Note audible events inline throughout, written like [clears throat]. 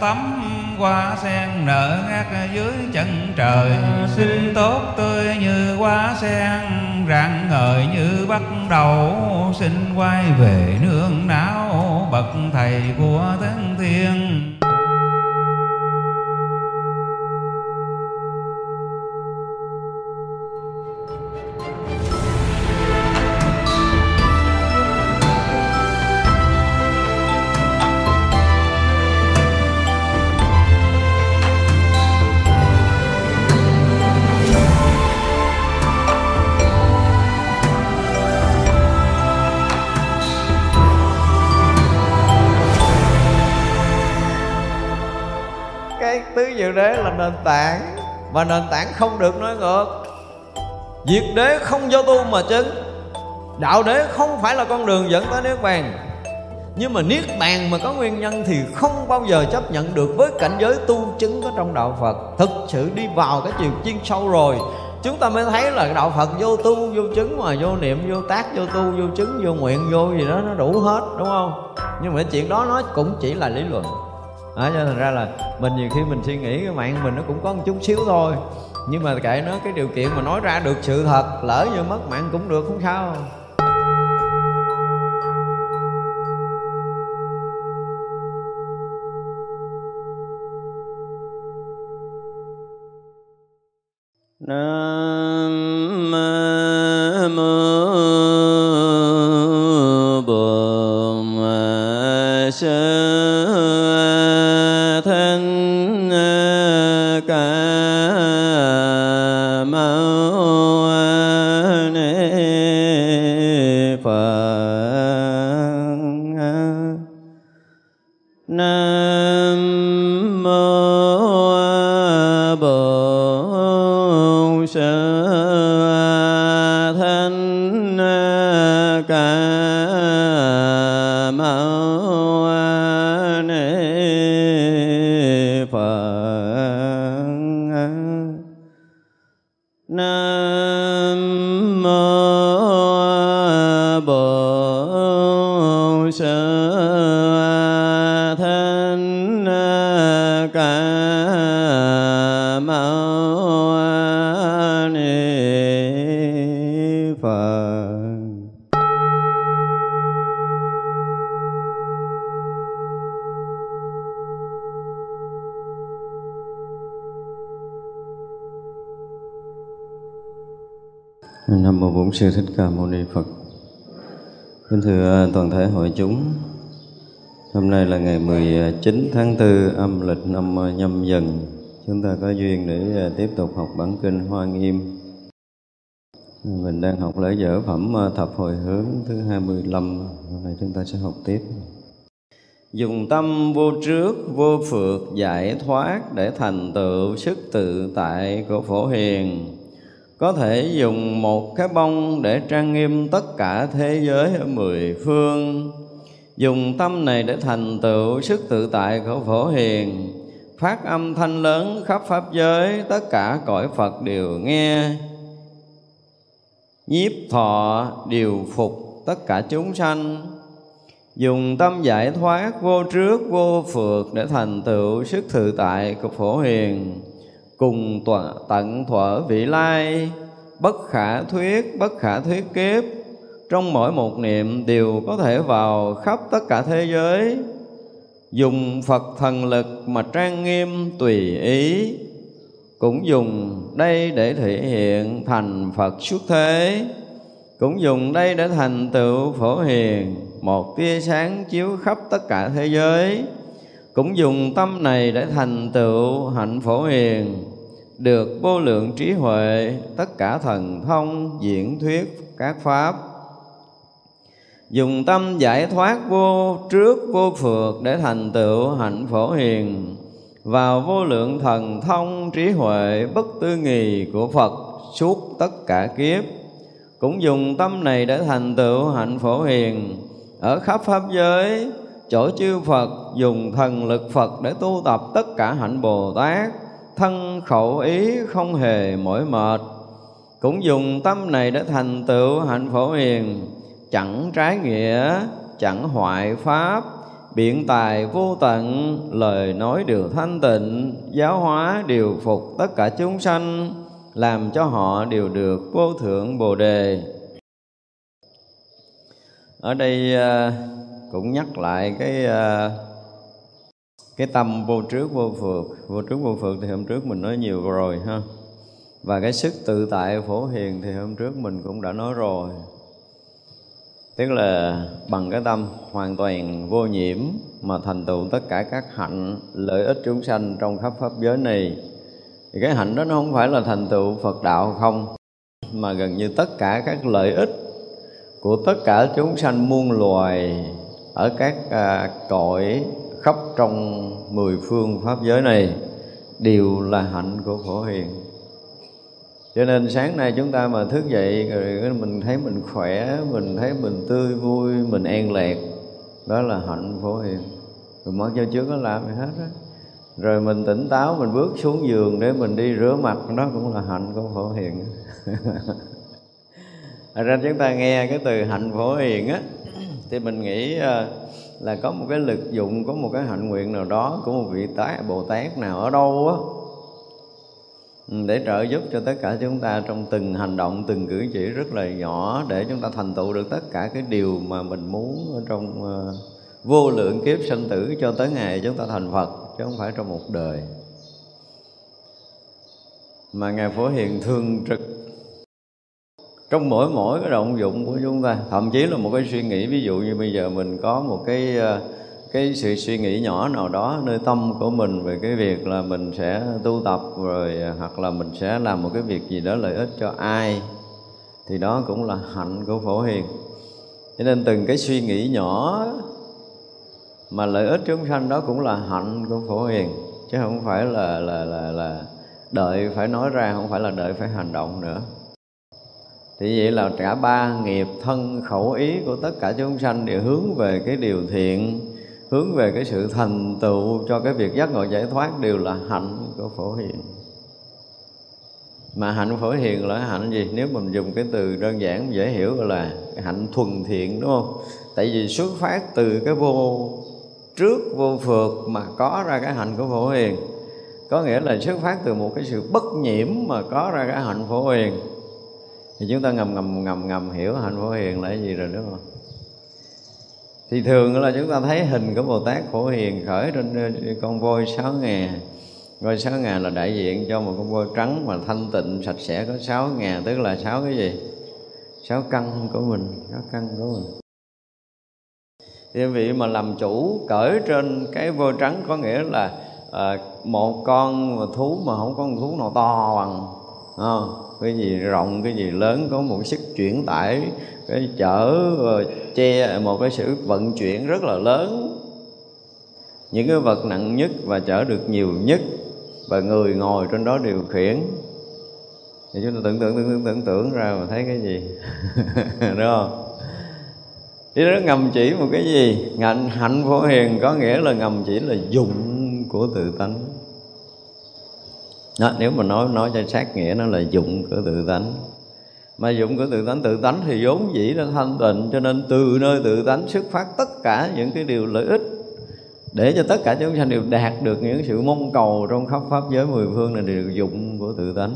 tắm Hoa sen nở ngát dưới chân trời. Xinh tốt tươi như hoa sen, Rạng ngời như bắt đầu. Xin quay về nương não, Bậc thầy của thánh thiên. Nền tảng và nền tảng không được nói ngược. Diệt đế không do tu mà chứng, đạo đế không phải là con đường dẫn tới niết bàn. Nhưng mà niết bàn mà có nguyên nhân thì không bao giờ chấp nhận được với cảnh giới tu chứng có trong đạo Phật. Thực sự đi vào cái chiều chuyên sâu rồi, chúng ta mới thấy là đạo Phật vô tu, vô chứng mà vô niệm, vô tác, vô tu, vô chứng, vô nguyện, vô gì đó, nó đủ hết, đúng không? Nhưng mà chuyện đó nó cũng chỉ là lý luận đó, cho thành ra là mình nhiều khi mình suy nghĩ cái mạng mình nó cũng có một chút xíu thôi. Nhưng mà kệ nó cái điều kiện mà nói ra được sự thật lỡ như mất mạng cũng được không sao. Nam 19 tháng 4 âm lịch năm nhâm dần. Chúng ta có duyên để à, tiếp tục học bản kinh Hoa Nghiêm. Mình đang học lễ dở phẩm à, thập hồi hướng thứ 25. Hôm nay chúng ta sẽ học tiếp. Dùng tâm vô trước, vô phượt, giải thoát để thành tựu sức tự tại của Phổ Hiền có thể dùng một cái bông để trang nghiêm tất cả thế giới ở mười phương dùng tâm này để thành tựu sức tự tại của phổ hiền. Phát âm thanh lớn khắp pháp giới, tất cả cõi phật đều nghe. Nhiếp thọ, điều phục, tất cả chúng sanh. Dùng tâm giải thoát vô trước, vô phượt để thành tựu sức tự tại của phổ hiền. Cùng tận thuở vị lai, bất khả thuyết, bất khả thuyết kiếp trong mỗi một niệm đều có thể vào khắp tất cả thế giới. Dùng phật thần lực mà trang nghiêm, tùy ý, cũng dùng đây để thể hiện thành phật xuất thế. Cũng dùng đây để thành tựu phổ hiền, một tia sáng chiếu khắp tất cả thế giới. Cũng dùng tâm này để thành tựu hạnh phổ hiền, được vô lượng trí huệ, tất cả thần thông, diễn thuyết, các pháp dùng tâm giải thoát vô trước, vô phược để thành tựu hạnh phổ hiền. Vào vô lượng thần thông trí huệ, bất tư nghì của Phật suốt tất cả kiếp. Cũng dùng tâm này để thành tựu hạnh phổ hiền. Ở khắp pháp giới, chỗ chư Phật dùng thần lực Phật để tu tập tất cả hạnh Bồ Tát. Thân khẩu ý không hề mỏi mệt. Cũng dùng tâm này để thành tựu hạnh phổ hiền chẳng trái nghĩa, chẳng hoại pháp, biện tài vô tận, lời nói đều thanh tịnh, giáo hóa điều phục tất cả chúng sanh, làm cho họ đều được vô thượng bồ đề. Ở đây à, cũng nhắc lại cái à, cái tâm vô trước vô phượt vô trước vô phượt thì hôm trước mình nói nhiều rồi ha. Và cái sức tự tại phổ hiền thì hôm trước mình cũng đã nói rồi tức là bằng cái tâm hoàn toàn vô nhiễm mà thành tựu tất cả các hạnh lợi ích chúng sanh trong khắp pháp giới này. Thì cái hạnh đó nó không phải là thành tựu Phật đạo không mà gần như tất cả các lợi ích của tất cả chúng sanh muôn loài ở các à, cõi khắp trong mười phương pháp giới này đều là hạnh của phổ hiền cho nên sáng nay chúng ta mà thức dậy, rồi mình thấy mình khỏe, mình thấy mình tươi vui, mình an lạc, đó là hạnh phổ hiền. Rồi mất cho chưa có làm gì hết á. Rồi mình tỉnh táo, mình bước xuống giường để mình đi rửa mặt, đó cũng là hạnh của phổ hiền [laughs] ra chúng ta nghe cái từ hạnh phổ hiền á, thì mình nghĩ ờ, là có một cái lực dụng, có một cái hạnh nguyện nào đó của một vị tát bồ tát nào ở đâu á Ừ, để trợ giúp cho tất cả chúng ta trong từng hành động từng cử chỉ rất là nhỏ để chúng ta thành tựu được tất cả cái điều mà mình muốn ở trong ờ, vô lượng kiếp sinh tử cho tới ngày chúng ta thành Phật chứ không phải trong một đời. Mà ngài phổ hiền thường trực trong mỗi mỗi cái động dụng của chúng ta. Thậm chí là một cái suy nghĩ ví dụ như bây giờ mình có một cái uh, cái sự suy nghĩ nhỏ nào đó nơi tâm của mình về cái việc là mình sẽ tu tập rồi, hoặc là mình sẽ làm một cái việc gì đó lợi ích cho ai, thì đó cũng là hạnh của phổ hiền. Cho nên từng cái suy nghĩ nhỏ mà lợi ích chúng sanh đó cũng là hạnh của phổ hiền, chứ không phải là là là là đợi phải nói ra, không phải là đợi phải hành động nữa. Thì vậy là cả ba nghiệp thân khẩu ý của tất cả chúng sanh đều hướng về cái điều thiện hướng về cái sự thành tựu cho cái việc giác ngộ giải thoát đều là hạnh của phổ hiền. Mà hạnh phổ hiền là hạnh gì? Nếu mình dùng cái từ đơn giản dễ hiểu gọi là hạnh thuần thiện, đúng không? Tại vì xuất phát từ cái vô, trước vô phượt mà có ra cái hạnh của phổ hiền. Có nghĩa là xuất phát từ một cái sự bất nhiễm mà có ra cái hạnh phổ hiền. Thì chúng ta ngầm ngầm ngầm ngầm hiểu hạnh phổ hiền là cái gì rồi, đúng không? Thì thường là chúng ta thấy hình của bồ tát phổ hiền khởi trên ờ, con voi sáu ngà. Voi sáu ngà là đại diện cho một con voi trắng mà thanh tịnh sạch sẽ có sáu ngà tức là sáu cái gì? Sáu căn của mình sáu căn của mình. Thì vị mà làm chủ cởi trên cái voi trắng có nghĩa là à, một con thú mà không có con thú nào to bằng không? cái gì rộng cái gì lớn có một sức chuyển tải cái chở che một cái sự vận chuyển rất là lớn. Những cái vật nặng nhất và chở được nhiều nhất và người ngồi trên đó điều khiển. Thì chúng ta tưởng tượng tưởng tượng tưởng tượng ra mà thấy cái gì? [laughs] Đúng không? Thì đó ngầm chỉ một cái gì? Ngạnh hạnh phổ hiền có nghĩa là ngầm chỉ là dụng của tự tánh. Đó, nếu mà nói nói cho sát nghĩa nó là dụng của tự tánh mà dụng của tự tánh tự tánh thì vốn dĩ là thanh tịnh, cho nên từ nơi tự tánh xuất phát tất cả những cái điều lợi ích, để cho tất cả chúng sanh đều đạt được những sự mong cầu trong khắp pháp giới mười phương này đều dụng của tự tánh.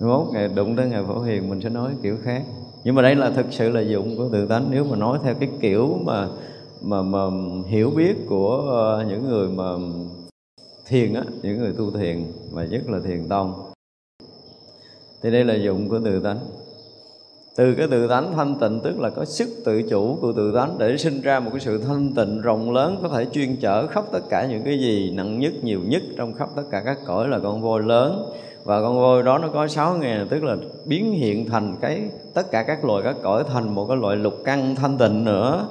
Mốt, ngày đụng tới ngày phổ hiền, mình sẽ nói kiểu khác. Nhưng mà đây là thực sự là dụng của tự tánh. Nếu mà nói theo cái kiểu mà mà mà hiểu biết của ờ, những người mà thiền á, những người tu thiền, mà nhất là thiền tông, thì đây là dụng của tự tánh từ cái tự tánh thanh tịnh, tức là có sức tự chủ của tự tánh để sinh ra một cái sự thanh tịnh rộng lớn, có thể chuyên chở khắp tất cả những cái gì nặng nhất, nhiều nhất trong khắp tất cả các cõi là con voi lớn. Và con voi đó nó có sáu nghề tức là biến hiện thành cái tất cả các loài các cõi thành một cái loại lục căn thanh tịnh nữa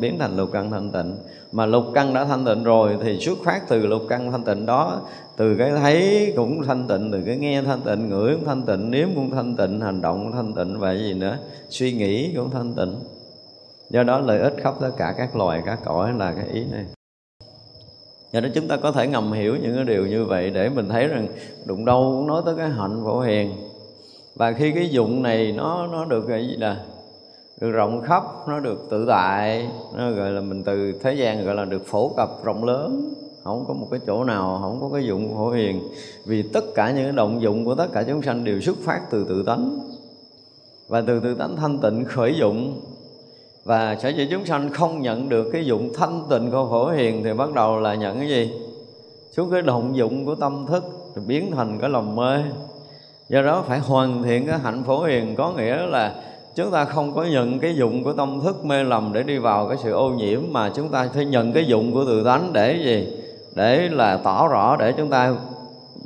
biến thành lục căn thanh tịnh. Mà lục căn đã thanh tịnh rồi thì xuất phát từ lục căn thanh tịnh đó. Từ cái thấy cũng thanh tịnh, từ cái nghe thanh tịnh, ngửi cũng thanh tịnh, nếm cũng thanh tịnh, hành động cũng thanh tịnh, và gì nữa? Suy nghĩ cũng thanh tịnh. Do đó lợi ích khắp tất cả các loài, các cõi là cái ý này. Do đó chúng ta có thể ngầm hiểu những cái điều như vậy để mình thấy rằng đụng đâu cũng nói tới cái hạnh phổ hiền. Và khi cái dụng này nó nó được cái gì là được rộng khắp, nó được tự tại, nó gọi là mình từ thế gian gọi là được phổ cập rộng lớn. Không có một cái chỗ nào, không có cái dụng phổ hiền. Vì tất cả những cái động dụng của tất cả chúng sanh đều xuất phát từ tự tánh. Và từ tự tánh thanh tịnh khởi dụng. Và sở dĩ chúng sanh không nhận được cái dụng thanh tịnh của phổ hiền thì bắt đầu là nhận cái gì? Xuống cái động dụng của tâm thức biến thành cái lòng mê. Do đó phải hoàn thiện cái hạnh phổ hiền có nghĩa là chúng ta không có nhận cái dụng của tâm thức mê lầm để đi vào cái sự ô nhiễm, mà chúng ta phải nhận cái dụng của tự tánh để gì? Để là tỏ rõ để chúng ta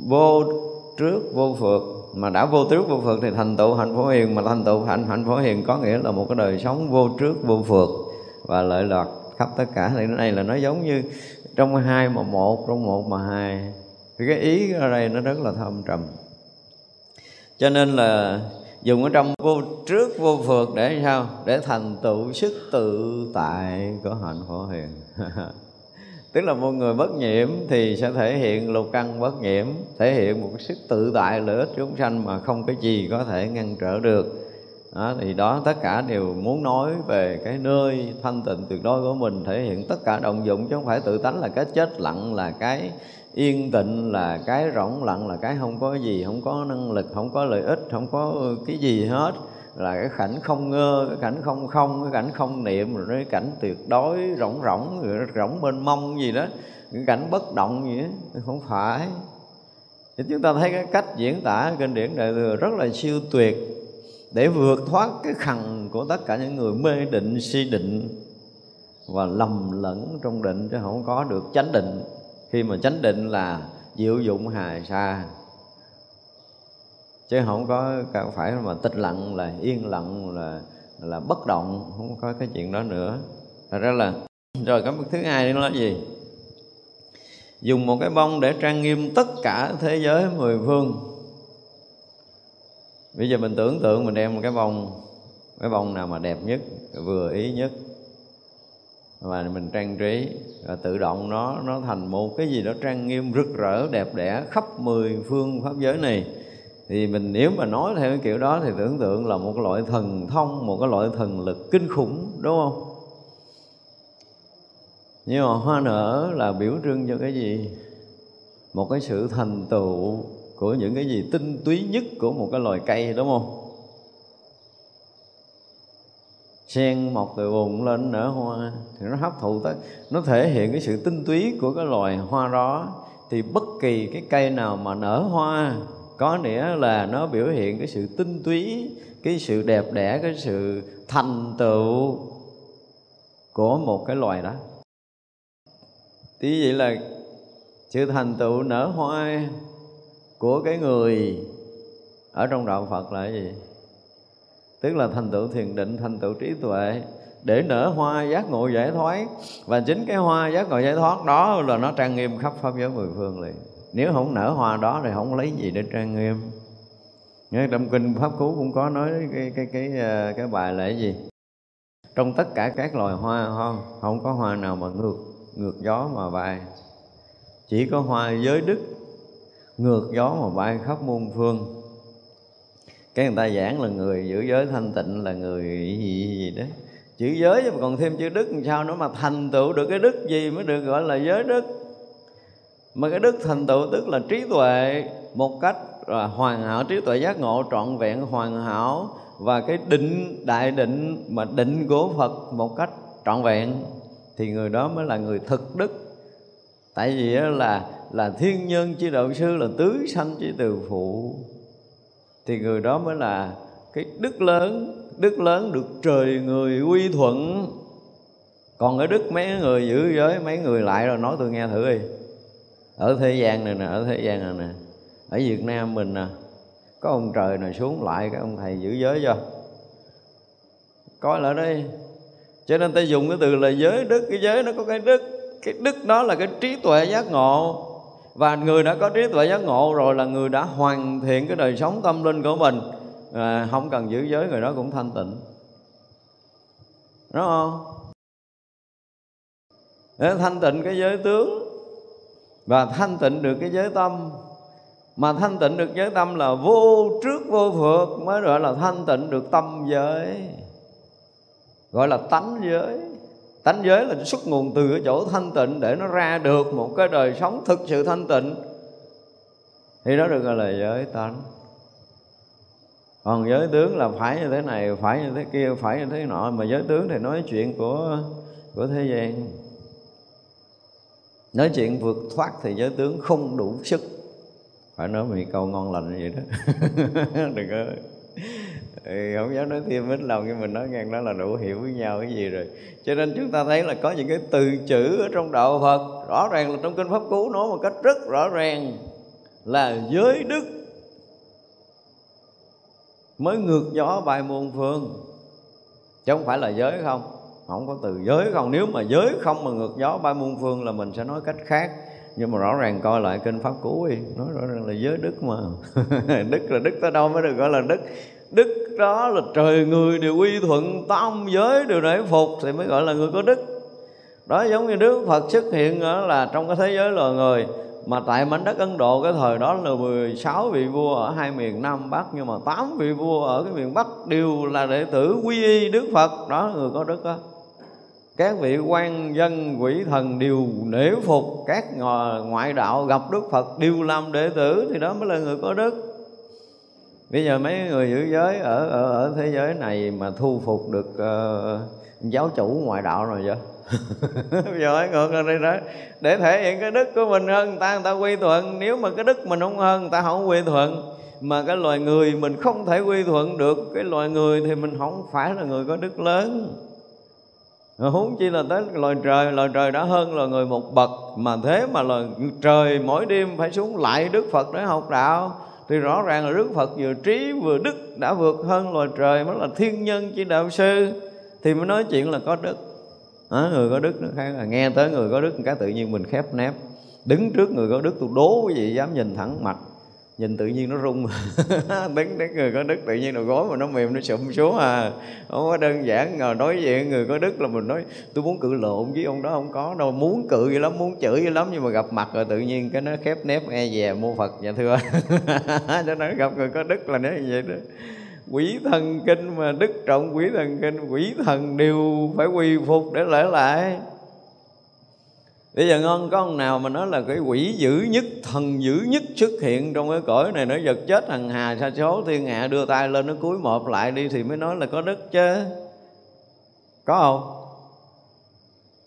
vô trước, vô phượt. Mà đã vô trước, vô phượt thì thành tựu hạnh phổ hiền, mà thành tựu hạnh hạnh phổ hiền có nghĩa là một cái đời sống vô trước, vô phượt. Và lợi lạc khắp tất cả. Thì cái này là nó giống như trong hai mà một, trong một mà hai. Thì cái ý ở đây nó rất là thâm trầm. Cho nên là dùng ở trong vô trước vô phượt để sao? Để thành tựu sức tự tại của hạnh phổ hiền. [laughs] Tức là một người bất nhiễm thì sẽ thể hiện lục căn bất nhiễm thể hiện một sức tự tại lợi ích chúng sanh mà không cái gì có thể ngăn trở được. Đó, thì đó tất cả đều muốn nói về cái nơi thanh tịnh tuyệt đối của mình thể hiện tất cả động dụng chứ không phải tự tánh là cái chết lặng là cái yên tịnh là cái rỗng lặng, là cái không có gì, không có năng lực, không có lợi ích, không có ừ, cái gì hết. Là cái cảnh không ngơ, cái cảnh không không, cái cảnh không niệm, rồi cái cảnh tuyệt đối rỗng rỗng, rồi rỗng bên mông gì đó, cái cảnh bất động gì đó. Không phải. Thì chúng ta thấy cái cách diễn tả kinh điển đại thừa rất là siêu tuyệt, để vượt thoát cái khằn của tất cả những người mê định, si định và lầm lẫn trong định, chứ không có được chánh định khi mà chánh định là diệu dụng hài sa, chứ không có phải mà tịch lặng là yên lặng, là là bất động, không có cái chuyện đó nữa. Thật ra là, [clears throat] rồi cái bước thứ hai nó là gì? Dùng một cái bông để trang nghiêm tất cả thế giới mười phương. Bây giờ mình tưởng tượng mình đem một cái bông cái bông nào mà đẹp nhất, vừa ý nhất và mình trang trí và tự động nó nó thành một cái gì đó trang nghiêm, rực rỡ, đẹp đẽ khắp mười phương pháp giới này. Thì mình, nếu mà nói theo cái kiểu đó thì tưởng tượng là một cái loại thần thông, một cái loại thần lực kinh khủng, đúng không? Nhưng mà hoa nở là biểu trưng cho cái gì? Một cái sự thành tựu của những cái gì tinh túy nhất của một cái loài cây, đúng không? Sen mọc từ bùn lên nở hoa. Thì nó hấp thụ tới, nó thể hiện cái sự tinh túy của cái loài hoa đó. Thì bất kỳ cái cây nào mà nở hoa, có nghĩa là nó biểu hiện cái sự tinh túy, cái sự đẹp đẽ, cái sự thành tựu của một cái loài đó. Tí vậy là sự thành tựu nở hoa của cái người ở trong đạo Phật là cái gì? Tức là thành tựu thiền định, thành tựu trí tuệ để nở hoa giác ngộ giải thoát. Và chính cái hoa giác ngộ giải thoát đó là nó trang nghiêm khắp pháp giới mười phương liền. Nếu không nở hoa đó thì không lấy gì để trang nghiêm. Nghe trong kinh pháp cú cũng có nói cái cái cái cái, cái, bài là cái gì? Trong tất cả các loài hoa không không có hoa nào mà ngược ngược gió mà bay. Chỉ có hoa giới đức ngược gió mà bay khắp muôn phương cái người ta giảng là người giữ giới thanh tịnh là người gì gì, gì đó. Chữ giới mà còn thêm chữ đức làm sao nữa mà thành tựu được cái đức gì mới được gọi là giới đức. Mà cái đức thành tựu tức là trí tuệ một cách là hoàn hảo trí tuệ giác ngộ trọn vẹn hoàn hảo và cái định đại định mà định của Phật một cách trọn vẹn thì người đó mới là người thực đức. Tại vì là là thiên nhân chi đạo sư là tứ sanh chi từ phụ thì người đó mới là cái đức lớn đức lớn được trời người quy thuận. Còn cái đức mấy người giữ giới, mấy người lại rồi nói tôi nghe thử đi. Ở thế gian này nè, ở thế gian này nè, ở Việt Nam mình nè, có ông trời này xuống lại cái ông thầy giữ giới cho. Coi lại đây. Cho nên ta dùng cái từ là giới đức, cái giới nó có cái đức cái đức đó là cái trí tuệ giác ngộ và người đã có trí tuệ giác ngộ rồi là người đã hoàn thiện cái đời sống tâm linh của mình. À, không cần giữ giới người đó cũng thanh tịnh. Đúng không? Để thanh tịnh cái giới tướng và thanh tịnh được cái giới tâm. Mà thanh tịnh được giới tâm là vô trước vô phượt mới gọi là thanh tịnh được tâm giới gọi là tánh giới tánh giới là xuất nguồn từ cái chỗ thanh tịnh để nó ra được một cái đời sống thực sự thanh tịnh. Thì đó được gọi là giới tánh. Còn giới tướng là phải như thế này, phải như thế kia, phải như thế nọ. Mà giới tướng thì nói chuyện của của thế gian. Nói chuyện vượt thoát thì giới tướng không đủ sức. Phải nói một câu ngon lành vậy đó. [laughs] Đừng có thì không dám nói thêm hết lòng, nhưng mình nói ngang đó là đủ hiểu với nhau cái gì rồi. Cho nên chúng ta thấy là có những cái từ chữ ở trong đạo Phật, rõ ràng là trong kinh pháp cú nói một cách rất rõ ràng là giới đức. Mới ngược gió bài muôn phương. Chứ không phải là giới không không có từ giới không. Nếu mà giới không mà ngược gió bay muôn phương là mình sẽ nói cách khác. Nhưng mà rõ ràng coi lại kinh pháp cú đi, nói rõ ràng là giới đức mà. [laughs] Đức là đức tới đâu mới được gọi là đức đức đó là trời người đều quy thuận tam giới đều nể phục thì mới gọi là người có đức. Đó giống như Đức Phật xuất hiện đó là trong cái thế giới loài người, mà tại mảnh đất Ấn Độ cái thời đó là 16 vị vua ở hai miền Nam Bắc, nhưng mà 8 vị vua ở cái miền Bắc đều là đệ tử quy y Đức Phật. Đó, người có đức đó các vị quan dân, quỷ thần đều nể phục các ngoại đạo gặp Đức Phật đều làm đệ tử, thì đó mới là người có đức bây giờ mấy người giữ giới ở ở, ở thế giới này mà thu phục được uh, giáo chủ ngoại đạo rồi vậy? [laughs] Bây giờ hỏi ngược lên đây đó. Để thể hiện cái đức của mình hơn người ta người ta quy thuận. Nếu mà cái đức mình không hơn người ta không quy thuận. Mà cái loài người mình không thể quy thuận được cái loài người thì mình không phải là người có đức lớn. Huống chi là tới loài trời loài trời đã hơn loài người một bậc. Mà thế mà loài trời mỗi đêm phải xuống lại đức phật để học đạo thì rõ ràng là đức phật vừa trí vừa đức đã vượt hơn loài trời mới là thiên nhân chi đạo sư. Thì mới nói chuyện là có đức. À, người có đức nó khác là nghe tới người có đức cái tự nhiên mình khép nép. Đứng trước người có đức tôi đố quý vị dám nhìn thẳng mặt nhìn tự nhiên nó rung. [laughs] Đứng đến người có đức tự nhiên đầu gối mà nó mềm, nó sụm xuống à. Không có đơn giản ngồi nói chuyện người có đức là mình nói, tôi muốn cự lộn với ông đó, không có đâu, muốn cự vậy lắm, muốn chửi vậy lắm. Nhưng mà gặp mặt rồi tự nhiên cái nó khép nép e dè, mua phật. Dạ thưa. [laughs] Cho nên gặp người có đức là nó như vậy đó. Quỷ thần kinh mà đức trọng quỷ thần kinh, quỷ thần đều phải quy phục để lễ lại bây giờ ngon có ông nào mà nói là cái quỷ dữ nhất, thần dữ nhất xuất hiện trong cái cõi này nó giật chết thằng hà sa số, thiên hạ đưa tay lên, nó cúi một lại đi thì mới nói là có đức chứ. Có không?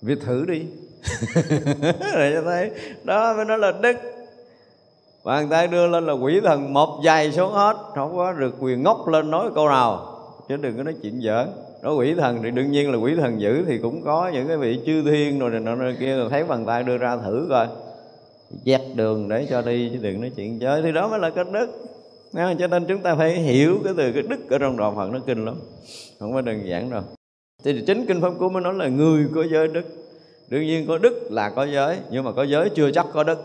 Việc thử đi. [laughs] Để cho thấy, đó mới nói là đức bàn tay đưa lên là quỷ thần một giày xuống hết. Không có được quyền ngốc lên nói câu nào, chứ đừng có nói chuyện giỡn đó quỷ thần thì đương nhiên là quỷ thần dữ thì cũng có những cái vị chư thiên rồi này nọ kia là thấy bàn tay đưa ra thử coi. Dẹp đường để cho đi, chứ đừng nói chuyện chơi. Thì đó mới là cái đức. Cho nên chúng ta phải hiểu cái từ cái đức ở trong đạo Phật nó kinh lắm. Không có đơn giản đâu. Thì chính kinh pháp cú mới nói là người có giới đức. Đương nhiên có đức là có giới, nhưng mà có giới chưa chắc có đức.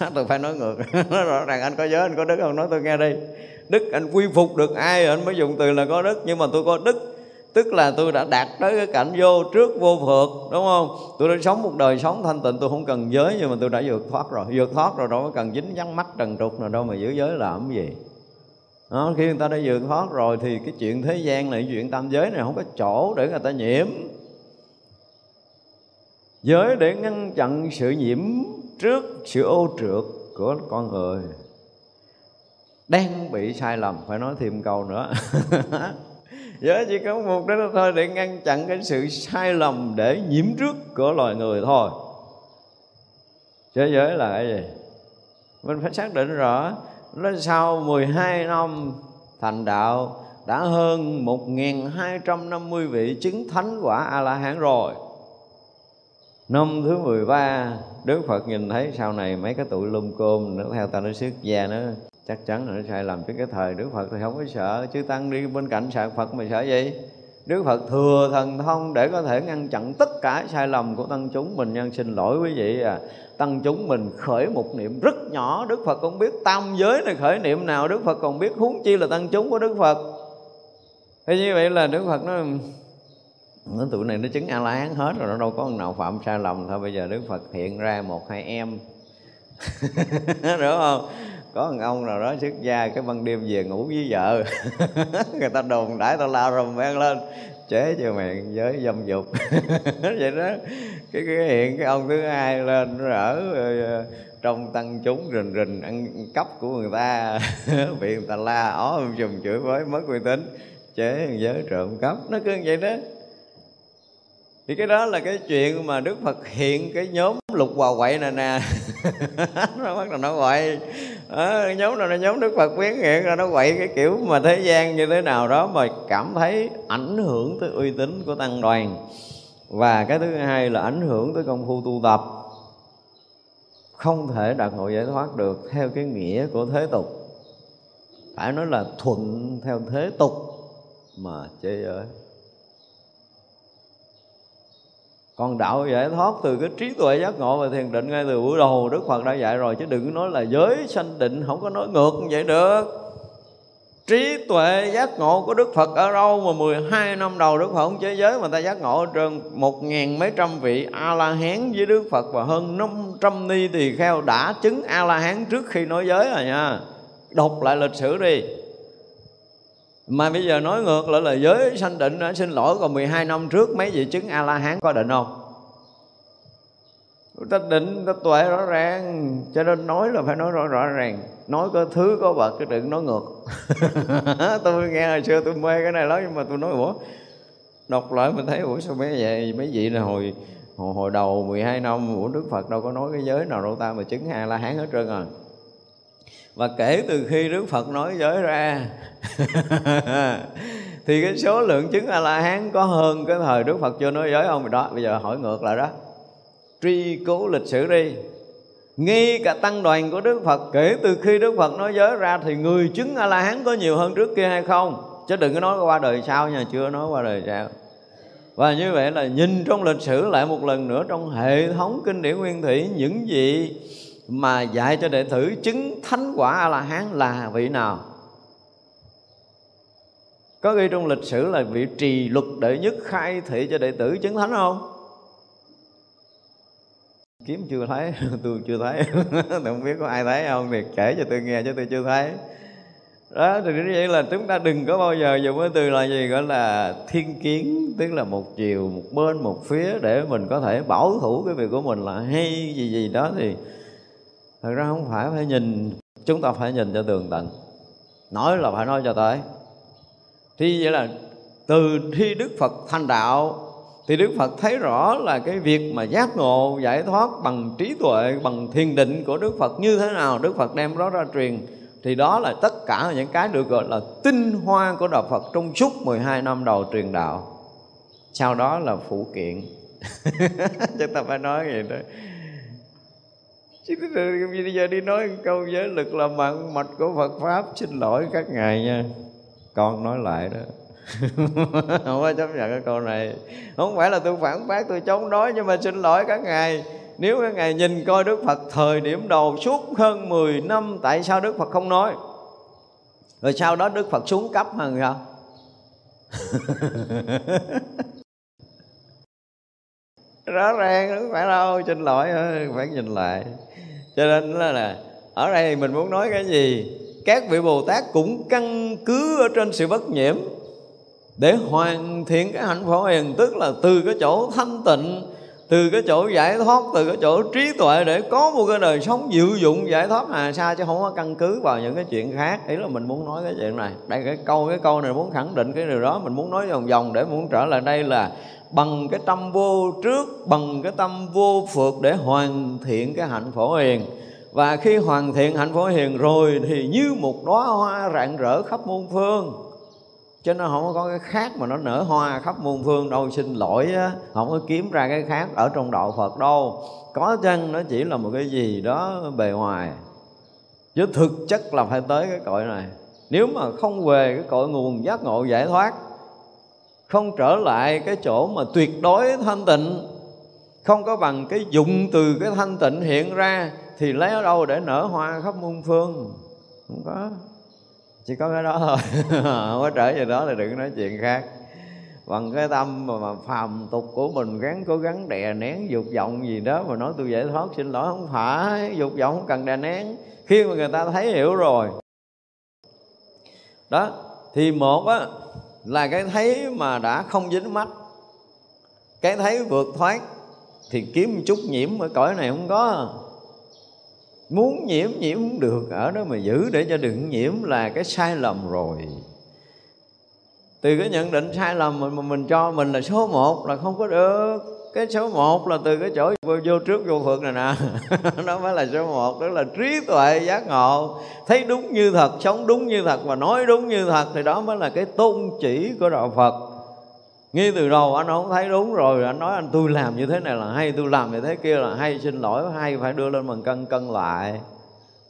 [laughs] Tôi phải nói ngược. [laughs] Nói rõ ràng, anh có giới, anh có đức không? Nói tôi nghe đi. Đức anh quy phục được ai, anh mới dùng từ là có đức. Nhưng mà tôi có đức tức là tôi đã đạt tới cái cảnh vô trước vô phượt đúng không? Tôi đã sống một đời sống thanh tịnh tôi không cần giới nhưng mà tôi đã vượt thoát rồi. Vượt thoát rồi đâu có cần dính nhắn mắt trần trục nào đâu mà giữ giới làm cái gì. Đó, khi người ta đã vượt thoát rồi thì cái chuyện thế gian này chuyện tam giới này không có chỗ để người ta nhiễm. Giới để ngăn chặn sự nhiễm trước sự ô trượt của con người. Đang bị sai lầm phải nói thêm câu nữa. [laughs] giới chỉ có một đó thôi, để ngăn chặn cái sự sai lầm để nhiễm trước của loài người thôi. Thế giới là cái gì? Mình phải xác định rõ, nó sau 12 năm thành đạo, đã hơn 1.250 vị chứng thánh quả A-la-hán rồi. Năm thứ 13 Đức Phật nhìn thấy sau này mấy cái tụi lum côm nó theo ta nó xuất gia nó chắc chắn là nó sai lầm chứ cái thời Đức Phật thì không có sợ. Chứ tăng đi bên cạnh sạc Phật mà sợ gì? Đức Phật thừa thần thông để có thể ngăn chặn tất cả sai lầm của tăng chúng. Mình nhân xin lỗi quý vị à. Tăng chúng mình khởi một niệm rất nhỏ. Đức Phật không biết tam giới này khởi niệm nào. Đức Phật còn biết huống chi là tăng chúng của Đức Phật. Thế như vậy là Đức Phật nó nó tụi này nó chứng a la hán hết rồi, nó đâu có nào phạm sai lầm. Thôi bây giờ đức phật hiện ra một, hai em. [laughs] Đúng không? Có một ông nào đó xuất gia cái ban đêm về ngủ với vợ. [laughs] Người ta đồn đãi tao lao rầm men lên. Chế cho mày giới dâm dục. [laughs] Vậy đó. Cái, cái hiện cái ông thứ hai lên nó ở ờ, ờ, trong tăng chúng rình rình ăn cắp của người ta. [laughs] Bị người ta la ó dùng chửi với mất uy tín. Chế giới trộm cắp. Nó cứ vậy đó. Thì cái đó là cái chuyện mà đức phật hiện cái nhóm lục hòa quậy này nè. [laughs] nó bắt đầu nó quậy. À, nhóm nào nó nhóm đức phật biến hiện ra nó quậy cái kiểu mà thế gian như thế nào đó mà cảm thấy ảnh hưởng tới uy tín của tăng đoàn. Và cái thứ hai là ảnh hưởng tới công phu tu tập. Không thể đạt ngộ giải thoát được theo cái nghĩa của thế tục. Phải nói là thuận theo thế tục mà chơi giới. Còn đạo giải thoát từ cái trí tuệ giác ngộ và thiền định ngay từ buổi đầu. Đức phật đã dạy rồi, chứ đừng nói là giới sanh định, không có nói ngược như vậy được. Trí tuệ giác ngộ của đức phật ở đâu mà 12 năm đầu đức phật không chế giới mà ta giác ngộ trên một ngàn mấy trăm vị a la hán với đức phật và hơn 500 ni tỳ kheo đã chứng a la hán trước khi nói giới rồi nha. Đọc lại lịch sử đi mà bây giờ nói ngược lại là giới sanh định đã xin lỗi còn 12 năm trước mấy vị chứng a la hán có định không? Ta định ta tuệ rõ ràng cho nên nói là phải nói rõ rõ ràng. Nói có thứ có vật cái đừng nói ngược. [laughs] Tôi nghe hồi xưa tôi mê cái này lắm nhưng mà tôi nói ủa? Đọc lại mình thấy ủa sao mấy vậy? Mấy vị là hồi hồi, hồi đầu 12 năm của Đức Phật đâu có nói cái giới nào đâu ta mà chứng a la hán hết trơn à? Và kể từ khi Đức Phật nói giới ra, [laughs] thì cái số lượng chứng A La Hán có hơn cái thời Đức Phật chưa nói giới không? Đó, bây giờ hỏi ngược lại đó. Truy cứu lịch sử đi. Ngay cả tăng đoàn của Đức Phật, kể từ khi Đức Phật nói giới ra thì người chứng A La Hán có nhiều hơn trước kia hay không? Chứ đừng có nói qua đời sau nha, chưa nói qua đời sau. Và như vậy là nhìn trong lịch sử lại một lần nữa trong hệ thống kinh điển nguyên thủy, những gì mà dạy cho đệ tử chứng thánh quả a la hán là vị nào? Có ghi trong lịch sử là vị trì luật đệ nhất khai thị cho đệ tử chứng thánh không? Kiếm chưa thấy, [laughs] tôi chưa thấy. [laughs] Tôi không biết có ai thấy không, thì kể cho tôi nghe chứ tôi chưa thấy. Đó, thì như vậy là chúng ta đừng có bao giờ dùng cái từ là gì gọi là thiên kiến, tức là một chiều, một bên, một phía để mình có thể bảo thủ cái việc của mình là hay gì gì đó thì thật ra không phải phải nhìn, chúng ta phải nhìn cho tường tận. Nói là phải nói cho tới. Thì vậy là từ khi đức phật thành đạo, thì đức phật thấy rõ là cái việc mà giác ngộ, giải thoát bằng trí tuệ, bằng thiền định của đức phật như thế nào, đức phật đem đó ra truyền. Thì đó là tất cả những cái được gọi là tinh hoa của đạo phật trong suốt 12 năm đầu truyền đạo. Sau đó là phụ kiện. [laughs] Chúng ta phải nói vậy đó chứ bây giờ đi nói câu giới lực là mạng mạch của Phật pháp. Xin lỗi các ngài nha. Con nói lại đó. [laughs] Không có chấp nhận cái câu này. Không phải là tôi phản bác, tôi chống đối, nhưng mà xin lỗi các ngài. Nếu các ngài nhìn coi Đức Phật thời điểm đầu suốt hơn 10 năm, tại sao Đức Phật không nói? Rồi sau đó Đức Phật xuống cấp hơn sao? [laughs] Rõ ràng, không phải đâu. Xin lỗi, phải nhìn lại cho nên là, là ở đây mình muốn nói cái gì? Các vị bồ tát cũng căn cứ ở trên sự bất nhiễm để hoàn thiện cái hạnh phổ hiền tức là từ cái chỗ thanh tịnh từ cái chỗ giải thoát từ cái chỗ trí tuệ để có một cái đời sống diệu dụng giải thoát hà sa chứ không có căn cứ vào những cái chuyện khác. Ý là mình muốn nói cái chuyện này. Đây cái câu cái câu này muốn khẳng định cái điều đó. Mình muốn nói vòng vòng để muốn trở lại đây là bằng cái tâm vô trước, bằng cái tâm vô phượt để hoàn thiện cái hạnh phổ hiền. Và khi hoàn thiện hạnh phổ hiền rồi thì như một đóa hoa rạng rỡ khắp muôn phương. Chứ nó không có cái khác mà nó nở hoa khắp muôn phương đâu. Xin lỗi á, không có kiếm ra cái khác ở trong đạo phật đâu. Có chăng nó chỉ là một cái gì đó bề ngoài. Chứ thực chất là phải tới cái cội này. Nếu mà không về cái cội nguồn giác ngộ giải thoát không trở lại cái chỗ mà tuyệt đối thanh tịnh. Không có bằng cái dụng từ cái thanh tịnh hiện ra thì lấy ở đâu để nở hoa khắp muôn phương? Không có. Chỉ có cái đó thôi. [laughs] Không có trở về đó thì đừng nói chuyện khác. Bằng cái tâm mà, mà phàm tục của mình gắng cố gắng đè nén dục vọng gì đó mà nói tôi giải thoát xin lỗi không phải. Dục vọng không cần đè nén. Khi mà người ta thấy hiểu rồi. Đó thì một á là cái thấy mà đã không dính mắt. Cái thấy vượt thoát thì kiếm một chút nhiễm ở cõi này không có. Muốn nhiễm nhiễm không được. Ở đó mà giữ để cho đừng nhiễm là cái sai lầm rồi từ cái nhận định sai lầm mà mình cho mình là số một là không có được. Cái số một là từ cái chỗ vô, vô trước vô phượng này nè. [laughs] Nó mới là số một đó là trí tuệ giác ngộ. Thấy đúng như thật sống đúng như thật và nói đúng như thật thì đó mới là cái tôn chỉ của đạo phật. Ngay từ đầu anh không thấy đúng rồi anh nói anh tôi làm như thế này là hay tôi làm như thế kia là hay xin lỗi hay phải đưa lên bằng cân cân lại.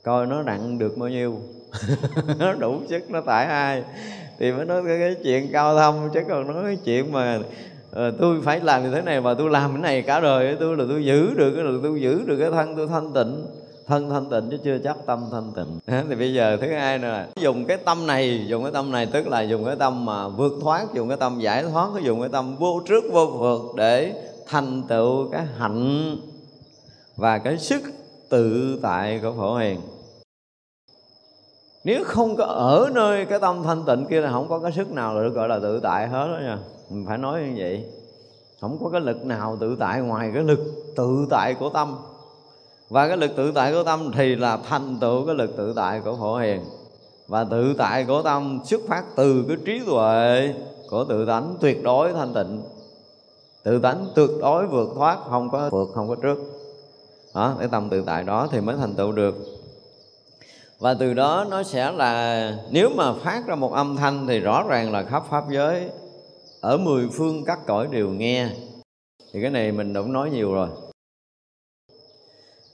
Coi nó nặng được bao nhiêu. [laughs] Nó đủ sức nó tải ai thì mới nói cái, cái chuyện cao thâm chứ còn nói cái chuyện mà à, tôi phải làm như thế này và tôi làm cái này cả đời tôi là tôi giữ được cái là tôi giữ được cái thân tôi thanh tịnh thân thanh tịnh chứ chưa chắc tâm thanh tịnh. Thì bây giờ thứ hai nữa dùng cái tâm này dùng cái tâm này tức là dùng cái tâm mà vượt thoát dùng cái tâm giải thoát dùng cái tâm vô trước vô vượt để thành tựu cái hạnh và cái sức tự tại của phổ hiền nếu không có ở nơi cái tâm thanh tịnh kia là không có cái sức nào được gọi là tự tại hết đó nha. Mình phải nói như vậy. Không có cái lực nào tự tại ngoài cái lực tự tại của tâm. Và cái lực tự tại của tâm thì là thành tựu cái lực tự tại của phổ hiền. Và tự tại của tâm xuất phát từ cái trí tuệ của tự tánh tuyệt đối thanh tịnh. Tự tánh tuyệt đối vượt thoát, không có vượt, không có trước. Đó cái tâm tự tại đó thì mới thành tựu được và từ đó nó sẽ là, nếu mà phát ra một âm thanh thì rõ ràng là khắp pháp giới, ở mười phương các cõi đều nghe. Thì cái này mình cũng nói nhiều rồi.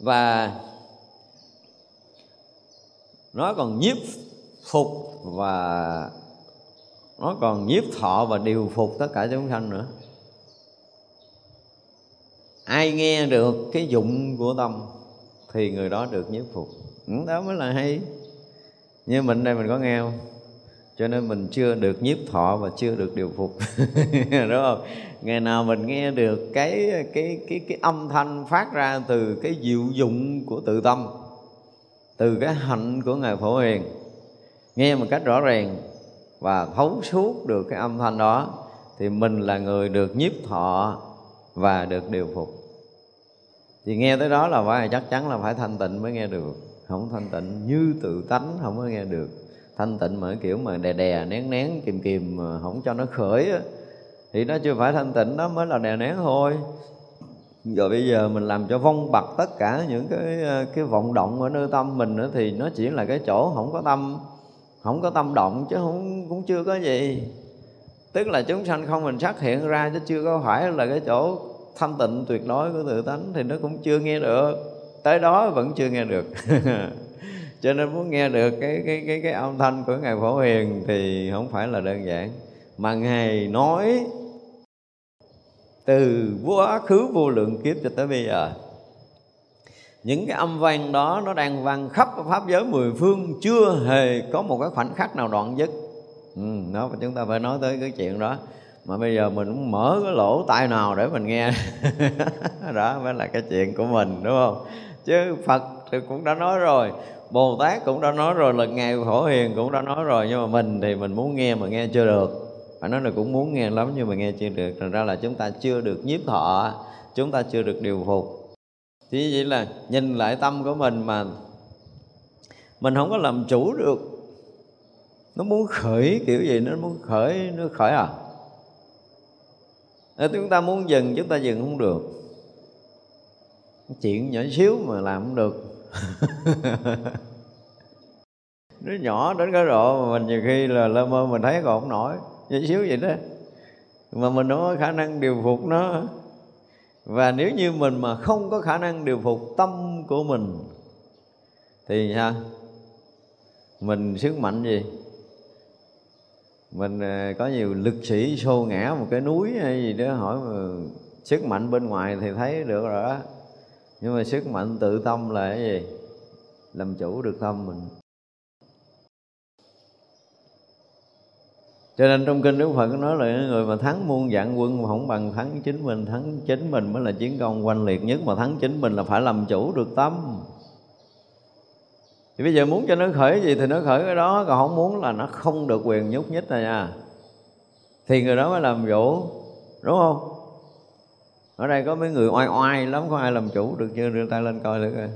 Và nó còn nhiếp phục và nó còn nhiếp thọ và điều phục tất cả chúng sanh nữa. Ai nghe được cái dụng của tâm thì người đó được nhiếp phục. Ừ, đó mới là hay. Như mình đây mình có nghe không? Cho nên mình chưa được nhiếp thọ và chưa được điều phục. [laughs] Đúng không? Ngày nào mình nghe được cái cái cái cái âm thanh phát ra từ cái diệu dụng của tự tâm, từ cái hạnh của ngài phổ hiền, nghe một cách rõ ràng và thấu suốt được cái âm thanh đó, thì mình là người được nhiếp thọ và được điều phục. Thì nghe tới đó là phải, chắc chắn là phải thanh tịnh mới nghe được không thanh tịnh, như tự tánh, không có nghe được. Thanh tịnh mà kiểu mà đè đè, nén nén, kìm kìm mà không cho nó khởi á, thì nó chưa phải thanh tịnh đó mới là đè nén thôi. Rồi bây giờ mình làm cho vong bặt tất cả những cái ờ, cái vọng động ở nơi tâm mình nữa thì nó chỉ là cái chỗ không có tâm, không có tâm động chứ không, cũng chưa có gì. Tức là chúng sanh không mình xác hiện ra chứ chưa có phải là cái chỗ thanh tịnh tuyệt đối của tự tánh thì nó cũng chưa nghe được tới đó vẫn chưa nghe được. [laughs] Cho nên muốn nghe được cái cái cái cái âm thanh của ngài phổ hiền thì không phải là đơn giản mà ngài nói từ quá khứ vô lượng kiếp cho tới bây giờ. Những cái âm vang đó nó đang vang khắp pháp giới mười phương chưa hề có một cái khoảnh khắc nào đoạn dứt. Ừ, đó chúng ta phải nói tới cái chuyện đó. Mà bây giờ mình cũng mở cái lỗ tai nào để mình nghe. [laughs] Đó mới là cái chuyện của mình đúng không? Chứ phật thì cũng đã nói rồi, bồ tát cũng đã nói rồi là ngài phổ hiền cũng đã nói rồi, nhưng mà mình thì mình muốn nghe mà nghe chưa được. Phải nói là cũng muốn nghe lắm nhưng mà nghe chưa được. Thành ra là chúng ta chưa được nhiếp thọ, chúng ta chưa được điều phục. Thì vậy là nhìn lại tâm của mình mà mình không có làm chủ được. Nó muốn khởi kiểu gì? Nó muốn khởi, nó khởi à? Nếu chúng ta muốn dừng, chúng ta dừng không được chuyện nhỏ xíu mà làm không được. [laughs] Nó nhỏ đến cái độ mà mình nhiều khi là lơ mơ mình thấy còn không nổi. Nhỏ xíu vậy đó. Mà mình không có khả năng điều phục nó. Và nếu như mình mà không có khả năng điều phục tâm của mình, thì sao? Mình sức mạnh gì? Mình ờ, có nhiều lực sĩ xô ngã một cái núi hay gì đó, hỏi mà sức mạnh bên ngoài thì thấy được rồi đó nhưng mà sức mạnh tự tâm là cái gì? Làm chủ được tâm mình. Cho nên trong kinh Đức Phật nói là người mà thắng muôn vạn quân mà không bằng thắng chính mình, thắng chính mình mới là chiến công oanh liệt nhất. Mà thắng chính mình là phải làm chủ được tâm. Thì bây giờ muốn cho nó khởi gì thì nó khởi cái đó, còn không muốn là nó không được quyền nhúc nhích này nha thì người đó mới làm chủ, đúng không? Ở đây có mấy người oai oai lắm, có ai làm chủ được chưa? Đưa tay lên coi thử coi.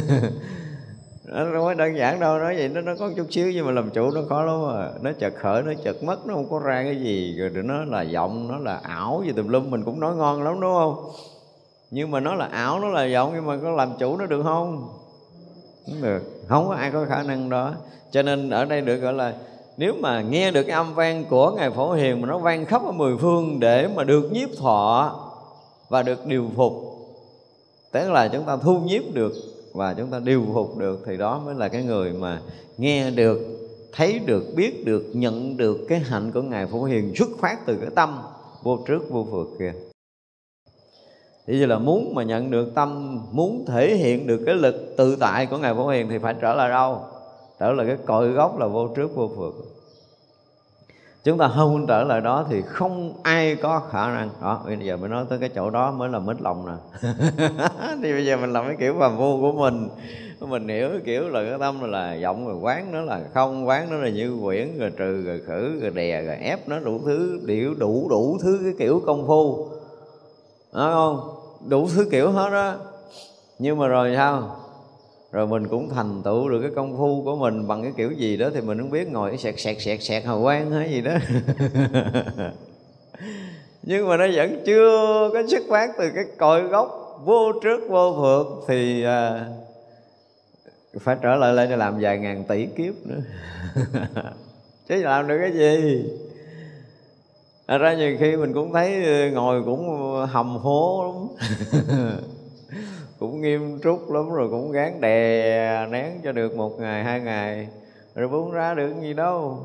[laughs] Nó không phải đơn giản đâu, nói vậy nó nó có chút xíu nhưng mà làm chủ nó khó lắm à. Nó chợt khởi, nó chợt mất, nó không có ra cái gì. Rồi nó là giọng, nó là ảo gì tùm lum, mình cũng nói ngon lắm, đúng không? Nhưng mà nó là ảo, nó là giọng, nhưng mà có làm chủ nó được không? Không được. Không có ai có khả năng đó. Cho nên ở đây được gọi là nếu mà nghe được cái âm vang của ngài phổ hiền mà nó vang khắp ở mười phương để mà được nhiếp thọ và được điều phục, tức là chúng ta thu nhiếp được và chúng ta điều phục được, thì đó mới là cái người mà nghe được, thấy được, biết được, nhận được cái hạnh của ngài phổ hiền xuất phát từ cái tâm vô trước vô phượt kia. Thì như là muốn mà nhận được tâm, muốn thể hiện được cái lực tự tại của ngài phổ hiền thì phải trở lại đâu? Đó là cái cội gốc là vô trước, vô phượt chúng ta không trở lại đó thì không ai có khả năng. Đó, bây giờ mới nói tới cái chỗ đó mới là mít lòng nè. [laughs] Thì bây giờ mình làm cái kiểu phàm phu của mình. Mình hiểu cái kiểu là cái tâm là giọng rồi quán nó là không, quán nó là như quyển, rồi trừ, rồi khử, rồi đè, rồi ép nó đủ thứ điệu đủ đủ thứ cái kiểu công phu. Đó, không? Đủ thứ kiểu hết đó nhưng mà rồi sao? Rồi mình cũng thành tựu được cái công phu của mình bằng cái kiểu gì đó thì mình không biết ngồi sẹt sẹt sẹt sẹt hào quang hay gì đó. [laughs] Nhưng mà nó vẫn chưa có xuất phát từ cái cội gốc vô trước vô phượt thì à, phải trở lại lên để làm vài ngàn tỷ kiếp nữa. [laughs] Chứ làm được cái gì? Thật ra nhiều khi mình cũng thấy ờ, ngồi cũng hầm hố lắm. [laughs] cũng nghiêm túc lắm rồi, cũng gán đè nén cho được một ngày, hai ngày. Rồi buông ra được gì đâu.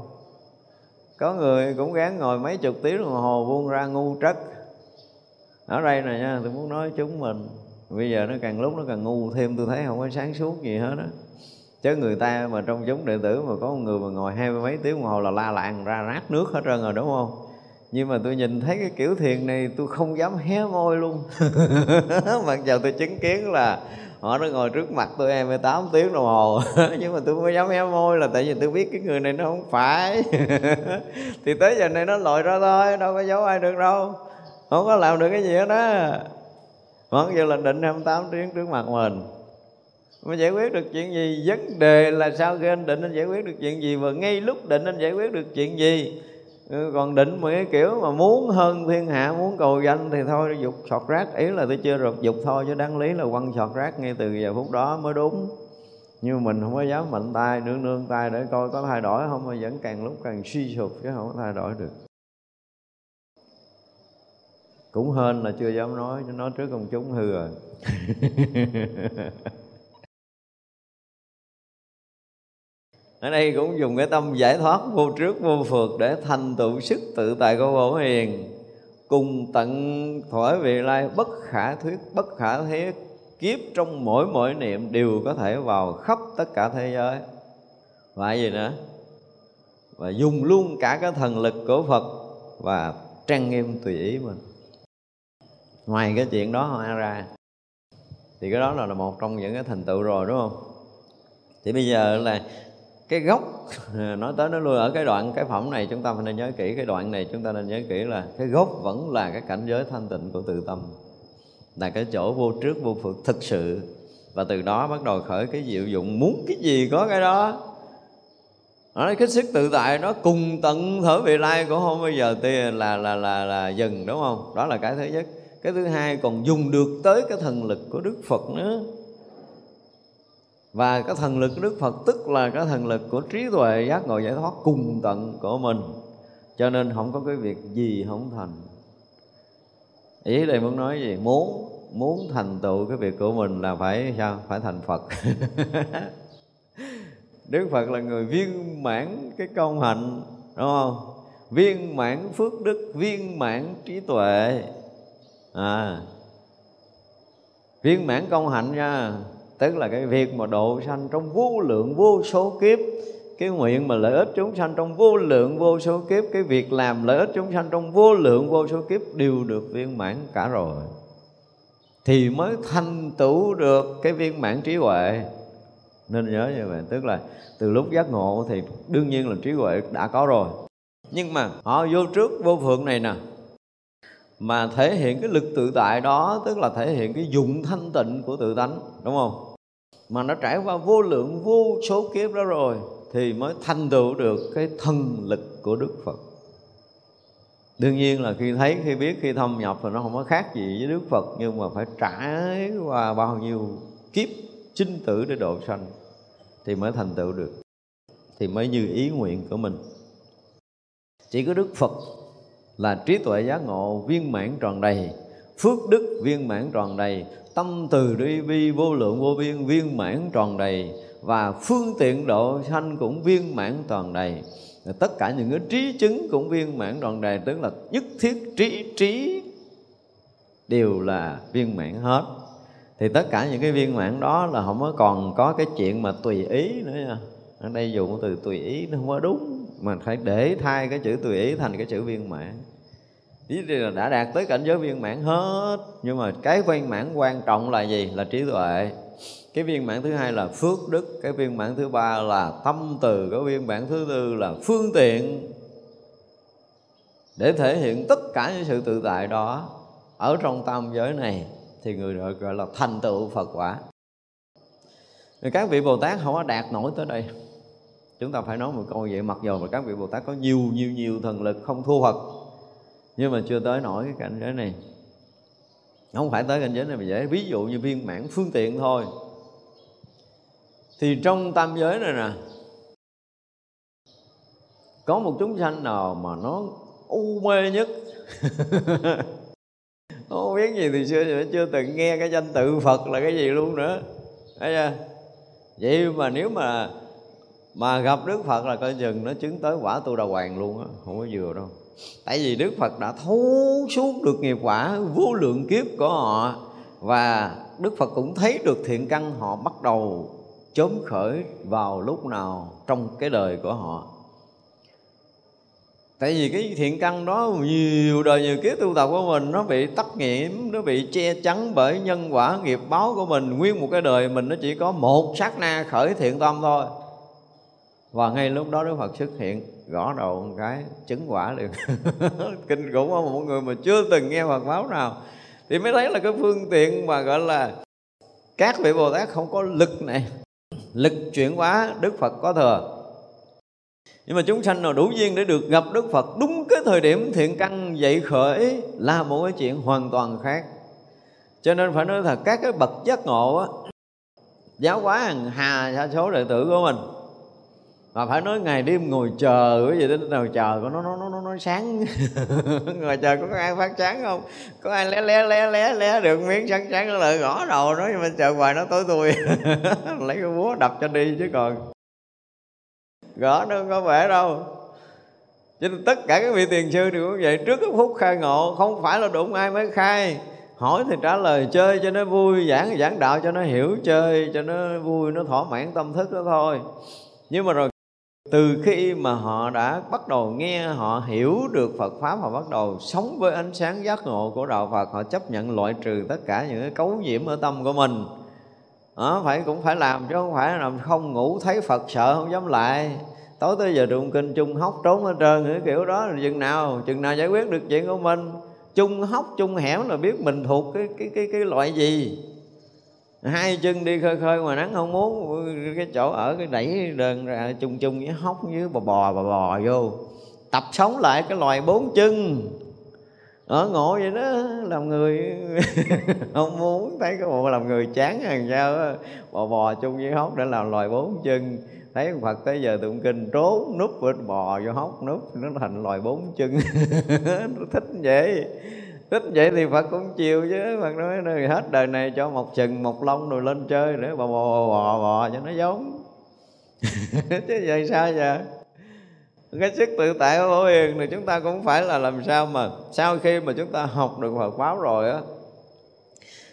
Có người cũng gán ngồi mấy chục tiếng đồng hồ buông ra ngu trất. Ở đây này nha, tôi muốn nói chúng mình. Bây giờ nó càng lúc nó càng ngu thêm, tôi thấy không có sáng suốt gì hết á. Chứ người ta mà trong chúng đệ tử mà có một người mà ngồi hai mươi mấy tiếng đồng hồ là la làng ra rác nước hết trơn rồi, đúng không? Nhưng mà tôi nhìn thấy cái kiểu thiền này, tôi không dám hé môi luôn. [laughs] Mặc dù tôi chứng kiến là họ nó ngồi trước mặt tôi em 18 tiếng đồng hồ. [laughs] Nhưng mà tôi không dám hé môi là tại vì tôi biết cái người này nó không phải. [laughs] Thì tới giờ này nó lội ra thôi, đâu có giấu ai được đâu. Không có làm được cái gì hết á. Vẫn giờ là định 28 tiếng trước mặt mình. Mà giải quyết được chuyện gì? Vấn đề là sao khi anh định anh giải quyết được chuyện gì? Và ngay lúc định anh giải quyết được chuyện gì? Ừ, còn định một cái kiểu mà muốn hơn thiên hạ, muốn cầu danh thì thôi, dục sọt rác, ý là tôi chưa được dục thôi, chứ đáng lý là quăng sọt rác ngay từ giờ phút đó mới đúng. Nhưng mà mình không có dám mạnh tay, nương nương tay để coi có thay đổi không, mà vẫn càng lúc càng suy sụp chứ không có thay đổi được. Cũng hên là chưa dám nói chứ nói trước công chúng hư rồi. [laughs] ở đây cũng dùng cái tâm giải thoát vô trước vô phượt để thành tựu sức tự tại của bổ hiền. Cùng tận thổi vị lai bất khả thuyết, bất khả thiết kiếp trong mỗi mỗi niệm đều có thể vào khắp tất cả thế giới. Và gì nữa? Và dùng luôn cả cái thần lực của Phật và trang nghiêm tùy ý mình. Ngoài cái chuyện đó hoa ra, thì cái đó là một trong những cái thành tựu rồi, đúng không? Thì bây giờ là cái gốc. [laughs] Nói tới nó lui ở cái đoạn, cái phẩm này chúng ta phải nên nhớ kỹ. Cái đoạn này chúng ta nên nhớ kỹ là cái gốc vẫn là cái cảnh giới thanh tịnh của tự tâm. Là cái chỗ vô trước, vô phật thực sự. Và từ đó bắt đầu khởi cái diệu dụng. Muốn cái gì có cái đó. Nói cái sức tự tại nó cùng tận thở vị lai của không bao giờ tiền là là là là dừng, đúng không? Đó là cái thứ nhất. Cái thứ hai còn dùng được tới cái thần lực của đức phật nữa và cái thần lực của Đức Phật tức là cái thần lực của trí tuệ giác ngộ giải thoát cùng tận của mình. Cho nên không có cái việc gì không thành. Ý đây muốn nói gì? Muốn muốn thành tựu cái việc của mình là phải sao? Phải thành phật. [laughs] Đức phật là người viên mãn cái công hạnh, đúng không? Viên mãn phước đức, viên mãn trí tuệ. À. Viên mãn công hạnh nha tức là cái việc mà độ sanh trong vô lượng, vô số kiếp, cái nguyện mà lợi ích chúng sanh trong vô lượng, vô số kiếp, cái việc làm lợi ích chúng sanh trong vô lượng, vô số kiếp đều được viên mãn cả rồi, thì mới thành tựu được cái viên mãn trí huệ. Nên nhớ như vậy, tức là từ lúc giác ngộ thì đương nhiên là trí huệ đã có rồi. Nhưng mà họ vô trước, vô phượng này nè, mà thể hiện cái lực tự tại đó, tức là thể hiện cái dụng thanh tịnh của tự tánh, đúng không? Mà nó trải qua vô lượng, vô số kiếp đó rồi thì mới thành tựu được cái thần lực của đức phật. Đương nhiên là khi thấy, khi biết, khi thâm nhập thì nó không có khác gì với đức phật, nhưng mà phải trải qua bao nhiêu kiếp chinh tử để độ sanh thì mới thành tựu được, thì mới như ý nguyện của mình. Chỉ có đức phật là trí tuệ giác ngộ viên mãn tròn đầy phước đức viên mãn tròn đầy, tâm từ bi bi vô lượng vô biên viên mãn tròn đầy, và phương tiện độ sanh cũng viên mãn tròn đầy. Tất cả những cái trí chứng cũng viên mãn tròn đầy, tức là nhất thiết trí trí đều là viên mãn hết. Thì tất cả những cái viên mãn đó là không có còn có cái chuyện mà tùy ý nữa nha. Ở đây dùng từ tùy ý nó không có đúng, mà phải để thay cái chữ tùy ý thành cái chữ viên mãn ý là đã đạt tới cảnh giới viên mãn hết. Nhưng mà cái viên mãn quan trọng là gì? Là trí tuệ. Cái viên mãn thứ hai là phước đức. Cái viên mãn thứ ba là tâm từ. Cái viên mãn thứ tư là phương tiện để thể hiện tất cả những sự tự tại đó. Ở trong tam giới này thì người được gọi là thành tựu Phật quả. Thì các vị Bồ Tát không có đạt nổi tới đây. Chúng ta phải nói một câu vậy, mặc dù mà các vị Bồ Tát có nhiều nhiều nhiều thần lực không thua Phật nhưng mà chưa tới nổi cái cảnh giới này. Không phải tới cảnh giới này mà dễ. Ví dụ như viên mãn phương tiện thôi. Thì trong tam giới này nè, có một chúng sanh nào mà nó u mê nhất? [laughs] Không biết gì thì xưa giờ chưa từng nghe cái danh tự Phật là cái gì luôn nữa. Thấy chưa? Vậy mà nếu mà mà gặp Đức Phật là coi chừng nó chứng tới quả tu đà hoàng luôn á. Không có vừa đâu tại vì Đức Phật đã thấu suốt được nghiệp quả, vô lượng kiếp của họ. Và Đức Phật cũng thấy được thiện căn họ bắt đầu chớm khởi vào lúc nào trong cái đời của họ. Tại vì cái thiện căn đó nhiều đời nhiều kiếp tu tập của mình, nó bị tắc nghiệm nó bị che chắn bởi nhân quả nghiệp báo của mình. Nguyên một cái đời mình nó chỉ có một sát na khởi thiện tâm thôi và ngay lúc đó Đức Phật xuất hiện, gõ đầu một cái, chứng quả liền. [laughs] Kinh khủng không một người mà chưa từng nghe Phật báo nào. Thì mới thấy là cái phương tiện mà, gọi là, các vị Bồ Tát không có lực này. Lực chuyển hóa Đức Phật có thừa. Nhưng mà chúng sanh nào đủ duyên để được gặp Đức Phật đúng cái thời điểm thiện căn dậy khởi là một cái chuyện hoàn toàn khác. Cho nên phải nói thật các cái bậc giác ngộ á, giáo hóa hàng hà sa số đệ tử của mình mà phải nói ngày đêm ngồi chờ cái gì đến nào chờ có nó nó nó nó, nó sáng. [laughs] Ngồi chờ có ai phát sáng không? Có ai lé lé lé lé lé được miếng sáng sáng nó lại gõ đầu nó nhưng mà chờ hoài nó tối tui [laughs] lấy cái búa đập cho đi chứ còn. Gõ nó không có vẻ đâu. Cho nên tất cả các vị tiền sư đều cũng vậy. Trước cái phút khai ngộ không phải là đụng ai mới khai. Hỏi thì trả lời chơi cho nó vui giảng giảng đạo cho nó hiểu chơi cho nó vui nó thỏa mãn tâm thức đó thôi. Nhưng mà rồi từ khi mà họ đã bắt đầu nghe họ hiểu được Phật pháp họ bắt đầu sống với ánh sáng giác ngộ của đạo Phật họ chấp nhận loại trừ tất cả những cái cấu nhiễm ở tâm của mình. Đó, phải cũng phải làm chứ không phải làm không ngủ thấy Phật sợ không dám lại. Tối tới giờ tụng kinh chung hóc trốn hết trơn cái kiểu đó là chừng nào chừng nào giải quyết được chuyện của mình. Chung hóc chung hẻm là biết mình thuộc cái cái cái cái loại gì hai chân đi khơi khơi ngoài nắng không muốn, cái chỗ ở cái đẩy đơn ra, chung chung với hóc với bò bò bò bò vô. Tập sống lại cái loài bốn chân. Ở ngộ vậy đó, làm người [laughs] không muốn, thấy cái bộ làm người chán hàng sao bò bò chung với hóc để làm loài bốn chân. Thấy phật tới giờ tụng kinh, trốn núp bên bò vô hốc, núp, nó thành loài bốn chân. [laughs] Nó thích vậy thích vậy thì phật cũng chiều chứ. Phật nói nói hết đời này cho một chừng, một lông rồi lên chơi để bò bò bò bò cho nó giống. [laughs] Chứ vậy sao giờ? Cái sức tự tại của Phổ Hiền thì chúng ta cũng phải là làm sao mà sau khi mà chúng ta học được Phật pháp rồi á,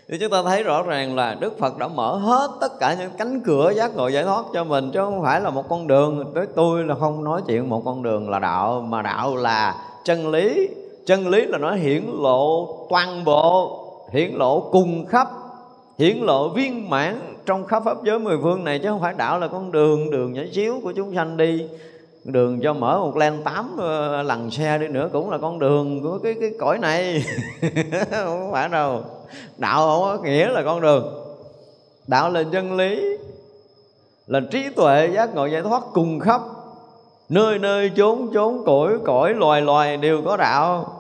thì chúng ta thấy rõ ràng là Đức Phật đã mở hết tất cả những cánh cửa giác ngộ giải thoát cho mình, chứ không phải là một con đường. Tới tôi là không nói chuyện một con đường là đạo, mà đạo là chân lý chân lý là nó hiển lộ toàn bộ, hiển lộ cùng khắp, hiển lộ viên mãn trong khắp pháp giới mười phương này, chứ không phải đạo là con đường đường nhỏ xíu của chúng sanh đi, đường cho mở một len tám ờ, lần xe đi nữa cũng là con đường của cái cái cõi này. [laughs] Không phải đâu, đạo không có nghĩa là con đường. Đạo là chân lý, là trí tuệ giác ngộ giải thoát cùng khắp. Nơi nơi chốn chốn cõi cõi loài loài đều có đạo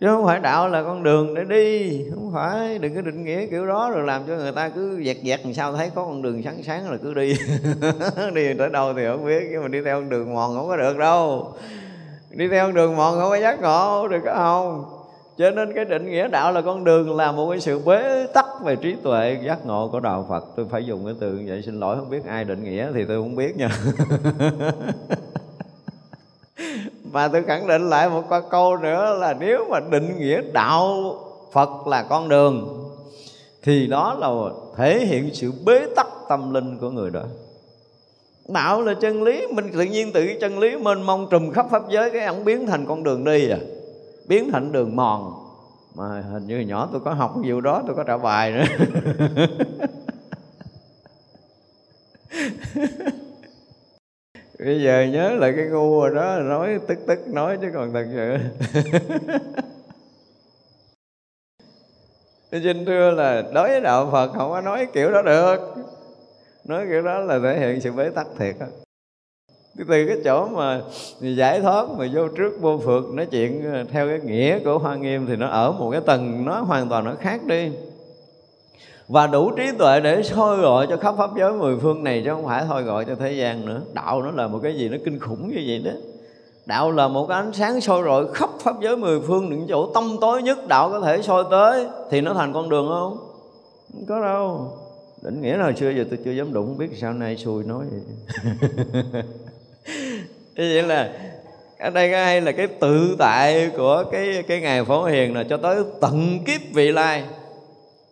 chứ không phải đạo là con đường để đi, không phải. Đừng có định nghĩa kiểu đó rồi làm cho người ta cứ dẹt dẹt làm sao thấy có con đường sáng sáng là cứ đi. [laughs] Đi tới đâu thì không biết, nhưng mà đi theo con đường mòn không có được đâu. Đi theo con đường mòn không có giác ngộ, được không? Cho nên cái định nghĩa đạo là con đường là một cái sự bế tắc về trí tuệ, giác ngộ của đạo Phật. Tôi phải dùng cái từ như vậy, xin lỗi, không biết ai định nghĩa thì tôi không biết nha. [laughs] và tôi khẳng định lại một câu nữa là nếu mà định nghĩa đạo Phật là con đường, thì đó là thể hiện sự bế tắc tâm linh của người đó. Đạo là chân lý, mình tự nhiên tự chân lý mênh mông trùm khắp pháp giới, cái ông biến thành con đường đi à. Biến thành đường mòn. Mà hình như nhỏ tôi có học nhiều đó, tôi có trả bài nữa. [laughs] bây giờ nhớ lại cái ngu rồi đó, nói tức tức nói chứ còn thật sự. [laughs] Xin thưa là đối với đạo phật không có nói kiểu đó được. Nói kiểu đó là thể hiện sự bế tắc thiệt á. Từ cái chỗ mà giải thoát mà vô trước vô phượt, nói chuyện theo cái nghĩa của hoa nghiêm thì nó ở một cái tầng nó hoàn toàn nó khác đi và đủ trí tuệ để soi gọi cho khắp pháp giới mười phương này, chứ không phải thôi gọi cho thế gian nữa. Đạo nó là một cái gì nó kinh khủng như vậy đó. Đạo là một cái ánh sáng soi rọi khắp pháp giới mười phương, những chỗ tâm tối nhất đạo có thể soi tới. Thì nó thành con đường không? Không có đâu. Định nghĩa là xưa giờ tôi chưa dám đụng không biết sao nay xui nói vậy. [laughs] Vậy là ở đây cái hay là cái tự tại của cái cái ngày phổ hiền là cho tới tận kiếp vị lai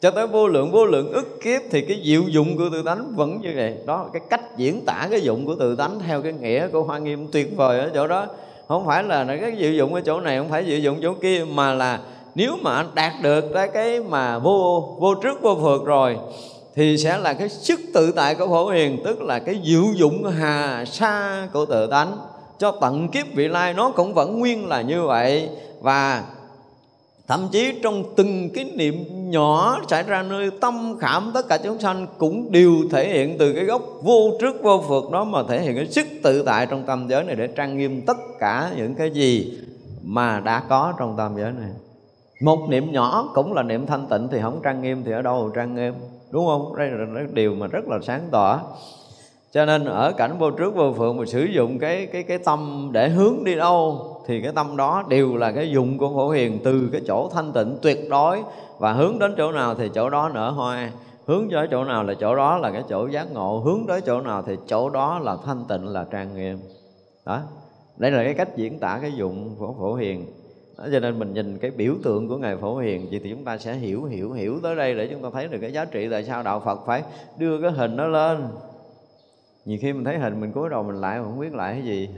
cho tới vô lượng vô lượng ức kiếp thì cái diệu dụng của tự tánh vẫn như vậy. Đó, cái cách diễn tả cái dụng của tự tánh theo cái nghĩa của hoa nghiêm tuyệt vời ở chỗ đó. Không phải là cái diệu dụng ở chỗ này, không phải diệu dụng chỗ kia, mà là nếu mà anh đạt được cái cái mà vô vô trước, vô phượt rồi, thì sẽ là cái sức tự tại của phổ hiền, tức là cái diệu dụng hà sa của tự tánh cho tận kiếp vị lai nó cũng vẫn nguyên là như vậy. Và thậm chí trong từng cái niệm nhỏ xảy ra nơi tâm khảm, tất cả chúng sanh cũng đều thể hiện từ cái gốc vô trước vô phượt đó mà thể hiện cái sức tự tại trong tâm giới này để trang nghiêm tất cả những cái gì mà đã có trong tâm giới này. Một niệm nhỏ cũng là niệm thanh tịnh thì không trang nghiêm thì ở đâu trang nghiêm, đúng không? Đây là điều mà rất là sáng tỏ. Cho nên ở cảnh vô trước vô phượng mà sử dụng cái cái cái tâm để hướng đi đâu? Thì cái tâm đó đều là cái dụng của phổ hiền từ cái chỗ thanh tịnh tuyệt đối. Và hướng đến chỗ nào thì chỗ đó nở hoa hướng tới chỗ nào là chỗ đó là cái chỗ giác ngộ hướng tới chỗ nào thì chỗ đó là thanh tịnh là trang nghiêm. Đó đây là cái cách diễn tả cái dụng của phổ hiền. Đó, cho nên mình nhìn cái biểu tượng của ngài phổ hiền vậy thì chúng ta sẽ hiểu hiểu hiểu tới đây để chúng ta thấy được cái giá trị tại sao đạo phật phải đưa cái hình nó lên nhiều khi mình thấy hình mình cúi đầu mình lại mà không biết lại cái gì.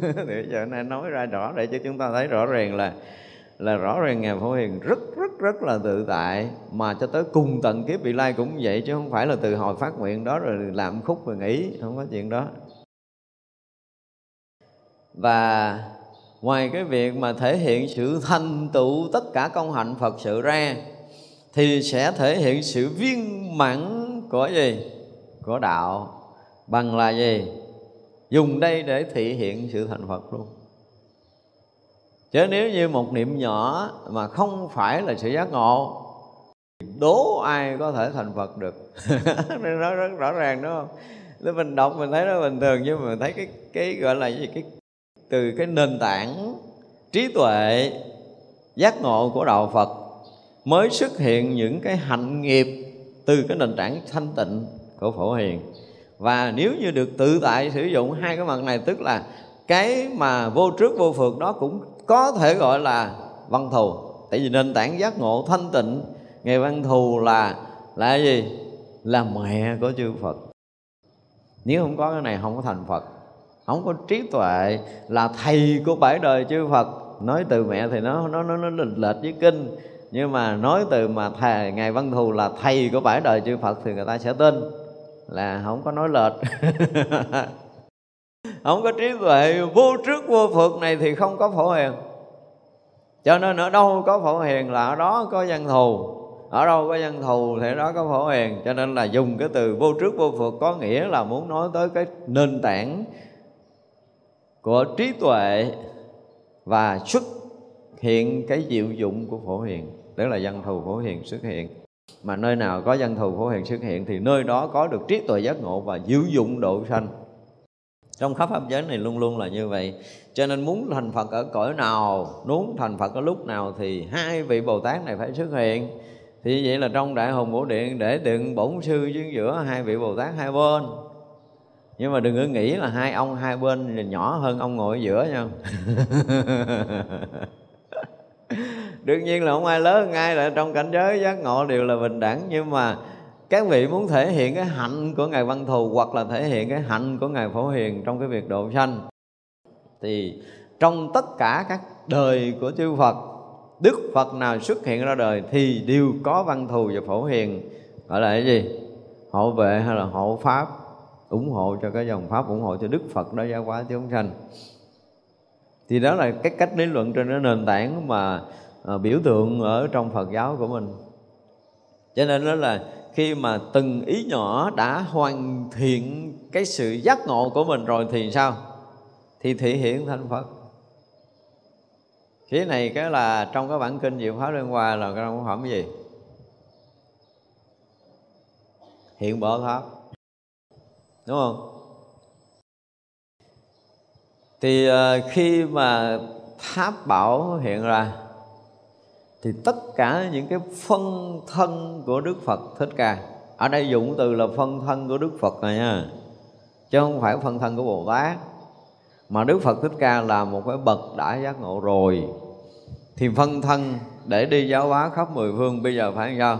[laughs] Thì giờ này nói ra rõ để cho chúng ta thấy rõ ràng là là rõ ràng ngài phổ hiền rất rất rất là tự tại mà cho tới cùng tận kiếp vị lai cũng vậy chứ không phải là từ hồi phát nguyện đó rồi làm khúc rồi nghỉ, không có chuyện đó. Và ngoài cái việc mà thể hiện sự thành tựu tất cả công hạnh phật sự ra, thì sẽ thể hiện sự viên mãn của gì? Của đạo bằng là gì? Dùng đây để thể hiện sự thành phật luôn. Chứ nếu như một niệm nhỏ mà không phải là sự giác ngộ, đố ai có thể thành phật được? [laughs] Nó rất rõ ràng, đúng không? Mình đọc mình thấy nó bình thường, nhưng mà mình thấy cái cái gọi là gì? Cái, từ cái nền tảng trí tuệ, giác ngộ của đạo Phật mới xuất hiện những cái hạnh nghiệp từ cái nền tảng thanh tịnh của phổ hiền và nếu như được tự tại sử dụng hai cái mặt này, tức là cái mà vô trước vô phượt đó cũng có thể gọi là văn thù. Tại vì nền tảng giác ngộ thanh tịnh ngày văn thù là là gì? Là mẹ của chư phật. Nếu không có cái này, không có thành phật. Không có trí tuệ, là thầy của bảy đời chư phật. Nói từ mẹ thì nó nó nó nó lệch lệch với kinh. Nhưng mà nói từ mà thầy, ngài văn thù là thầy của bảy đời chư phật thì người ta sẽ tin là không có nói lệch. [laughs] Không có trí tuệ, vô trước vô phượt này thì không có phổ hiền. Cho nên ở đâu có phổ hiền là ở đó có dân thù. Ở đâu có dân thù thì ở đó có phổ hiền. Cho nên là dùng cái từ vô trước vô phượt có nghĩa là muốn nói tới cái nền tảng của trí tuệ và xuất hiện cái diệu dụng của phổ hiền. Tức là dân thù phổ hiền xuất hiện mà nơi nào có dân thù phổ hiện xuất hiện thì nơi đó có được trí tuệ giác ngộ và diệu dụng độ sanh. Trong khắp pháp giới này luôn luôn là như vậy. Cho nên muốn thành phật ở cõi nào, muốn thành phật ở lúc nào thì hai vị bồ tát này phải xuất hiện. Thì vậy là trong đại hùng bổ điện, để tượng bổn sư dưới giữa, hai vị bồ tát hai bên. Nhưng mà đừng có nghĩ là hai ông hai bên là nhỏ hơn ông ngồi ở giữa nha. [laughs] đương nhiên là không ai lớn ngay là trong cảnh giới giác ngộ đều là bình đẳng. Nhưng mà các vị muốn thể hiện cái hạnh của ngài văn thù hoặc là thể hiện cái hạnh của ngài phổ hiền trong cái việc độ sanh, thì trong tất cả các đời của chư Phật, Đức Phật nào xuất hiện ra đời thì đều có văn thù và phổ hiền. Gọi là cái gì? Hộ vệ hay là hộ pháp, ủng hộ cho cái dòng pháp, ủng hộ cho Đức Phật đó giáo hóa chúng sanh. Thì đó là cái cách lý luận trên cái nền tảng mà Ờ, biểu tượng ở trong Phật giáo của mình cho nên đó là khi mà từng ý nhỏ đã hoàn thiện cái sự giác ngộ của mình rồi thì sao thì thể hiện thành Phật cái này cái là trong cái bản kinh Diệu Pháp Liên Hoa là cái phẩm cái gì? Hiện Bồ tháp. Đúng không? Thì ờ, khi mà tháp bảo hiện ra thì tất cả những cái phân thân của Đức Phật Thích Ca, Ở đây dụng từ là phân thân của Đức Phật này nha, Chứ không phải phân thân của Bồ Tát. Mà Đức Phật Thích Ca là một cái bậc đã giác ngộ rồi. Thì phân thân để đi giáo hóa khắp mười phương, bây giờ phải sao?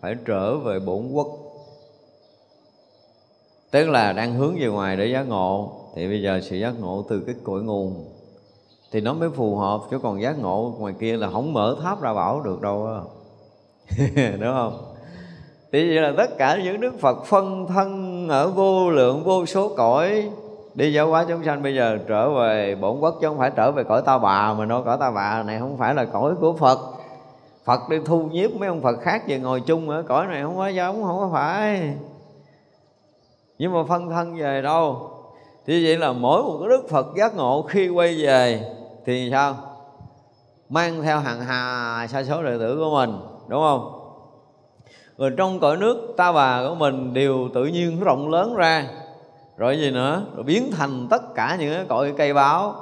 Phải trở về bổn quốc. Tức là đang hướng về ngoài để giác ngộ. Thì bây giờ sự giác ngộ từ cái cội nguồn thì nó mới phù hợp, chứ còn giác ngộ ngoài kia là không mở tháp ra bảo được đâu [laughs] đúng không? Thì vậy là tất cả những đức phật phân thân ở vô lượng, vô số cõi đi giáo hóa chúng sanh, bây giờ trở về bổn quốc chứ không phải trở về cõi ta bà mà nó cõi ta bà này không phải là cõi của phật. Phật đi thu nhiếp mấy ông phật khác về ngồi chung ở cõi này không có giống, không có phải. Nhưng mà phân thân về đâu? Thì vậy là mỗi một cái đức phật giác ngộ khi quay về thì sao? Mang theo hàng hà sa số đệ tử của mình, đúng không? Rồi trong cõi nước ta bà của mình đều tự nhiên rộng lớn ra. Rồi gì nữa? Rồi biến thành tất cả những cái cội cây báo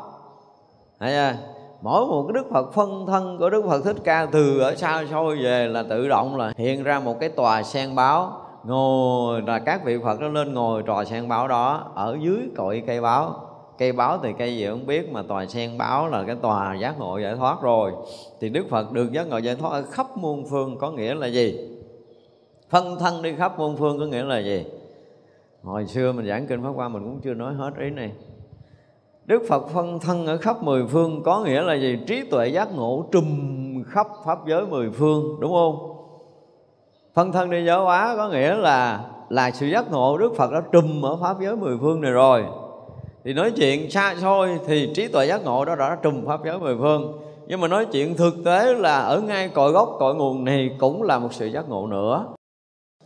thấy chưa? Mỗi một cái đức phật phân thân của đức phật thích ca từ ở xa xôi về là tự động là hiện ra một cái tòa sen báo ngồi là các vị phật nó lên ngồi trò sen báo đó ở dưới cội cây báo cây báo thì cây gì không biết mà tòa sen báo là cái tòa giác ngộ giải thoát rồi thì đức phật được giác ngộ giải thoát ở khắp muôn phương có nghĩa là gì phân thân đi khắp muôn phương có nghĩa là gì hồi xưa mình giảng kinh pháp qua mình cũng chưa nói hết ý này Đức Phật phân thân ở khắp mười phương có nghĩa là gì? Trí tuệ giác ngộ trùm khắp pháp giới mười phương, đúng không? Phân thân đi giáo hóa có nghĩa là là sự giác ngộ Đức Phật đã trùm ở pháp giới mười phương này rồi. Thì nói chuyện xa xôi thì trí tuệ giác ngộ đó đã trùm pháp giới mười phương. Nhưng mà nói chuyện thực tế là ở ngay cội gốc, cội nguồn này cũng là một sự giác ngộ nữa.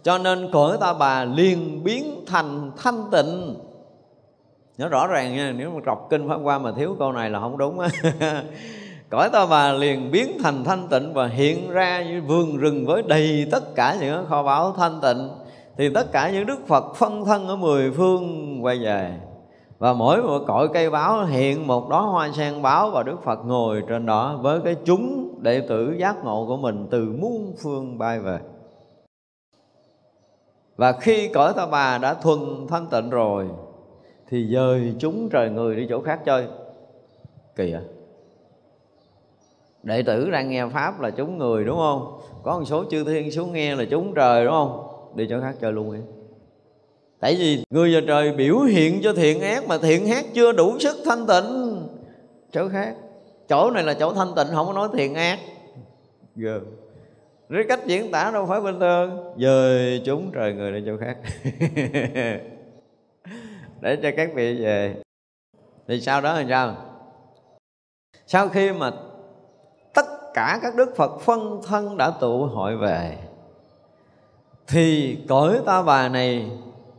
Cho nên cõi ta bà liền biến thành thanh tịnh. Nó rõ ràng nha nếu mà đọc kinh pháp qua mà thiếu câu này là không đúng. Á [laughs] cõi ta bà liền biến thành thanh tịnh và hiện ra như vườn rừng với đầy tất cả những kho báu thanh tịnh. Thì tất cả những đức phật phân thân ở mười phương quay về và mỗi một cội cây báo hiện một đóa hoa sen báo và đức phật ngồi trên đó với cái chúng đệ tử giác ngộ của mình từ muôn phương bay về. Và khi cõi ta bà đã thuần thanh tịnh rồi, thì dời chúng trời người đi chỗ khác chơi. Kỳ à đệ tử đang nghe pháp là chúng người, đúng không? Có một số chư thiên xuống nghe là chúng trời, đúng không? Đi chỗ khác chơi luôn vậy tại vì người và trời biểu hiện cho thiện ác mà thiện ác chưa đủ sức thanh tịnh. Chỗ khác, chỗ này là chỗ thanh tịnh, không có nói thiện ác. Gờ. Rồi cách diễn tả đâu phải bình thường. Dời chúng trời người đi chỗ khác. [laughs] Để cho các vị về. Thì sau đó là sao? Sau khi mà Tất cả các đức Phật phân thân đã tụ hội về, Thì cõi ta bà này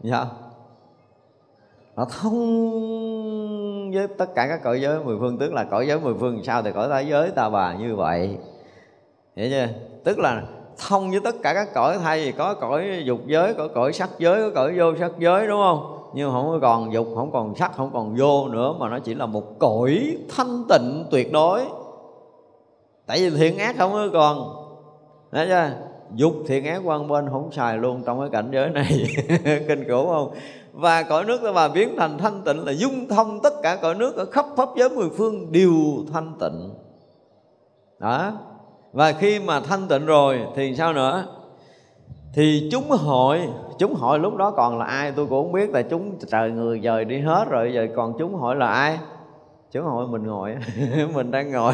dạ. Nó thông với tất cả các cõi giới mười phương, Tức là cõi giới mười phương sao Thì cõi thế giới ta bà như vậy. Hiểu chưa? Tức là thông với tất cả các cõi thay vì có cõi dục giới, có cõi sắc giới, có cõi vô sắc giới, đúng không? Nhưng không còn dục, không còn sắc, không còn vô nữa, mà nó chỉ là một cõi thanh tịnh tuyệt đối. Tại vì thiện ác không có còn. Thấy chưa? Dục thiện ác quan bên, không xài luôn trong cái cảnh giới này. [laughs] Kinh khủng không? Và cõi nước ta bà biến thành thanh tịnh là dung thông tất cả cõi nước ở khắp pháp giới mười phương đều thanh tịnh. Đó. Và khi mà thanh tịnh rồi thì sao nữa? Thì chúng hội chúng hội lúc đó còn là ai tôi cũng không biết là chúng trời người dời đi hết rồi, giờ còn chúng hội là ai? Chúng hội mình ngồi [laughs] mình đang ngồi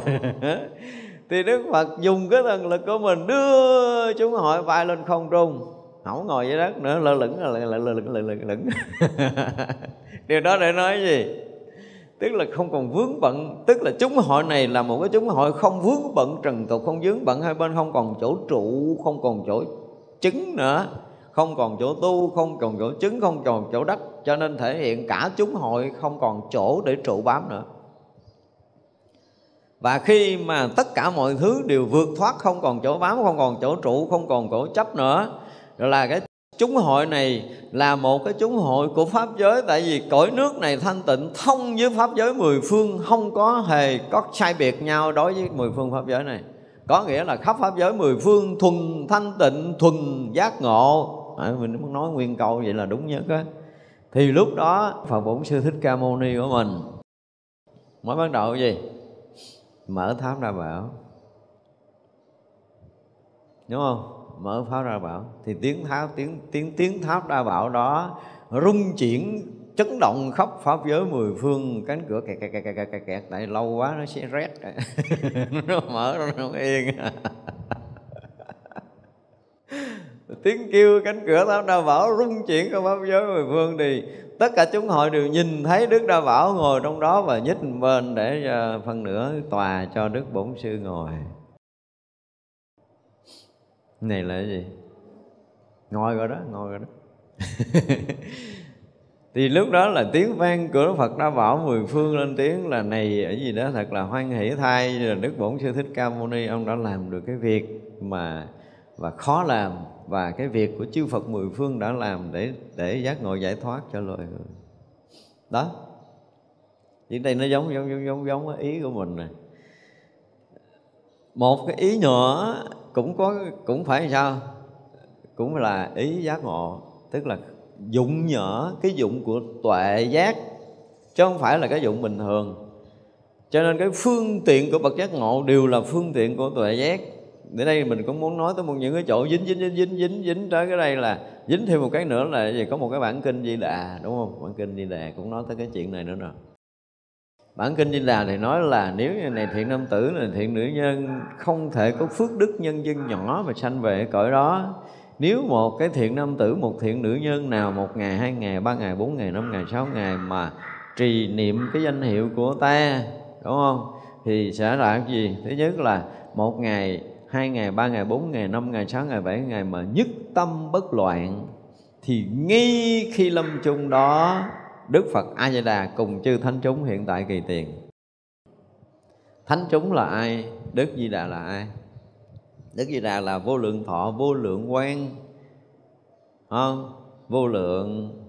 thì đức phật dùng cái thần lực của mình đưa chúng hội bay lên không trung. Không ngồi dưới đất nữa lơ lửng lơ lửng lơ lửng lơ lửng, lửng. [laughs] điều đó để nói gì? Tức là không còn vướng bận tức là chúng hội này là một cái chúng hội không vướng bận trần tục không vướng bận hai bên không còn chỗ trụ không còn chỗ chứng nữa. Không còn chỗ tu không còn chỗ chứng không còn chỗ đất cho nên thể hiện cả chúng hội không còn chỗ để trụ bám nữa và khi mà tất cả mọi thứ đều vượt thoát không còn chỗ bám không còn chỗ trụ không còn chỗ chấp nữa rồi là cái chúng hội này là một cái chúng hội của pháp giới. Tại vì cõi nước này thanh tịnh thông với pháp giới mười phương không có hề có sai biệt nhau đối với mười phương pháp giới này. Có nghĩa là khắp pháp giới mười phương thuần thanh tịnh thuần giác ngộ. À, mình muốn nói nguyên câu vậy là đúng nhất á. Thì lúc đó phật bổn sư thích ca mâu ni của mình mới bắt đầu cái gì? Mở tháp ra bảo. Đúng không? Mở pháo ra bảo. Thì tiếng tháp tiếng tiếng tiếng tháp ra bảo đó rung chuyển chấn động khắp pháp giới mười phương. Cánh cửa kẹt kẹt kẹt kẹt kẹt, kẹt tại lâu quá nó sẽ rét. [laughs] Nó mở ra nó không yên. [laughs] Tiếng kêu cánh cửa tháp đa bảo rung chuyển khắp pháp giới mười phương thì tất cả chúng hội đều nhìn thấy đức đa bảo ngồi trong đó và nhích bên để ờ, phần nửa tòa cho đức bổn sư ngồi. Này là cái gì? Ngồi rồi đó, ngồi rồi đó. [laughs] Thì lúc đó là tiếng vang của Đức Phật đã bảo mười phương lên tiếng là, này, ở gì đó thật là hoan hỷ thay là Đức Bổn Sư Thích Ca Mâu Ni, ông đã làm được cái việc mà, và khó làm và cái việc của chư Phật mười phương đã làm để để giác ngộ giải thoát cho loài người. Đó. Chuyện đây nó giống giống giống giống giống ý của mình này một cái ý nhỏ cũng có, cũng phải sao? Cũng là ý giác ngộ. Tức là dụng nhỏ, cái dụng của tuệ giác, chứ không phải là cái dụng bình thường. Cho nên cái phương tiện của bậc giác ngộ đều là phương tiện của tuệ giác đến đây mình cũng muốn nói tới một những cái chỗ dính dính dính dính dính dính tới cái đây là dính thêm một cái nữa là gì? Có một cái bản kinh di đà, đúng không? Bản kinh di đà cũng nói tới cái chuyện này nữa rồi bản kinh Di Đà thì nói là nếu như này thiện nam tử này thiện nữ nhân, không thể có phước đức nhân dân nhỏ mà sanh về cõi đó. Nếu một cái thiện nam tử, một thiện nữ nhân nào một ngày, hai ngày, ba ngày, bốn ngày, năm ngày, sáu ngày mà trì niệm cái danh hiệu của ta, đúng không? Thì sẽ là cái gì? Thứ nhất là một ngày hai ngày ba ngày bốn ngày năm ngày sáu ngày bảy ngày mà nhất tâm bất loạn thì ngay khi lâm chung đó Đức Phật A Di Đà cùng chư thánh chúng hiện tại kỳ tiền. Thánh chúng là ai? Đức Di Đà là ai? Đức Di Đà là vô lượng thọ, vô lượng quan, không vô lượng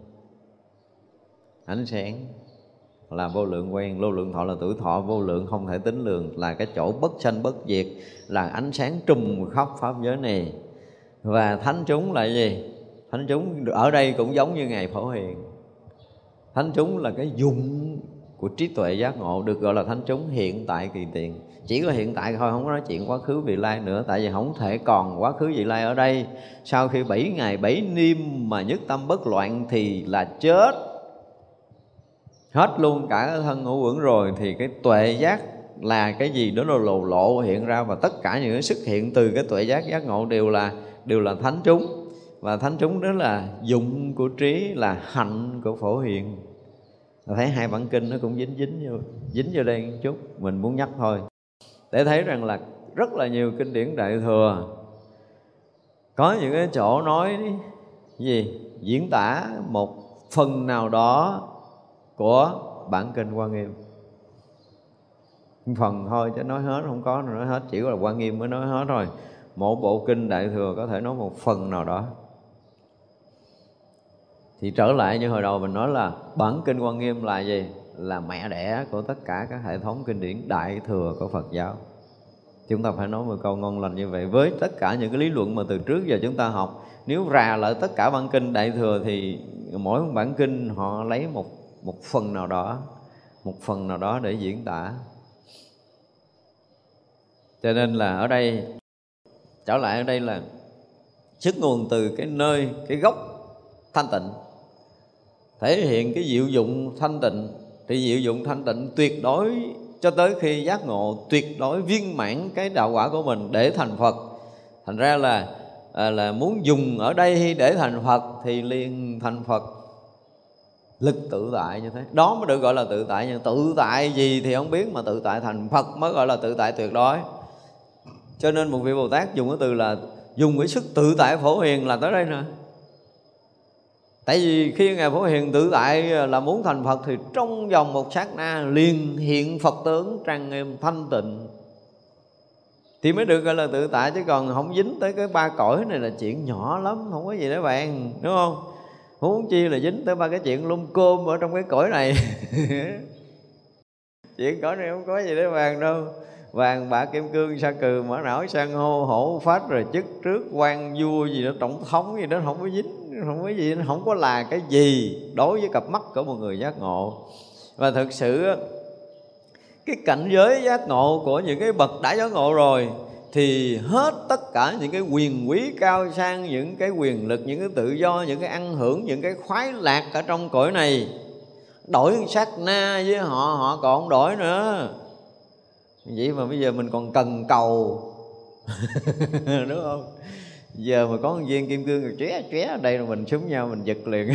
ánh sáng là vô lượng quen, vô lượng thọ là tuổi thọ, vô lượng không thể tính lường, là cái chỗ bất sanh bất diệt, là ánh sáng trùm khắp pháp giới này. Và thánh chúng là gì? Thánh chúng ở đây cũng giống như ngày phổ hiền. Thánh chúng là cái dụng của trí tuệ giác ngộ, được gọi là thánh chúng hiện tại kỳ tiền. Chỉ có hiện tại thôi, không có nói chuyện quá khứ vị lai nữa, tại vì không thể còn quá khứ vị lai ở đây. Sau khi bảy ngày, bảy niêm mà nhất tâm bất loạn thì là chết hết luôn cả cái thân ngũ quẩn rồi thì cái tuệ giác là cái gì đó nó lộ lộ hiện ra và tất cả những cái xuất hiện từ cái tuệ giác giác ngộ đều là đều là thánh chúng. Và thánh chúng đó là dụng của trí, là hạnh của phổ hiền. Thấy hai bản kinh nó cũng dính dính vô dính vô đây một chút, mình muốn nhắc thôi. Để thấy rằng là rất là nhiều kinh điển đại thừa có những cái chỗ nói gì? Diễn tả một phần nào đó của bản kinh quan nghiêm. Phần thôi chứ nói hết không có, nói hết chỉ có là quan nghiêm mới nói hết thôi. Một bộ kinh đại thừa có thể nói một phần nào đó. Thì trở lại như hồi đầu mình nói là bản kinh quan nghiêm là gì? Là mẹ đẻ của tất cả các hệ thống kinh điển đại thừa của phật giáo. Chúng ta phải nói một câu ngon lành như vậy. Với tất cả những cái lý luận mà từ trước giờ chúng ta học, nếu rà lại tất cả bản kinh đại thừa thì mỗi một bản kinh họ lấy một một phần nào đó một phần nào đó để diễn tả. Cho nên là ở đây trở lại ở đây là xuất nguồn từ cái nơi cái gốc thanh tịnh thể hiện cái diệu dụng thanh tịnh. Thì diệu dụng thanh tịnh tuyệt đối cho tới khi giác ngộ tuyệt đối viên mãn cái đạo quả của mình để thành Phật. Thành ra là à, là muốn dùng ở đây để thành Phật thì liền thành Phật lực tự tại như thế. Đó mới được gọi là tự tại, nhưng tự tại gì thì không biết, mà tự tại thành Phật mới gọi là tự tại tuyệt đối. Cho nên một vị Bồ Tát dùng cái từ là, dùng cái sức tự tại phổ hiền là tới đây nè tại vì khi ngài phổ hiền tự tại là muốn thành phật thì trong vòng một sát na liền hiện phật tướng trang nghiêm, thanh tịnh. Thì mới được gọi là tự tại, chứ còn không dính tới cái ba cõi này là chuyện nhỏ lắm, không có gì để bàn, đúng không? Huống chi là dính tới ba cái chuyện lung côm ở trong cái cõi này. [laughs] Chuyện cõi này không có gì để bàn đâu. Vàng, bạc, kim, cương, sa cừ, mã não san hô hổ phát rồi chức, trước, quan, vua gì đó, tổng thống gì đó, không có dính, không có gì, không có là cái gì đối với cặp mắt của một người giác ngộ. Và thực sự cái cảnh giới giác ngộ của những cái bậc đã giác ngộ rồi thì hết tất cả những cái quyền quý cao sang, những cái quyền lực, những cái tự do, những cái ăn hưởng, những cái khoái lạc ở trong cõi này, đổi sát na với họ họ còn không đổi nữa. Vậy mà bây giờ mình còn cần cầu. [laughs] Đúng không? Giờ mà có một viên kim cương rồi ché ché ở đây là mình súng nhau, mình giật liền.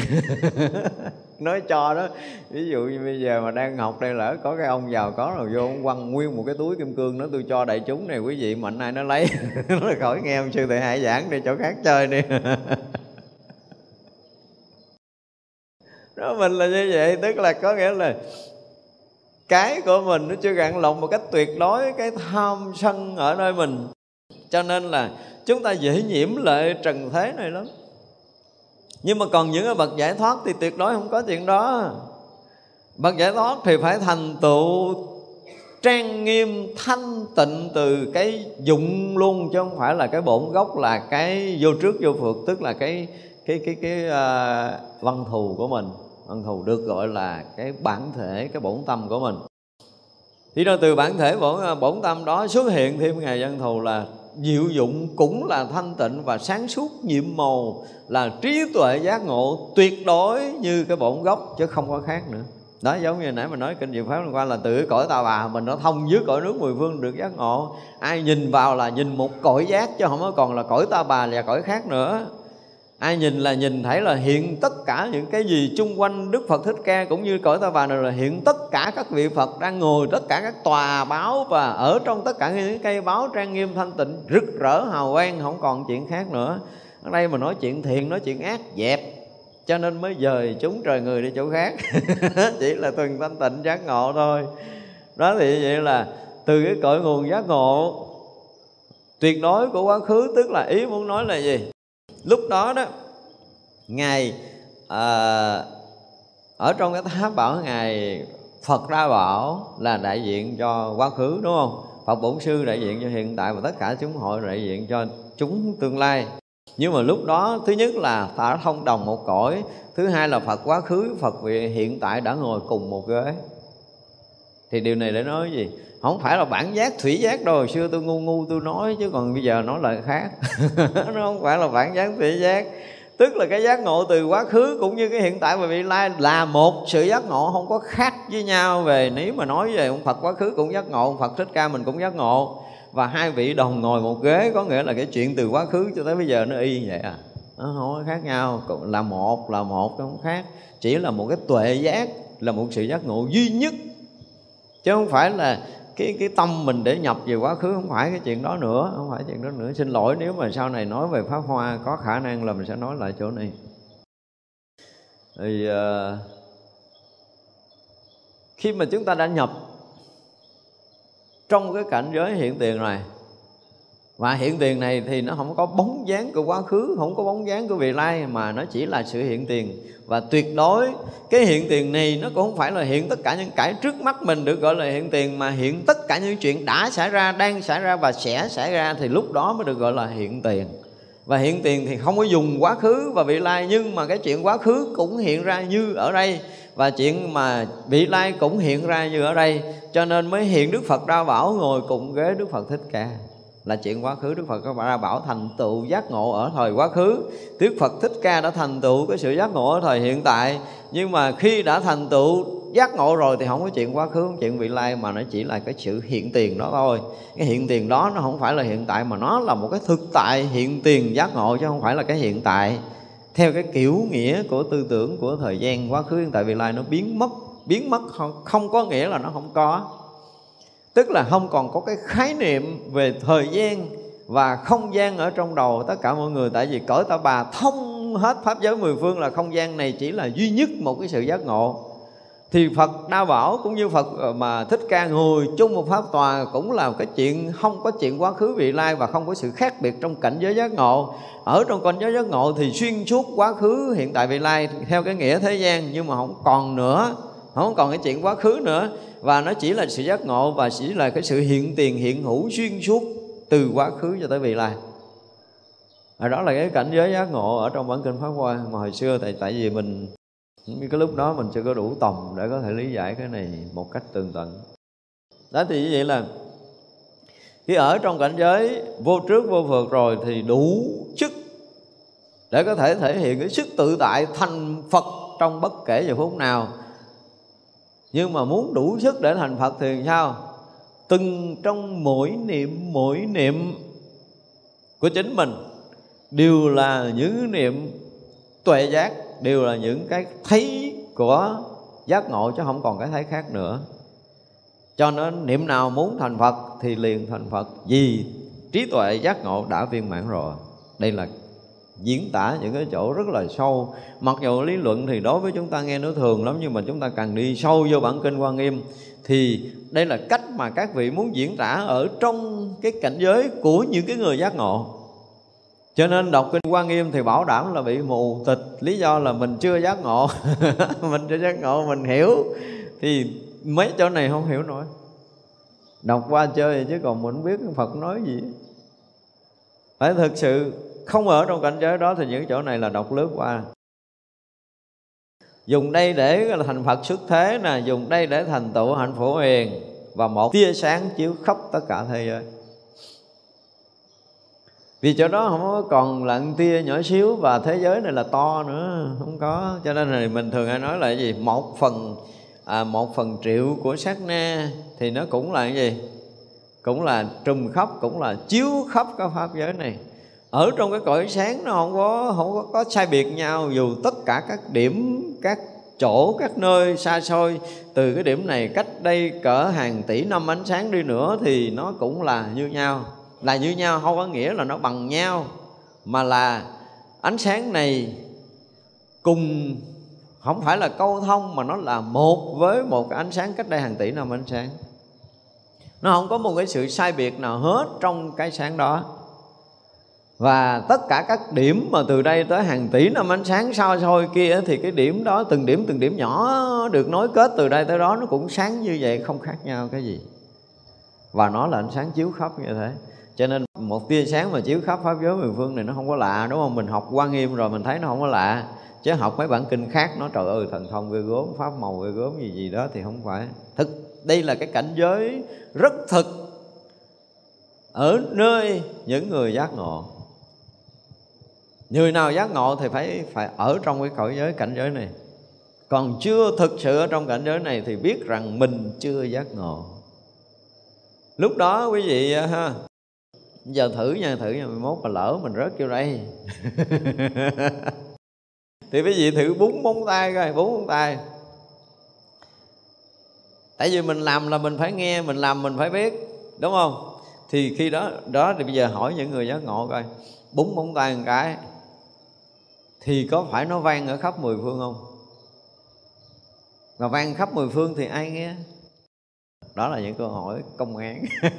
[laughs] Nói cho đó, ví dụ như bây giờ mà đang học đây lỡ có cái ông giàu có rồi vô ông quăng nguyên một cái túi kim cương nó tôi cho đại chúng này, quý vị mạnh ai nó lấy. [laughs] Nó khỏi nghe ông sư thầy hải giảng đi, chỗ khác chơi đi. [laughs] Đó, mình là như vậy, tức là có nghĩa là cái của mình nó chưa gạn lọc một cách tuyệt đối, cái tham sân ở nơi mình. Cho nên là chúng ta dễ nhiễm lệ trần thế này lắm. Nhưng mà còn những cái bậc giải thoát thì tuyệt đối không có chuyện đó. Bậc giải thoát thì phải thành tựu trang nghiêm thanh tịnh từ cái dụng luôn chứ không phải là cái bổn gốc là cái vô trước vô phượt tức là cái cái cái cái uh, văn thù của mình. Văn thù được gọi là cái bản thể cái bổn tâm của mình. Thì đó từ bản thể bổn à, bổn tâm đó xuất hiện thêm ngày văn thù là diệu dụng cũng là thanh tịnh và sáng suốt, nhiệm màu là trí tuệ giác ngộ tuyệt đối như cái bổn gốc chứ không có khác nữa. Đó, giống như nãy mình nói, kinh diệu pháp liên quan là từ cõi ta bà, mình nó thông dưới cõi nước mười phương được giác ngộ. Ai nhìn vào là nhìn một cõi giác chứ không có còn là cõi ta bà là cõi khác nữa ai nhìn là nhìn, thấy là hiện tất cả những cái gì chung quanh Đức Phật Thích Ca cũng như cõi ta bà này là hiện tất cả các vị Phật đang ngồi, tất cả các tòa báo và ở trong tất cả những cây báo trang nghiêm thanh tịnh, rực rỡ, hào quang, không còn chuyện khác nữa. Ở đây mà nói chuyện thiện, nói chuyện ác, dẹp. Cho nên mới dời chúng trời người đi chỗ khác. [laughs] Chỉ là tuần thanh tịnh giác ngộ thôi. Đó thì vậy là từ cái cội nguồn giác ngộ, tuyệt đối của quá khứ, tức là ý muốn nói là gì? Lúc đó đó ngài à, ở trong cái tháp bảo ngài Phật ra bảo là đại diện cho quá khứ đúng không? Phật Bổn Sư đại diện cho hiện tại và tất cả chúng hội đại diện cho chúng tương lai nhưng mà lúc đó thứ nhất là ta đã thông đồng một cõi thứ hai là phật quá khứ phật hiện tại đã ngồi cùng một ghế thì điều này để nói gì? Không phải là bản giác, thủy giác đâu. Xưa tôi ngu ngu tôi nói chứ còn bây giờ nói lời khác. [laughs] Nó không phải là bản giác, thủy giác. Tức là cái giác ngộ từ quá khứ cũng như cái hiện tại. Và vị lai là một sự giác ngộ không có khác với nhau về. Nếu mà nói về ông Phật quá khứ cũng giác ngộ, ông Phật thích ca mình cũng giác ngộ. Và hai vị đồng ngồi một ghế, có nghĩa là cái chuyện từ quá khứ cho tới bây giờ nó y như vậy à. Nó không có khác nhau. Là một là một, không khác. Chỉ là một cái tuệ giác, là một sự giác ngộ duy nhất chứ không phải là cái cái tâm mình để nhập về quá khứ không phải cái chuyện đó nữa không phải chuyện đó nữa. Xin lỗi nếu mà sau này nói về pháp hoa có khả năng là mình sẽ nói lại chỗ này. Thì uh, khi mà chúng ta đã nhập trong cái cảnh giới hiện tiền này và hiện tiền này thì nó không có bóng dáng của quá khứ, không có bóng dáng của vị lai, mà nó chỉ là sự hiện tiền. Và tuyệt đối, cái hiện tiền này nó cũng không phải là hiện tất cả những cái trước mắt mình được gọi là hiện tiền, mà hiện tất cả những chuyện đã xảy ra, đang xảy ra và sẽ xảy ra thì lúc đó mới được gọi là hiện tiền. Và hiện tiền thì không có dùng quá khứ và vị lai, nhưng mà cái chuyện quá khứ cũng hiện ra như ở đây. Và chuyện mà vị lai cũng hiện ra như ở đây. Cho nên mới hiện đức phật ra bảo ngồi cùng ghế đức phật thích ca là chuyện quá khứ. Đức Phật có ra bảo thành tựu giác ngộ ở thời quá khứ. Đức Phật Thích Ca đã thành tựu cái sự giác ngộ ở thời hiện tại. Nhưng mà khi đã thành tựu giác ngộ rồi thì không có chuyện quá khứ, không chuyện vị lai Mà nó chỉ là cái sự hiện tiền đó thôi. Cái hiện tiền đó nó không phải là hiện tại Mà nó là một cái thực tại hiện tiền giác ngộ Chứ không phải là cái hiện tại. Theo cái kiểu nghĩa của tư tưởng của thời gian quá khứ hiện tại vị lai Nó biến mất Biến mất không, không có nghĩa là nó không có tức là không còn có cái khái niệm về thời gian và không gian ở trong đầu tất cả mọi người. Tại vì cõi ta bà thông hết pháp giới mười phương là không gian này chỉ là duy nhất một cái sự giác ngộ. Thì Phật Đa Bảo cũng như Phật ờ, mà Thích Ca ngồi chung một pháp tòa cũng là cái chuyện không có chuyện quá khứ vị lai và không có sự khác biệt trong cảnh giới giác ngộ. Ở trong cảnh giới giác ngộ thì xuyên suốt quá khứ hiện tại vị lai theo cái nghĩa thế gian nhưng mà không còn nữa, không còn cái chuyện quá khứ nữa và nó chỉ là sự giác ngộ và chỉ là cái sự hiện tiền, hiện hữu xuyên suốt từ quá khứ cho tới vị lai. Và đó là cái cảnh giới giác ngộ ở trong bản kinh pháp hoa mà hồi xưa tại tại vì mình, cái lúc đó mình chưa có đủ tầm để có thể lý giải cái này một cách tường tận. Đó thì như vậy là khi ở trong cảnh giới vô trước vô vượt rồi thì đủ sức để có thể thể hiện cái sức tự tại thành Phật trong bất kể giờ phút nào nhưng mà muốn đủ sức để thành phật thì sao? Từng trong mỗi niệm mỗi niệm của chính mình đều là những niệm tuệ giác, đều là những cái thấy của giác ngộ chứ không còn cái thấy khác nữa. Cho nên niệm nào muốn thành phật thì liền thành phật vì trí tuệ giác ngộ đã viên mãn rồi. Đây là diễn tả những cái chỗ rất là sâu. Mặc dù lý luận thì đối với chúng ta nghe nó thường lắm, nhưng mà chúng ta càng đi sâu vô bản kinh quan nghiêm, thì đây là cách mà các vị muốn diễn tả ở trong cái cảnh giới của những cái người giác ngộ. Cho nên đọc kinh quan nghiêm thì bảo đảm là bị mù tịch, lý do là mình chưa giác ngộ. [laughs] Mình chưa giác ngộ, mình hiểu. Thì mấy chỗ này không hiểu nổi. Đọc qua chơi chứ còn mình không biết phật nói gì. Phải thực sự không ở trong cảnh giới đó thì những chỗ này là đọc lướt qua dùng đây để thành Phật xuất thế nè dùng đây để thành tựu hạnh phổ hiền và một tia sáng chiếu khắp tất cả thế giới. Vì chỗ đó không có còn lặng tia nhỏ xíu và thế giới này là to nữa không có. Cho nên là mình thường hay nói là gì? Một phần à, một phần triệu của sát na thì nó cũng là cái gì? Cũng là trùm khắp cũng là chiếu khắp các pháp giới này ở trong cái cõi sáng nó không có không có, có sai biệt nhau dù tất cả các điểm các chỗ các nơi xa xôi từ cái điểm này cách đây cỡ hàng tỷ năm ánh sáng đi nữa thì nó cũng là như nhau. Là như nhau không có nghĩa là nó bằng nhau mà là ánh sáng này cùng không phải là câu thông mà nó là một với một cái ánh sáng cách đây hàng tỷ năm ánh sáng. Nó không có một cái sự sai biệt nào hết trong cái sáng đó và tất cả các điểm mà từ đây tới hàng tỷ năm ánh sáng sao soi kia thì cái điểm đó, từng điểm từng điểm nhỏ được nối kết từ đây tới đó, nó cũng sáng như vậy, không khác nhau cái gì. Và nó là ánh sáng chiếu khắp như thế. Cho nên một tia sáng mà chiếu khắp pháp giới mười phương này nó không có lạ, đúng không? Mình học quan nghiêm rồi mình thấy nó không có lạ. Chứ học mấy bản kinh khác, nó trời ơi, thần thông ghê gốm pháp màu ghê gốm gì gì đó thì không phải. Thực, đây là cái cảnh giới rất thực ở nơi những người giác ngộ người nào giác ngộ thì phải phải ở trong cái cõi giới cảnh giới này. Còn chưa thực sự ở trong cảnh giới này thì biết rằng mình chưa giác ngộ. Lúc đó quý vị à, ha, giờ thử nha thử nha mốt mà lỡ mình rớt vô đây. [laughs] Thì quý vị thử búng móng tay coi, búng móng tay. Tại vì mình làm là mình phải nghe, mình làm mình phải biết, đúng không? Thì khi đó đó thì bây giờ hỏi những người giác ngộ coi. Búng móng tay một cái thì có phải nó vang ở khắp mười phương không? Và vang khắp mười phương thì ai nghe? Đó là những câu hỏi công án. [laughs]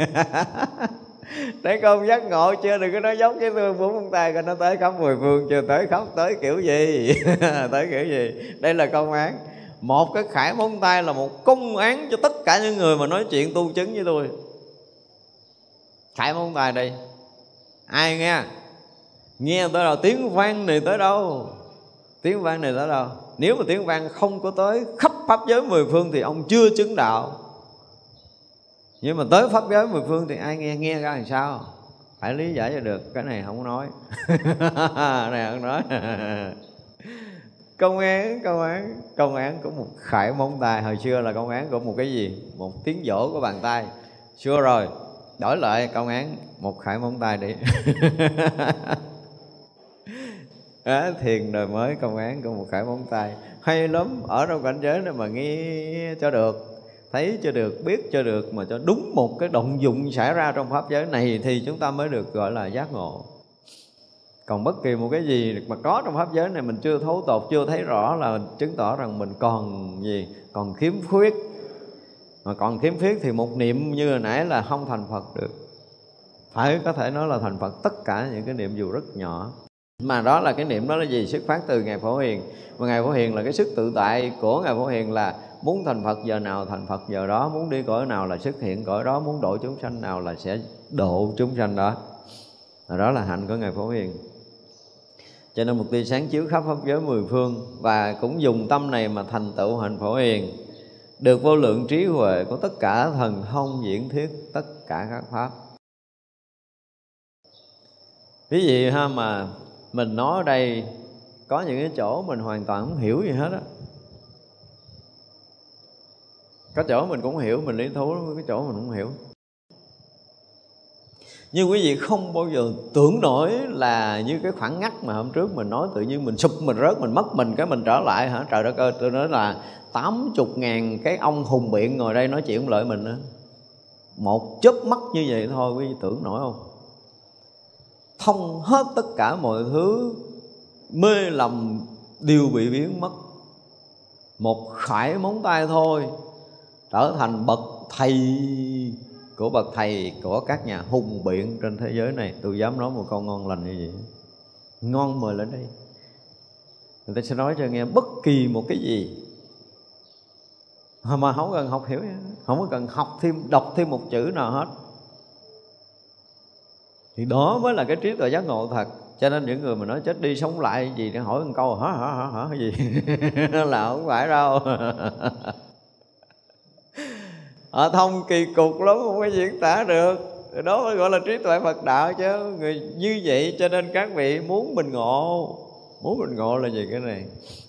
Để con giác ngộ chưa? Đừng có nói giống với tôi bốn con tay coi nó tới khắp mười phương chưa? Tới khắp tới kiểu gì? [laughs] Tới kiểu gì? Đây là công án. Một cái khải móng tay là một công án cho tất cả những người mà nói chuyện tu chứng với tôi. Khải móng tay đi, ai nghe? Nghe tới đâu, tiếng vang này tới đâu? Tiếng vang này tới đâu? Nếu mà tiếng vang không có tới khắp pháp giới mười phương thì ông chưa chứng đạo. Nhưng mà tới pháp giới mười phương thì ai nghe? Nghe ra làm sao? Phải lý giải cho được, cái này không nói. [laughs] Này, không nói. [laughs] Công án công án. Công án của một khải móng tay. Hồi xưa là công án của một cái gì? Một tiếng vỗ của bàn tay. Xưa rồi, đổi lại công án, một khải móng tay đi. [laughs] à, thiền đời mới công án của một khải móng tay. Hay lắm ở trong cảnh giới này mà nghe cho được thấy cho được biết cho được mà cho đúng một cái động dụng xảy ra trong pháp giới này thì chúng ta mới được gọi là giác ngộ. Còn bất kỳ một cái gì mà có trong pháp giới này mình chưa thấu tột chưa thấy rõ là chứng tỏ rằng mình còn gì? Còn khiếm khuyết. Mà còn khiếm khuyết thì một niệm như hồi nãy là không thành phật được. Phải có thể nói là thành phật tất cả những cái niệm dù rất nhỏ mà đó là cái niệm đó là gì? Xuất phát từ ngài phổ hiền. Và ngài phổ hiền là cái sức tự tại của ngài phổ hiền là muốn thành phật giờ nào thành phật giờ đó, muốn đi cõi nào là xuất hiện cõi đó, muốn độ chúng sanh nào là sẽ độ chúng sanh đó. Và đó là hạnh của ngài phổ hiền. Cho nên một tia sáng chiếu khắp pháp giới mười phương và cũng dùng tâm này mà thành tựu hạnh phổ hiền. Được vô lượng trí huệ của tất cả thần thông diễn thuyết, tất cả các pháp. Ví dụ ha, mà mình nói ở đây, có những cái chỗ mình hoàn toàn không hiểu gì hết á. Có chỗ mình cũng hiểu, mình lý thú cái chỗ mình cũng hiểu. Nhưng quý vị không bao giờ tưởng nổi là như cái khoảng ngắt mà hôm trước mình nói tự nhiên mình sụp, mình rớt, mình mất mình, cái mình trở lại hả? Trời đất ơi, tôi nói là tám chục ngàn cái ông hùng biện ngồi đây nói chuyện lợi mình nữa. Một chớp mắt như vậy thôi, quý vị tưởng nổi không? Thông hết tất cả mọi thứ, mê lầm đều bị biến mất. Một khải móng tay thôi, trở thành bậc thầy của bậc thầy của các nhà hùng biện trên thế giới này. Tôi dám nói một câu ngon lành như vậy. Ngon mời lên đây. Người ta sẽ nói cho nghe bất kỳ một cái gì. Mà không cần học hiểu không có cần học thêm, đọc thêm một chữ nào hết thì đó mới là cái trí tuệ giác ngộ thật. Cho nên những người mà nói chết đi sống lại gì để hỏi một câu, hả hả hả hả gì? [laughs] Là không phải đâu. [laughs] Họ thông kỳ cục lắm, không có diễn tả được. Đó mới gọi là trí tuệ Phật đạo chứ. Người như vậy cho nên các vị muốn mình ngộ. Muốn mình ngộ là gì cái này?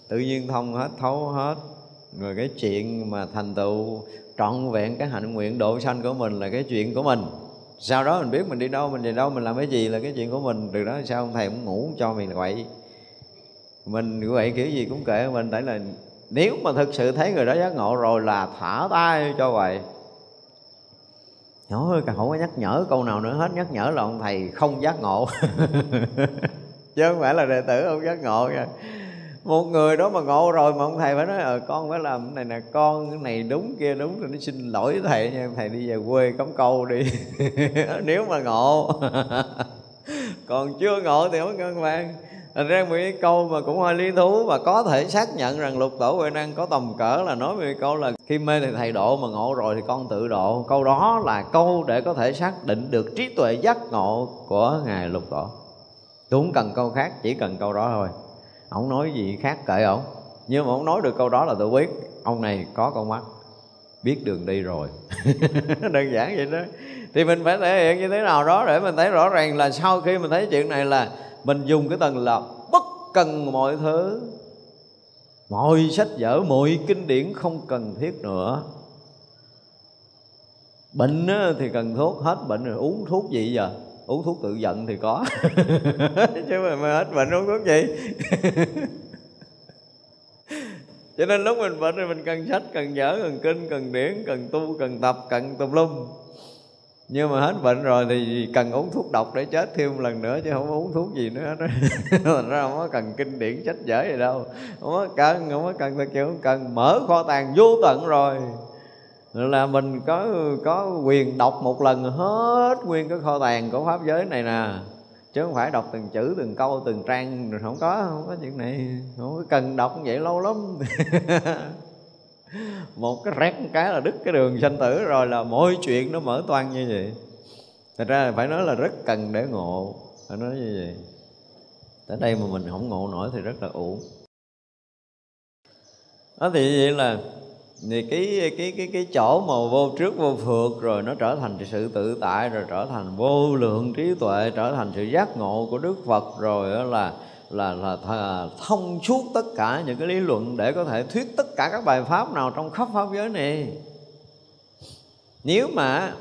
Tự nhiên thông hết, thấu hết. Rồi cái chuyện mà thành tựu trọn vẹn cái hạnh nguyện độ sanh của mình là cái chuyện của mình sau đó mình biết mình đi đâu, mình về đâu, mình làm cái gì là cái chuyện của mình. Từ đó sao, ông thầy cũng ngủ cho mình quậy mình quậy kiểu gì cũng kệ mình, tại là nếu mà thực sự thấy người đó giác ngộ rồi là thả tay cho vậy. Nhỏ ơi không có nhắc nhở câu nào nữa hết, nhắc nhở là ông thầy không giác ngộ. [laughs] Chứ không phải là đệ tử không giác ngộ nha một người đó mà ngộ rồi mà ông thầy phải nói ờ con phải làm cái này nè, con cái này đúng, kia đúng, rồi nó xin lỗi thầy nha. Thầy đi về quê cắm câu đi. [laughs] Nếu mà ngộ. [laughs] Còn chưa ngộ thì không ngân vàng. Thành ra một cái câu mà cũng hơi lý thú và có thể xác nhận rằng lục tổ huệ năng có tầm cỡ là nói về câu là khi mê thì thầy độ, mà ngộ rồi thì con tự độ. Câu đó là câu để có thể xác định được trí tuệ giác ngộ của ngài lục tổ. Đúng cần câu khác, chỉ cần câu đó thôi ông nói gì khác kệ ổng nhưng mà ông nói được câu đó là tôi biết. Ông này có con mắt. Biết đường đi rồi. [laughs] Đơn giản vậy đó. Thì mình phải thể hiện như thế nào đó để mình thấy rõ ràng là sau khi mình thấy chuyện này là mình dùng cái tầng là bất cần mọi thứ. Mọi sách vở, mọi kinh điển không cần thiết nữa. Bệnh thì cần thuốc hết, bệnh rồi uống thuốc gì giờ? Uống thuốc tự giận thì có. [laughs] Chứ mà, mà hết bệnh uống thuốc gì? [laughs] Cho nên lúc mình bệnh thì mình cần sách cần vở cần kinh cần điển cần tu cần tập cần tùm lum. Nhưng mà hết bệnh rồi thì cần uống thuốc độc để chết thêm một lần nữa chứ không uống thuốc gì nữa hết [laughs] thành ra không có cần kinh điển sách vở gì đâu. Không có cần không có cần kiểu không cần. Mở kho tàng vô tận rồi là mình có có quyền đọc một lần hết nguyên cái kho tàng của pháp giới này nè. Chứ không phải đọc từng chữ, từng câu, từng trang, rồi không có không có chuyện này. Không có cần đọc vậy lâu lắm. [laughs] Một cái rét một cái là đứt cái đường sanh tử rồi là mọi chuyện nó mở toan như vậy. Thật ra phải nói là rất cần để ngộ. Phải nói như vậy. Tới đây mà mình không ngộ nổi thì rất là uổng. Đó thì vậy là thì cái cái cái cái chỗ mà vô trước, vô phượt rồi nó trở thành sự tự tại, rồi trở thành vô lượng trí tuệ, trở thành sự giác ngộ của đức phật rồi đó là là là à, thông suốt tất cả những cái lý luận để có thể thuyết tất cả các bài pháp nào trong khắp pháp giới này. Nếu mà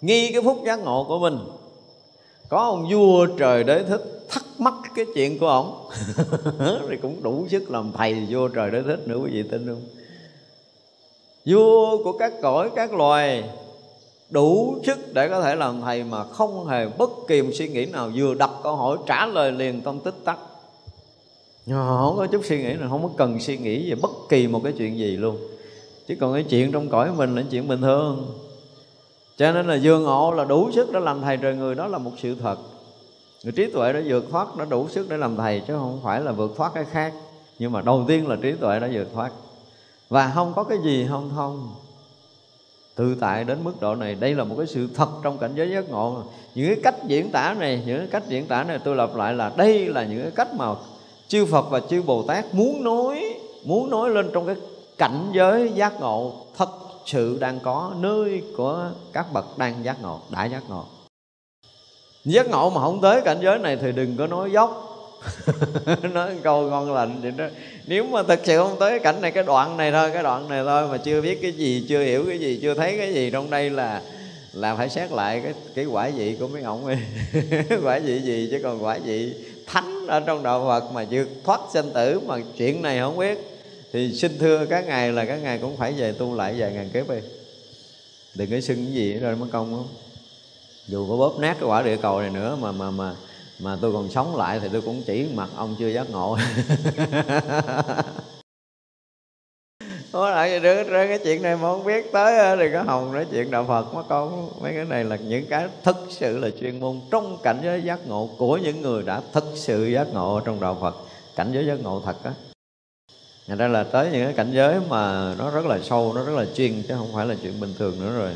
nghi cái phúc giác ngộ của mình, có ông vua trời đế thích thắc mắc cái chuyện của ổng. [laughs] Thì cũng đủ sức làm thầy vua trời đất thích nữa, quý vị tin không? Vua của các cõi, các loài đủ sức để có thể làm thầy mà không hề bất kỳ một suy nghĩ nào. Vừa đặt câu hỏi trả lời liền trong tích tắc. Ờ, không có chút suy nghĩ nào, không có cần suy nghĩ về bất kỳ một cái chuyện gì luôn. Chứ còn cái chuyện trong cõi mình là chuyện bình thường. Cho nên là dương ngộ là đủ sức để làm thầy trời người, đó là một sự thật người trí tuệ đã vượt thoát, đã đủ sức để làm thầy, chứ không phải là vượt thoát cái khác. Nhưng mà đầu tiên là trí tuệ đã vượt thoát. Và không có cái gì không thông. Tự tại đến mức độ này, đây là một cái sự thật trong cảnh giới giác ngộ những cái cách diễn tả này, những cái cách diễn tả này tôi lặp lại là đây là những cái cách mà chư Phật và chư Bồ Tát muốn nói muốn nói lên trong cái cảnh giới giác ngộ thật sự đang có, nơi của các bậc đang giác ngộ, đã giác ngộ giác ngộ mà không tới cảnh giới này thì đừng có nói dốc. [laughs] Nói câu ngon lành vậy đó nếu mà thật sự không tới cảnh này, cái đoạn này thôi, cái đoạn này thôi mà chưa biết cái gì, chưa hiểu cái gì, chưa thấy cái gì, trong đây là là phải xét lại cái cái quả vị của mấy ông [laughs] quả vị gì chứ còn quả vị thánh ở trong đạo Phật mà chưa thoát sinh tử mà chuyện này không biết. Thì xin thưa các ngài là các ngài cũng phải về tu lại vài ngàn kiếp đi. Đừng có xưng cái gì rồi mất công không? Dù có bóp nát cái quả địa cầu này nữa mà mà mà mà tôi còn sống lại thì tôi cũng chỉ mặt ông chưa giác ngộ. [laughs] Có lại đứa ra cái chuyện này mà không biết tới thì có hồng nói chuyện đạo Phật mà con. Mấy cái này là những cái thực sự là chuyên môn trong cảnh giới giác ngộ của những người đã thực sự giác ngộ trong đạo Phật. Cảnh giới giác ngộ thật á. Thành ra là tới những cái cảnh giới mà nó rất là sâu, nó rất là chuyên chứ không phải là chuyện bình thường nữa rồi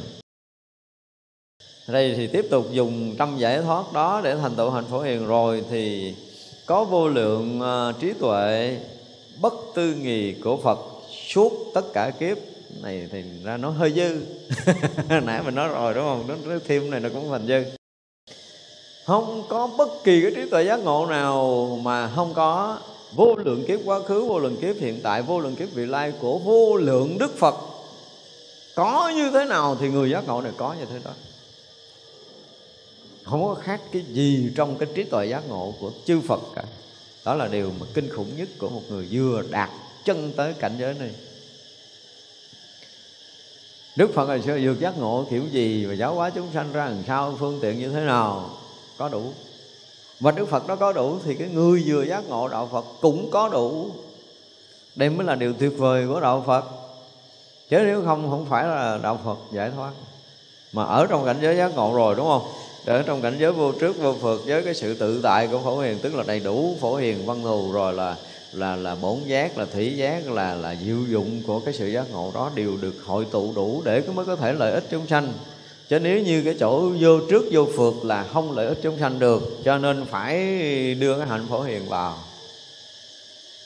đây thì tiếp tục dùng tâm giải thoát đó để thành tựu hạnh phổ hiền. Rồi thì có vô lượng ờ, trí tuệ bất tư nghì của Phật suốt tất cả kiếp. Này thì ra nó hơi dư. [laughs] Nãy mình nói rồi đúng không? Nó, thêm này nó cũng thành dư. Không có bất kỳ cái trí tuệ giác ngộ nào mà không có vô lượng kiếp quá khứ vô lượng kiếp hiện tại vô lượng kiếp vị lai của vô lượng đức phật. Có như thế nào thì người giác ngộ này có như thế đó không có khác cái gì trong cái trí tuệ giác ngộ của chư Phật cả. Đó là điều mà kinh khủng nhất của một người vừa đạt chân tới cảnh giới này. Đức Phật hồi xưa vượt giác ngộ kiểu gì và giáo hóa chúng sanh ra làm sao, phương tiện như thế nào, có đủ. Và Đức Phật đó có đủ thì cái người vừa giác ngộ đạo Phật cũng có đủ. Đây mới là điều tuyệt vời của đạo Phật. Chứ nếu không không phải là đạo Phật giải thoát. Mà ở trong cảnh giới giác ngộ rồi, đúng không? Ở trong cảnh giới vô trước, vô phượt với cái sự tự tại của phổ hiền, tức là đầy đủ phổ hiền văn thù rồi là là là bổn giác, là thủy giác, là là diệu dụng của cái sự giác ngộ đó đều được hội tụ đủ để mới có thể lợi ích chúng sanh. Chứ nếu như cái chỗ vô trước, vô phượt là không lợi ích chúng sanh được, cho nên phải đưa cái hạnh phổ hiền vào.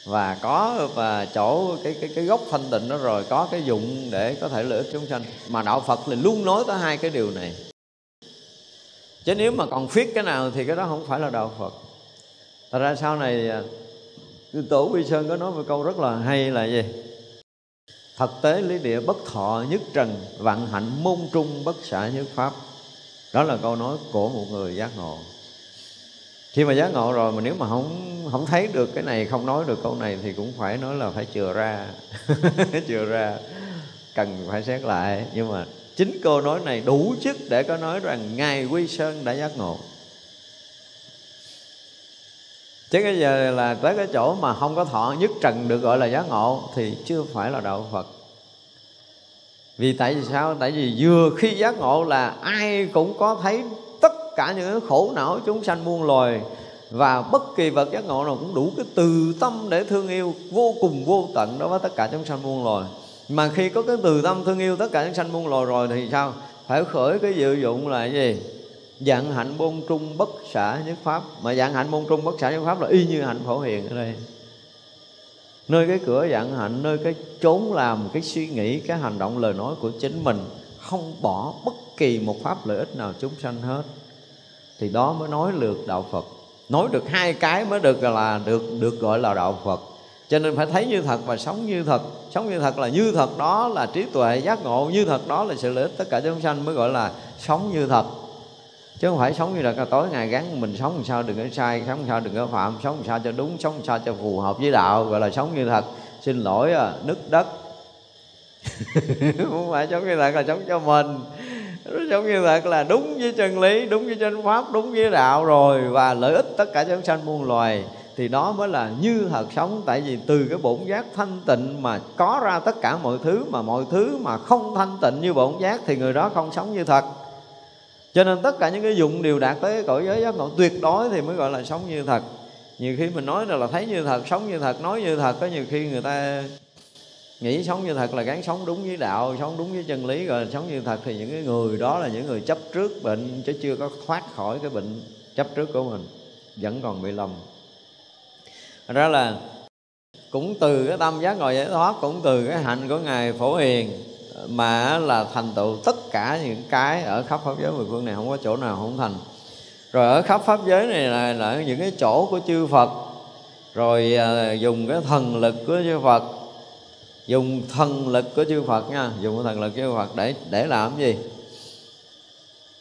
Và có, và chỗ cái cái cái gốc thanh tịnh đó rồi, có cái dụng để có thể lợi ích chúng sanh. Mà đạo Phật là luôn nói tới hai cái điều này chứ nếu mà còn phiết cái nào thì cái đó không phải là đạo Phật. Thật ra sau này à, tổ quy sơn có nói một câu rất là hay là gì? Thật tế lý địa bất thọ nhất trần, vạn hạnh môn trung bất xả nhất pháp. Đó là câu nói của một người giác ngộ. Khi mà giác ngộ rồi mà nếu mà không không thấy được cái này, không nói được câu này thì cũng phải nói là phải chừa ra. [laughs] Chừa ra, cần phải xét lại. Nhưng mà chính câu nói này đủ chức để có nói rằng ngài quy sơn đã giác ngộ. Chứ bây giờ là tới cái chỗ mà không có thọ nhất trần được gọi là giác ngộ thì chưa phải là đạo phật. Vì tại vì sao? Tại vì vừa khi giác ngộ là ai cũng có thấy tất cả những khổ não chúng sanh muôn loài và bất kỳ vật giác ngộ nào cũng đủ cái từ tâm để thương yêu vô cùng vô tận đối với tất cả chúng sanh muôn loài mà khi có cái từ tâm thương yêu tất cả chúng sanh muôn loài rồi thì sao? Phải khởi cái dự dụng là gì? Dạng hạnh bôn trung bất xả nhất pháp. Mà dạng hạnh bôn trung bất xả nhất pháp là y như hạnh phổ hiền ở đây. Nơi cái cửa dạng hạnh, nơi cái trốn làm, cái suy nghĩ, cái hành động, lời nói của chính mình không bỏ bất kỳ một pháp lợi ích nào chúng sanh hết. Thì đó mới nói được đạo phật. Nói được hai cái mới được là, được được gọi là đạo phật cho nên phải thấy như thật và sống như thật. Sống như thật là như thật đó là trí tuệ giác ngộ như thật đó là sự lợi ích tất cả chúng sanh mới gọi là sống như thật. Chứ không phải sống như là tối ngày gắn mình sống làm sao đừng có sai sống làm sao đừng có phạm sống làm sao cho đúng sống làm sao cho phù hợp với đạo gọi là sống như thật. Xin lỗi à, nứt đất. [laughs] Không phải sống như thật là sống cho mình. Nó sống như thật là đúng với chân lý đúng với chân pháp đúng với đạo rồi và lợi ích tất cả chúng sanh muôn loài thì đó mới là như thật sống. Tại vì từ cái bổn giác thanh tịnh mà có ra tất cả mọi thứ, mà mọi thứ mà không thanh tịnh như bổn giác thì người đó không sống như thật. Cho nên tất cả những cái dụng đều đạt tới cõi giới giác ngộ, tuyệt đối thì mới gọi là sống như thật. Nhiều khi mình nói là thấy như thật, sống như thật, nói như thật có nhiều khi người ta nghĩ sống như thật là gắn sống đúng với đạo, sống đúng với chân lý, rồi sống như thật thì những cái người đó là những người chấp trước bệnh chứ chưa có thoát khỏi cái bệnh chấp trước của mình, vẫn còn bị lầm. Thật ra là cũng từ cái tâm giác ngồi giải thoát cũng từ cái hạnh của ngài phổ hiền mà là thành tựu tất cả những cái ở khắp pháp giới mười phương này không có chỗ nào không thành. Rồi ở khắp pháp giới này là, là những cái chỗ của chư Phật rồi à, dùng cái thần lực của chư Phật dùng thần lực của chư Phật nha dùng cái thần lực của chư Phật để để làm gì?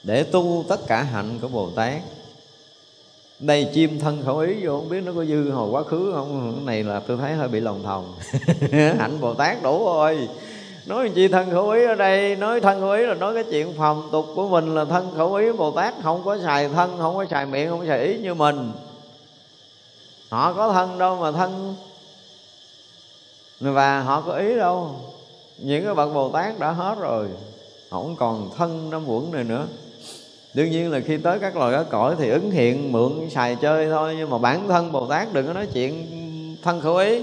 Để tu tất cả hạnh của Bồ Tát đây chim thân khẩu ý vô không biết nó có dư hồi quá khứ không? Cái này là tôi thấy hơi bị lòng thòng. [laughs] Hạnh Bồ Tát đủ rồi. Nói chi thân khẩu ý ở đây? Nói thân khẩu ý là nói cái chuyện phòng tục của mình là thân khẩu ý bồ tát không có xài thân không có xài miệng không có xài ý như mình. Họ có thân đâu mà thân. Và họ có ý đâu. Những cái bậc bồ tát đã hết rồi. Không còn thân năm quẩn này nữa đương nhiên là khi tới các loài các cõi thì ứng hiện mượn xài chơi thôi, nhưng mà bản thân bồ tát đừng có nói chuyện thân khẩu ý.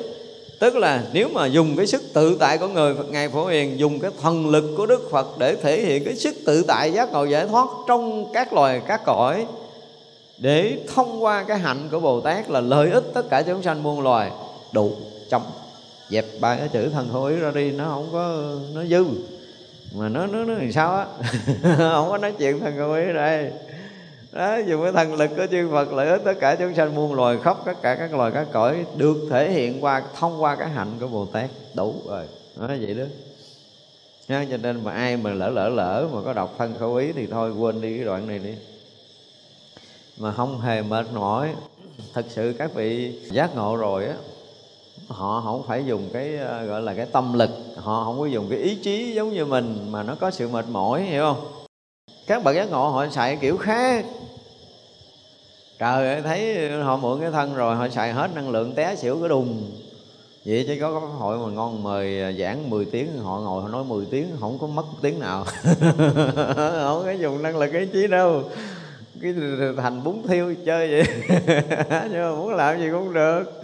Tức là nếu mà dùng cái sức tự tại của người Phật ngài phổ hiền, dùng cái thần lực của Đức Phật để thể hiện cái sức tự tại giác ngộ giải thoát trong các loài các cõi để thông qua cái hạnh của Bồ Tát là lợi ích tất cả chúng sanh muôn loài, đủ chấm dẹp ba cái chữ thần khẩu ý ra đi, nó không có, nó dư mà nó nó nó làm sao á? [laughs] Không có nói chuyện thân khổ ý đây. Đó dùng cái thần lực của chư Phật lợi ích tất cả chúng sanh muôn loài khóc tất cả các loài các cõi được thể hiện qua thông qua cái hạnh của Bồ Tát. Đủ rồi. Nó vậy đó. Nha, cho nên mà ai mà lỡ lỡ lỡ mà có đọc thân khẩu ý thì thôi quên đi cái đoạn này đi. Mà không hề mệt mỏi. Thật sự các vị giác ngộ rồi á họ không phải dùng cái ờ, gọi là cái tâm lực họ không có dùng cái ý chí giống như mình mà nó có sự mệt mỏi hiểu không? Các bậc giác ngộ họ xài kiểu khác. Trời ơi thấy họ mượn cái thân rồi họ xài hết năng lượng té xỉu cái đùng. Vậy chứ có, có hội mà ngon mời ờ, giảng 10 tiếng họ ngồi họ nói 10 tiếng không có mất tiếng nào. [laughs] Không có dùng năng lực ý chí đâu. Cái thành bún thiêu chơi vậy. [laughs] Nhưng mà muốn làm gì cũng được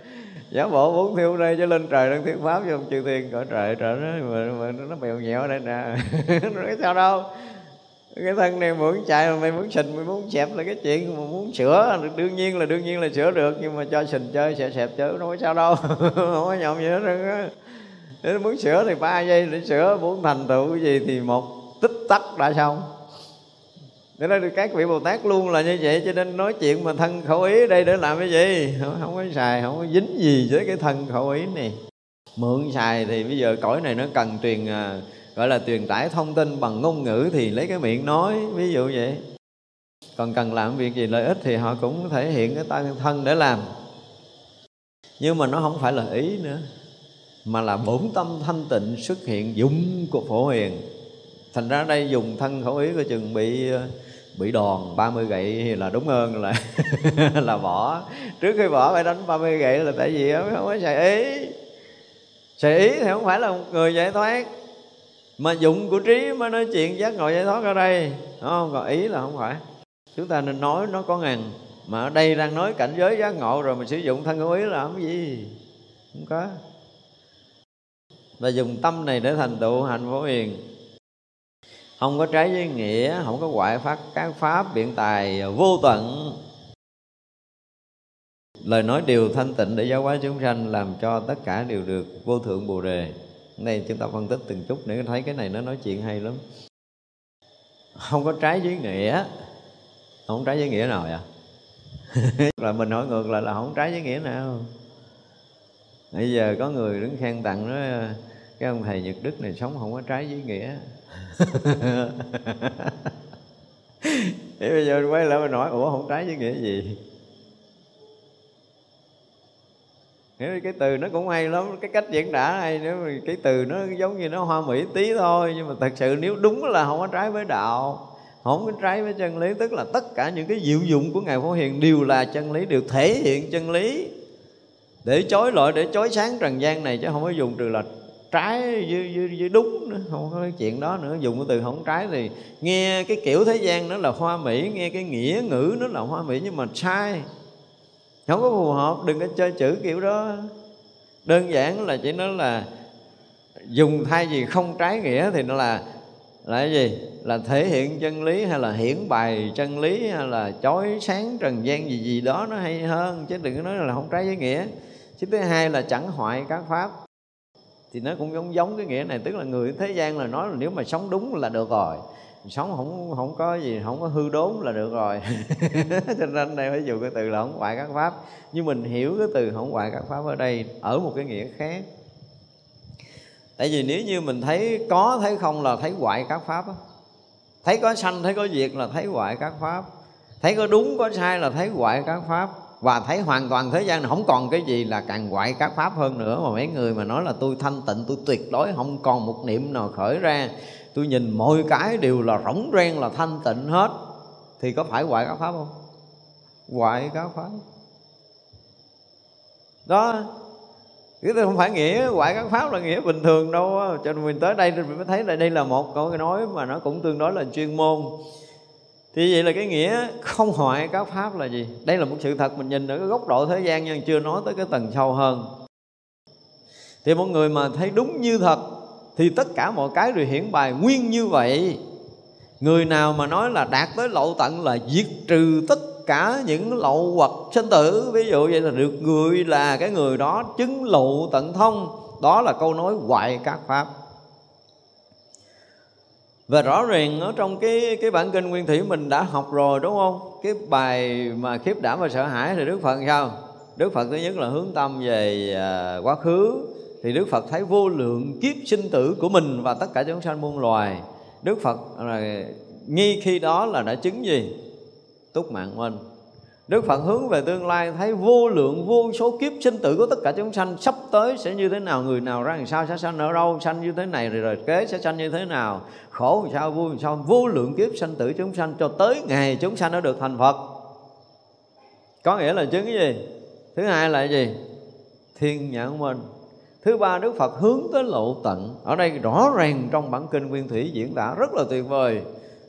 giả bộ bốn thiêu đây cho lên trời đang thuyết pháp cho ông chư thiên cõi trời trời nó mà, mà nó mèo nhẹo đây nè. [laughs] Nói sao đâu? Cái thân này muốn chạy mà mày muốn xình mày muốn xẹp là cái chuyện mà muốn sửa. Đương nhiên là đương nhiên là sửa được nhưng mà cho xình chơi sẽ xẹp chơi nó có sao đâu. [laughs] Không có nhộn gì hết trơn nếu muốn sửa thì ba giây để sửa muốn thành tựu cái gì thì một tích tắc đã xong để nên các vị bồ tát luôn là như vậy cho nên nói chuyện mà thân khẩu ý đây để làm cái gì? Không, không có xài không có dính gì với cái thân khẩu ý này. Mượn xài thì bây giờ cõi này nó cần truyền à, gọi là truyền tải thông tin bằng ngôn ngữ thì lấy cái miệng nói ví dụ vậy. Còn cần làm việc gì lợi ích thì họ cũng thể hiện cái thân để làm. Nhưng mà nó không phải là ý nữa mà là bổn tâm thanh tịnh xuất hiện dụng của phổ hiền. Thành ra đây dùng thân khẩu ý của chừng bị à, bị đòn 30 gậy thì là đúng hơn là [laughs] là bỏ. Trước khi bỏ phải đánh 30 gậy là tại vì không có xài ý. Xài ý thì không phải là một người giải thoát. Mà dụng của trí mới nói chuyện giác ngộ giải thoát ở đây, đúng không? Còn ý là không phải. Chúng ta nên nói nó có ngàn, mà ở đây đang nói cảnh giới giác ngộ rồi mình sử dụng thân khẩu ý là cái gì. Không có. Và dùng tâm này để thành tựu hạnh phổ hiền không có trái với nghĩa, không có ngoại phát các pháp biện tài vô tận. Lời nói điều thanh tịnh để giáo hóa chúng sanh làm cho tất cả đều được vô thượng bồ đề. Đây chúng ta phân tích từng chút để thấy cái này nó nói chuyện hay lắm. Không có trái với nghĩa. Không trái với nghĩa nào vậy? [laughs] Là mình hỏi ngược lại là không trái với nghĩa nào. Bây giờ có người đứng khen tặng nó cái ông thầy nhật đức này sống không có trái với nghĩa thế bây giờ quay lại mình nói ủa không trái với nghĩa gì Nghĩa cái từ nó cũng hay lắm, cái cách diễn tả hay, nếu cái từ nó giống như nó hoa mỹ tí thôi, nhưng mà thật sự nếu đúng là không có trái với đạo không có trái với chân lý, tức là tất cả những cái diệu dụng của ngài phổ hiền đều là chân lý, đều thể hiện chân lý để chối lọi để chối sáng trần gian này chứ không có dùng trừ lệch trái với, với, với đúng nữa. Không có cái chuyện đó nữa. Dùng cái từ không trái thì nghe cái kiểu thế gian nó là hoa mỹ nghe cái nghĩa ngữ nó là hoa mỹ nhưng mà sai. Không có phù hợp. Đừng có chơi chữ kiểu đó. Đơn giản là chỉ nói là dùng thay vì không trái nghĩa thì nó là là cái gì? Là thể hiện chân lý hay là hiển bày chân lý hay là chói sáng trần gian gì gì đó nó hay hơn. Chứ đừng có nói là không trái với nghĩa. Chứ thứ hai là chẳng hoại các pháp thì nó cũng giống giống cái nghĩa này, tức là người thế gian là nói là nếu mà sống đúng là được rồi, sống không không có gì, không có hư đốn là được rồi. [laughs] Cho nên đây phải dùng cái từ là không hoại các pháp. Nhưng mình hiểu cái từ không hoại các pháp ở đây, ở một cái nghĩa khác. Tại vì nếu như mình thấy có, thấy không là thấy hoại các pháp đó. thấy có sanh, thấy có diệt là thấy hoại các pháp. Thấy có đúng, có sai là thấy hoại các pháp và thấy hoàn toàn thế gian này không còn cái gì là càng quại các pháp hơn nữa. Mà mấy người mà nói là tôi thanh tịnh, tôi tuyệt đối không còn một niệm nào khởi ra. Tôi nhìn mọi cái đều là rỗng ren là thanh tịnh hết. Thì có phải quại các pháp không? Quại các pháp. Đó. Cái không phải nghĩa quại các pháp là nghĩa bình thường đâu cho nên mình tới đây mình mới thấy là đây là một câu nói mà nó cũng tương đối là chuyên môn thì vậy là cái nghĩa không hoại các pháp là gì? Đây là một sự thật, mình nhìn ở cái góc độ thế gian nhưng chưa nói tới cái tầng sâu hơn. Thì một người mà thấy đúng như thật thì tất cả mọi cái đều hiển bài nguyên như vậy. Người nào mà nói là đạt tới lộ tận là diệt trừ tất cả những lậu hoặc sinh tử. Ví dụ vậy là được người là cái người đó chứng lộ tận thông. Đó là câu nói hoại các pháp và rõ ràng ở trong cái cái bản kinh nguyên thủy mình đã học rồi, đúng không? Cái bài mà khiếp đảm và sợ hãi thì đức phật sao? Đức phật thứ nhất là hướng tâm về à, quá khứ, thì đức phật thấy vô lượng kiếp sinh tử của mình và tất cả chúng sanh muôn loài. Đức phật là, nghi khi đó là đã chứng gì? Túc mạng minh Đức Phật hướng về tương lai thấy vô lượng vô số kiếp sinh tử của tất cả chúng sanh sắp tới sẽ như thế nào người nào ra làm sao sẽ sanh ở đâu sanh như thế này rồi, rồi kế sẽ sanh như thế nào khổ làm sao vui làm sao vô lượng kiếp sinh tử chúng sanh cho tới ngày chúng sanh nó được thành Phật. Có nghĩa là chứng cái gì? Thứ hai là gì? Thiên nhãn minh. Thứ ba Đức Phật hướng tới lộ tận. Ở đây rõ ràng trong bản kinh Nguyên Thủy diễn tả rất là tuyệt vời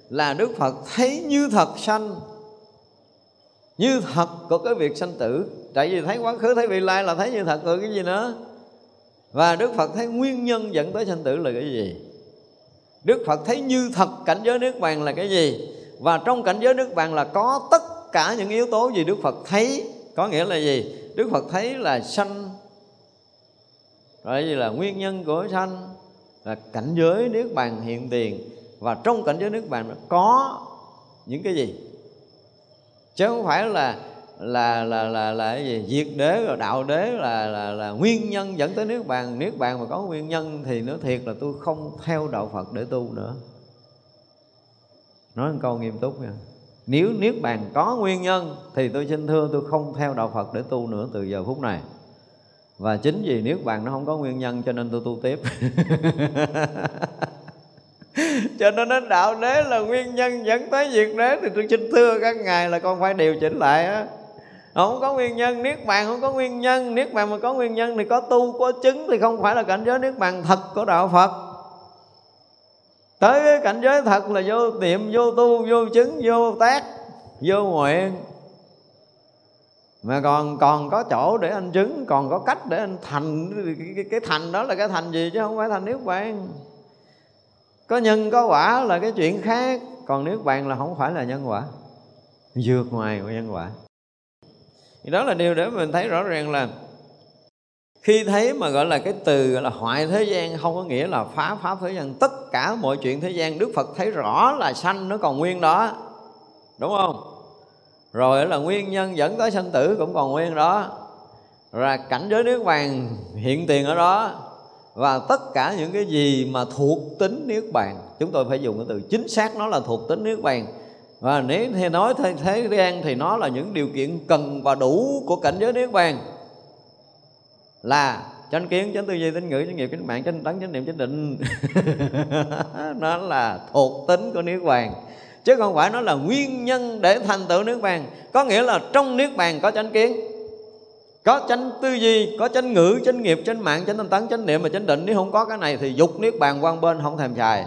là Đức Phật thấy như thật sanh như thật của cái việc sanh tử. Tại vì thấy quá khứ thấy vị lai là thấy như thật rồi, cái gì nữa? Và đức phật thấy nguyên nhân dẫn tới sanh tử là cái gì? Đức phật thấy như thật cảnh giới nước bàn là cái gì? Và trong cảnh giới nước bàn là có tất cả những yếu tố gì đức phật thấy, có nghĩa là gì? Đức phật thấy là sanh. Rồi gì? Là nguyên nhân của sanh, là cảnh giới nước bàn hiện tiền. Và trong cảnh giới nước bàn có những cái gì? Chứ không phải là là là là là cái gì, diệt đế rồi đạo đế là là là nguyên nhân dẫn tới nước bàn. Nước bàn mà có nguyên nhân thì nó thiệt là tôi không theo đạo phật để tu nữa. Nói một câu nghiêm túc nha. Nếu niết bàn có nguyên nhân thì tôi xin thưa tôi không theo đạo phật để tu nữa từ giờ phút này. Và chính vì niết bàn nó không có nguyên nhân cho nên tôi tu tiếp. [laughs] cho nên nó đạo đế là nguyên nhân dẫn tới diệt đế. Thì tôi xin thưa các ngài là con phải điều chỉnh lại á. Không có nguyên nhân niết bàn không có nguyên nhân. Niết bàn mà có nguyên nhân thì có tu có chứng thì không phải là cảnh giới niết bàn thật của đạo phật. Tới cái cảnh giới thật là vô tiệm vô tu vô chứng vô tác vô nguyện. Mà còn còn có chỗ để anh chứng còn có cách để anh thành. Cái, cái, cái thành đó là cái thành gì chứ không phải thành niết bàn có nhân có quả là cái chuyện khác. Còn niết bàn là không phải là nhân quả. Vượt ngoài của nhân quả. Thì đó là điều để mình thấy rõ ràng là khi thấy mà gọi là cái từ gọi là hoại thế gian không có nghĩa là phá pháp thế gian. Tất cả mọi chuyện thế gian đức phật thấy rõ là sanh nó còn nguyên đó. Đúng không? Rồi là nguyên nhân dẫn tới sanh tử cũng còn nguyên đó. Rồi cảnh giới nước vàng hiện tiền ở đó và tất cả những cái gì mà thuộc tính niết bàn chúng tôi phải dùng cái từ chính xác nó là thuộc tính niết bàn. Và nếu thì nói thế, thế gian thì nó là những điều kiện cần và đủ của cảnh giới niết bàn. Là chánh kiến chánh tư duy tính ngữ chánh nghiệp chánh mạng chánh tấn chánh niệm chánh định. [laughs] Nó là thuộc tính của niết bàn. Chứ không phải nó là nguyên nhân để thành tựu niết bàn. Có nghĩa là trong niết bàn có chánh kiến có chánh tư duy có chánh ngữ chánh nghiệp chánh mạng chánh tâm tấn chánh niệm mà chánh định. Nếu không có cái này thì dục niết bàn quan bên không thèm xài.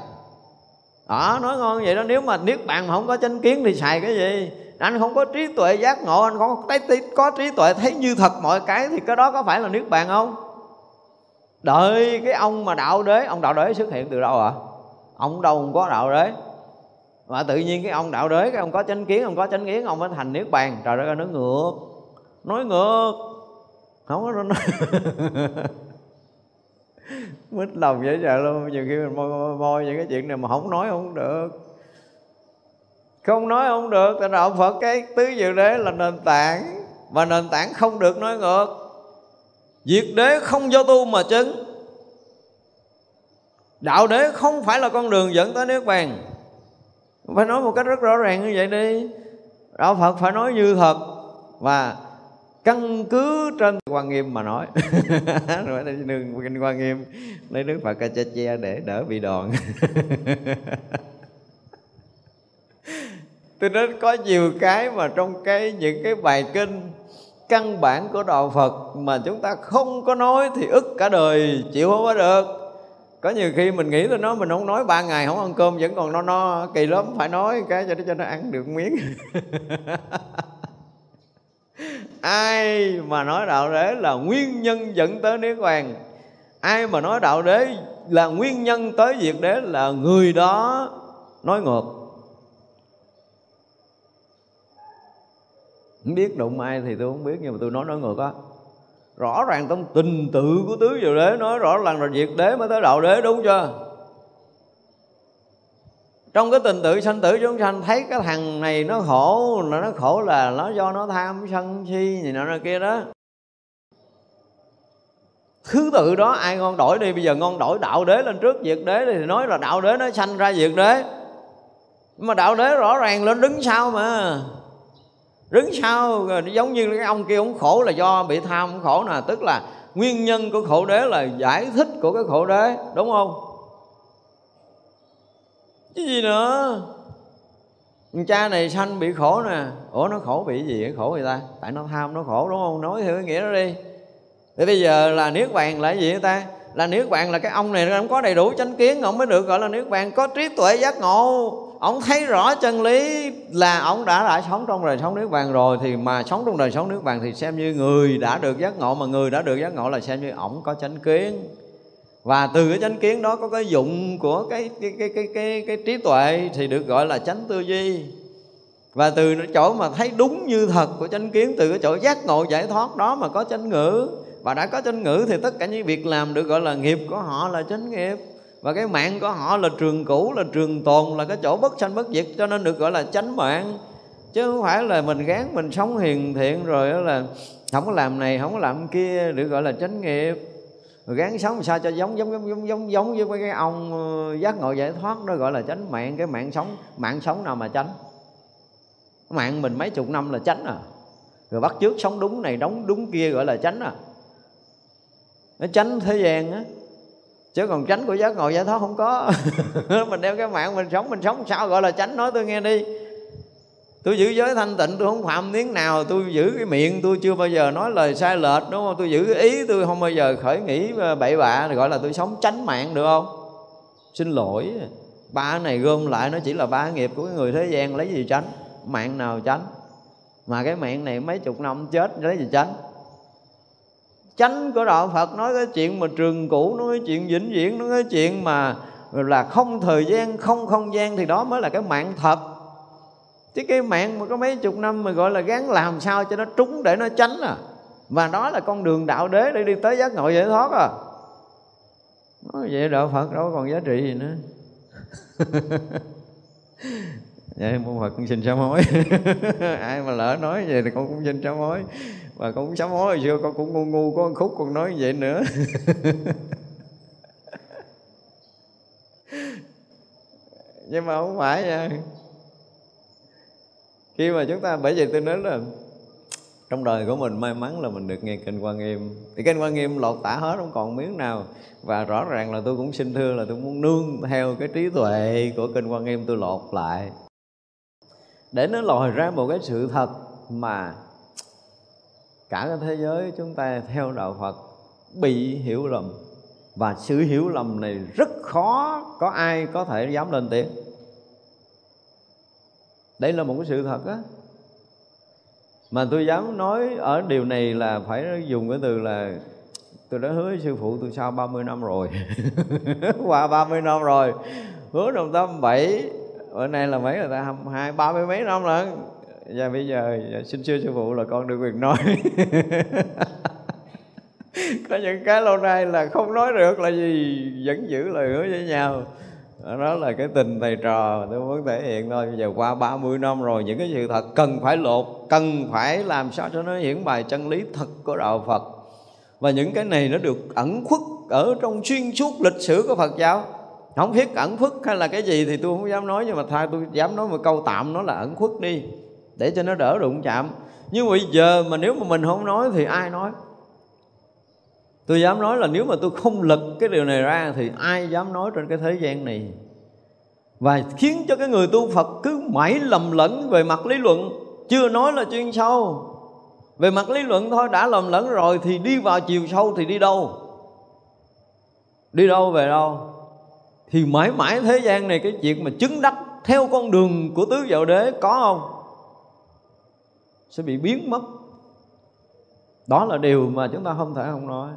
Đó nói ngon vậy đó. Nếu mà niết bàn mà không có chánh kiến thì xài cái gì? Anh không có trí tuệ giác ngộ anh không có, có trí tuệ thấy như thật mọi cái thì cái đó có phải là niết bàn không? Đợi cái ông mà đạo đế ông đạo đế xuất hiện từ đâu ạ? À? ông đâu không có đạo đế. Mà tự nhiên cái ông đạo đế cái ông có chánh kiến ông có chánh kiến ông mới thành niết bàn. Trời ơi nó ngược nói ngược không có nó mít lòng dễ sợ luôn nhiều khi mình môi, môi những cái chuyện này mà không nói không được. Không nói không được tại đạo phật cái tứ diệu đế là nền tảng. Mà nền tảng không được nói ngược. Diệt đế không do tu mà chứng. Đạo đế không phải là con đường dẫn tới nước bàn. Phải nói một cách rất rõ ràng như vậy đi. Đạo phật phải nói như thật. Và căn cứ trên quan nghiêm mà nói. [laughs] Rồi đây kinh quan nghiêm, lấy nước phật ca che che để đỡ bị đòn. [laughs] Tôi nói có nhiều cái mà trong cái, những cái bài kinh, căn bản của đạo Phật mà chúng ta không có nói thì ức cả đời, chịu không có được. Có nhiều khi mình nghĩ tôi nói mình không nói ba ngày không ăn cơm, vẫn còn no no, kỳ lắm, phải nói cái cho nó cho nó ăn được miếng. [laughs] ai mà nói đạo đế là nguyên nhân dẫn tới niết bàn ai mà nói đạo đế là nguyên nhân tới việc đế là người đó nói ngược. Không biết đụng ai thì tôi không biết, nhưng mà tôi nói nói ngược á. Rõ ràng trong tình tự của tứ diệu đế nói rõ ràng là việc đế mới tới đạo đế, đúng chưa? Trong cái tình tự sanh tử chúng sanh, thấy cái thằng này nó khổ, là nó khổ là nó do nó tham sân si gì nọ kia đó. Thứ tự đó, ai ngon đổi đi, bây giờ ngon đổi đạo đế lên trước diệt đế thì nói là đạo đế nó sanh ra diệt đế. Mà đạo đế rõ ràng lên đứng sau mà. Đứng sau rồi giống như cái ông kia ông khổ là do bị tham khổ nè, tức là nguyên nhân của khổ đế là giải thích của cái khổ đế, đúng không? Chứ gì nữa? Cha này sanh bị khổ nè. Ủa, nó khổ bị gì khổ người ta. Tại nó tham, nó khổ, đúng không? Nói theo cái nghĩa đó đi. Thì bây giờ là niết bàn là gì người ta? Là niết bàn là cái ông này nó không có đầy đủ chánh kiến, ông mới được gọi là niết bàn. Có trí tuệ giác ngộ. Ông thấy rõ chân lý là ông đã đã sống trong đời sống nước bàn rồi, thì mà sống trong đời sống nước bàn thì xem như người đã được giác ngộ, mà người đã được giác ngộ là xem như ông có chánh kiến và từ cái chánh kiến đó có cái dụng của cái cái cái cái cái, cái trí tuệ thì được gọi là chánh tư duy. Và từ chỗ mà thấy đúng như thật của chánh kiến từ cái chỗ giác ngộ giải thoát đó mà có chánh ngữ và đã có chánh ngữ thì tất cả những việc làm được gọi là nghiệp của họ là chánh nghiệp. Và cái mạng của họ là trường cũ là trường tồn là cái chỗ bất sanh bất diệt cho nên được gọi là chánh mạng. Chứ không phải là mình gán mình sống hiền thiện rồi đó là không có làm này không có làm kia được gọi là chánh nghiệp rồi gán sống sao cho giống giống giống giống giống giống với cái ông ờ, giác ngộ giải thoát đó gọi là chánh mạng. Cái mạng sống mạng sống nào mà chánh? Mạng mình mấy chục năm là chánh à. Rồi bắt trước sống đúng này, đóng đúng kia gọi là chánh à. Nó tránh thế gian á. Chứ còn tránh của giác ngộ giải thoát không có. [laughs] Mình đem cái mạng mình sống mình sống sao gọi là tránh nói tôi nghe đi tôi giữ giới thanh tịnh, tôi không phạm miếng nào. Tôi giữ cái miệng, tôi chưa bao giờ nói lời sai lệch, đúng không? Tôi giữ cái ý, tôi không bao giờ khởi nghĩ ờ, bậy bạ gọi là tôi sống tránh mạng được không? Xin lỗi. Ba này gom lại, nó chỉ là ba nghiệp của người thế gian, lấy gì tránh? Mạng nào tránh? Mà cái mạng này mấy chục năm chết, lấy gì tránh? Chánh của đạo Phật nói cái chuyện mà trường cũ, nói cái chuyện vĩnh viễn, nói cái chuyện mà là không thời gian, không không gian, thì đó mới là cái mạng thật chứ cái mạng mà có mấy chục năm mà gọi là gắng làm sao cho nó trúng để nó tránh à. Và đó là con đường đạo đế để đi tới giác ngộ giải thoát à. Nói vậy đạo Phật, đâu còn giá trị gì nữa. [laughs] Vậy môn Phật cũng xin sám hối. [laughs] Ai mà lỡ nói vậy thì con cũng xin sám hối. Và con cũng sám hối hồi xưa, con cũng ngu ngu, có một khúc con nói vậy nữa. [laughs] Nhưng mà không phải nha khi mà chúng ta, bởi vì tôi nói là trong đời của mình may mắn là mình được nghe kinh quan nghiêm. Thì kinh quan nghiêm lột tả hết, không còn miếng nào. Và rõ ràng là tôi cũng xin thưa là tôi muốn nương theo cái trí tuệ của kinh quan nghiêm tôi lột lại. Để nó lòi ra một cái sự thật mà cả cái thế giới chúng ta theo đạo Phật bị hiểu lầm. Và sự hiểu lầm này rất khó có ai có thể dám lên tiếng đây là một cái sự thật á. Mà tôi dám nói ở điều này là phải dùng cái từ là, tôi đã hứa với sư phụ tôi sau 30 năm rồi. [laughs] Qua 30 năm rồi, hứa đồng tâm bảy, bữa nay là mấy người ta? Hai ba mươi mấy năm rồi và dạ, bây giờ dạ, xin sư sư phụ là con được quyền nói. [laughs] Có những cái lâu nay là không nói được là gì, vẫn giữ lời hứa với nhau đó là cái tình thầy trò tôi muốn thể hiện thôi. Bây giờ qua 30 năm rồi, những cái sự thật cần phải lột, cần phải làm sao cho nó hiển bài chân lý thật của đạo Phật. Và những cái này nó được ẩn khuất ở trong xuyên suốt lịch sử của Phật giáo. Không biết ẩn khuất hay là cái gì thì tôi không dám nói, nhưng mà thay tôi dám nói một câu tạm nó là ẩn khuất đi, để cho nó đỡ đụng chạm. Nhưng bây giờ mà nếu mà mình không nói thì ai nói? Tôi dám nói là nếu mà tôi không lật cái điều này ra thì ai dám nói trên cái thế gian này? Và khiến cho cái người tu Phật cứ mãi lầm lẫn về mặt lý luận. Chưa nói là chuyên sâu. Về mặt lý luận thôi, đã lầm lẫn rồi thì đi vào chiều sâu thì đi đâu? Đi đâu về đâu? Thì mãi mãi thế gian này, cái chuyện mà chứng đắc theo con đường của tứ diệu đế có không? Sẽ bị biến mất. Đó là điều mà chúng ta không thể không nói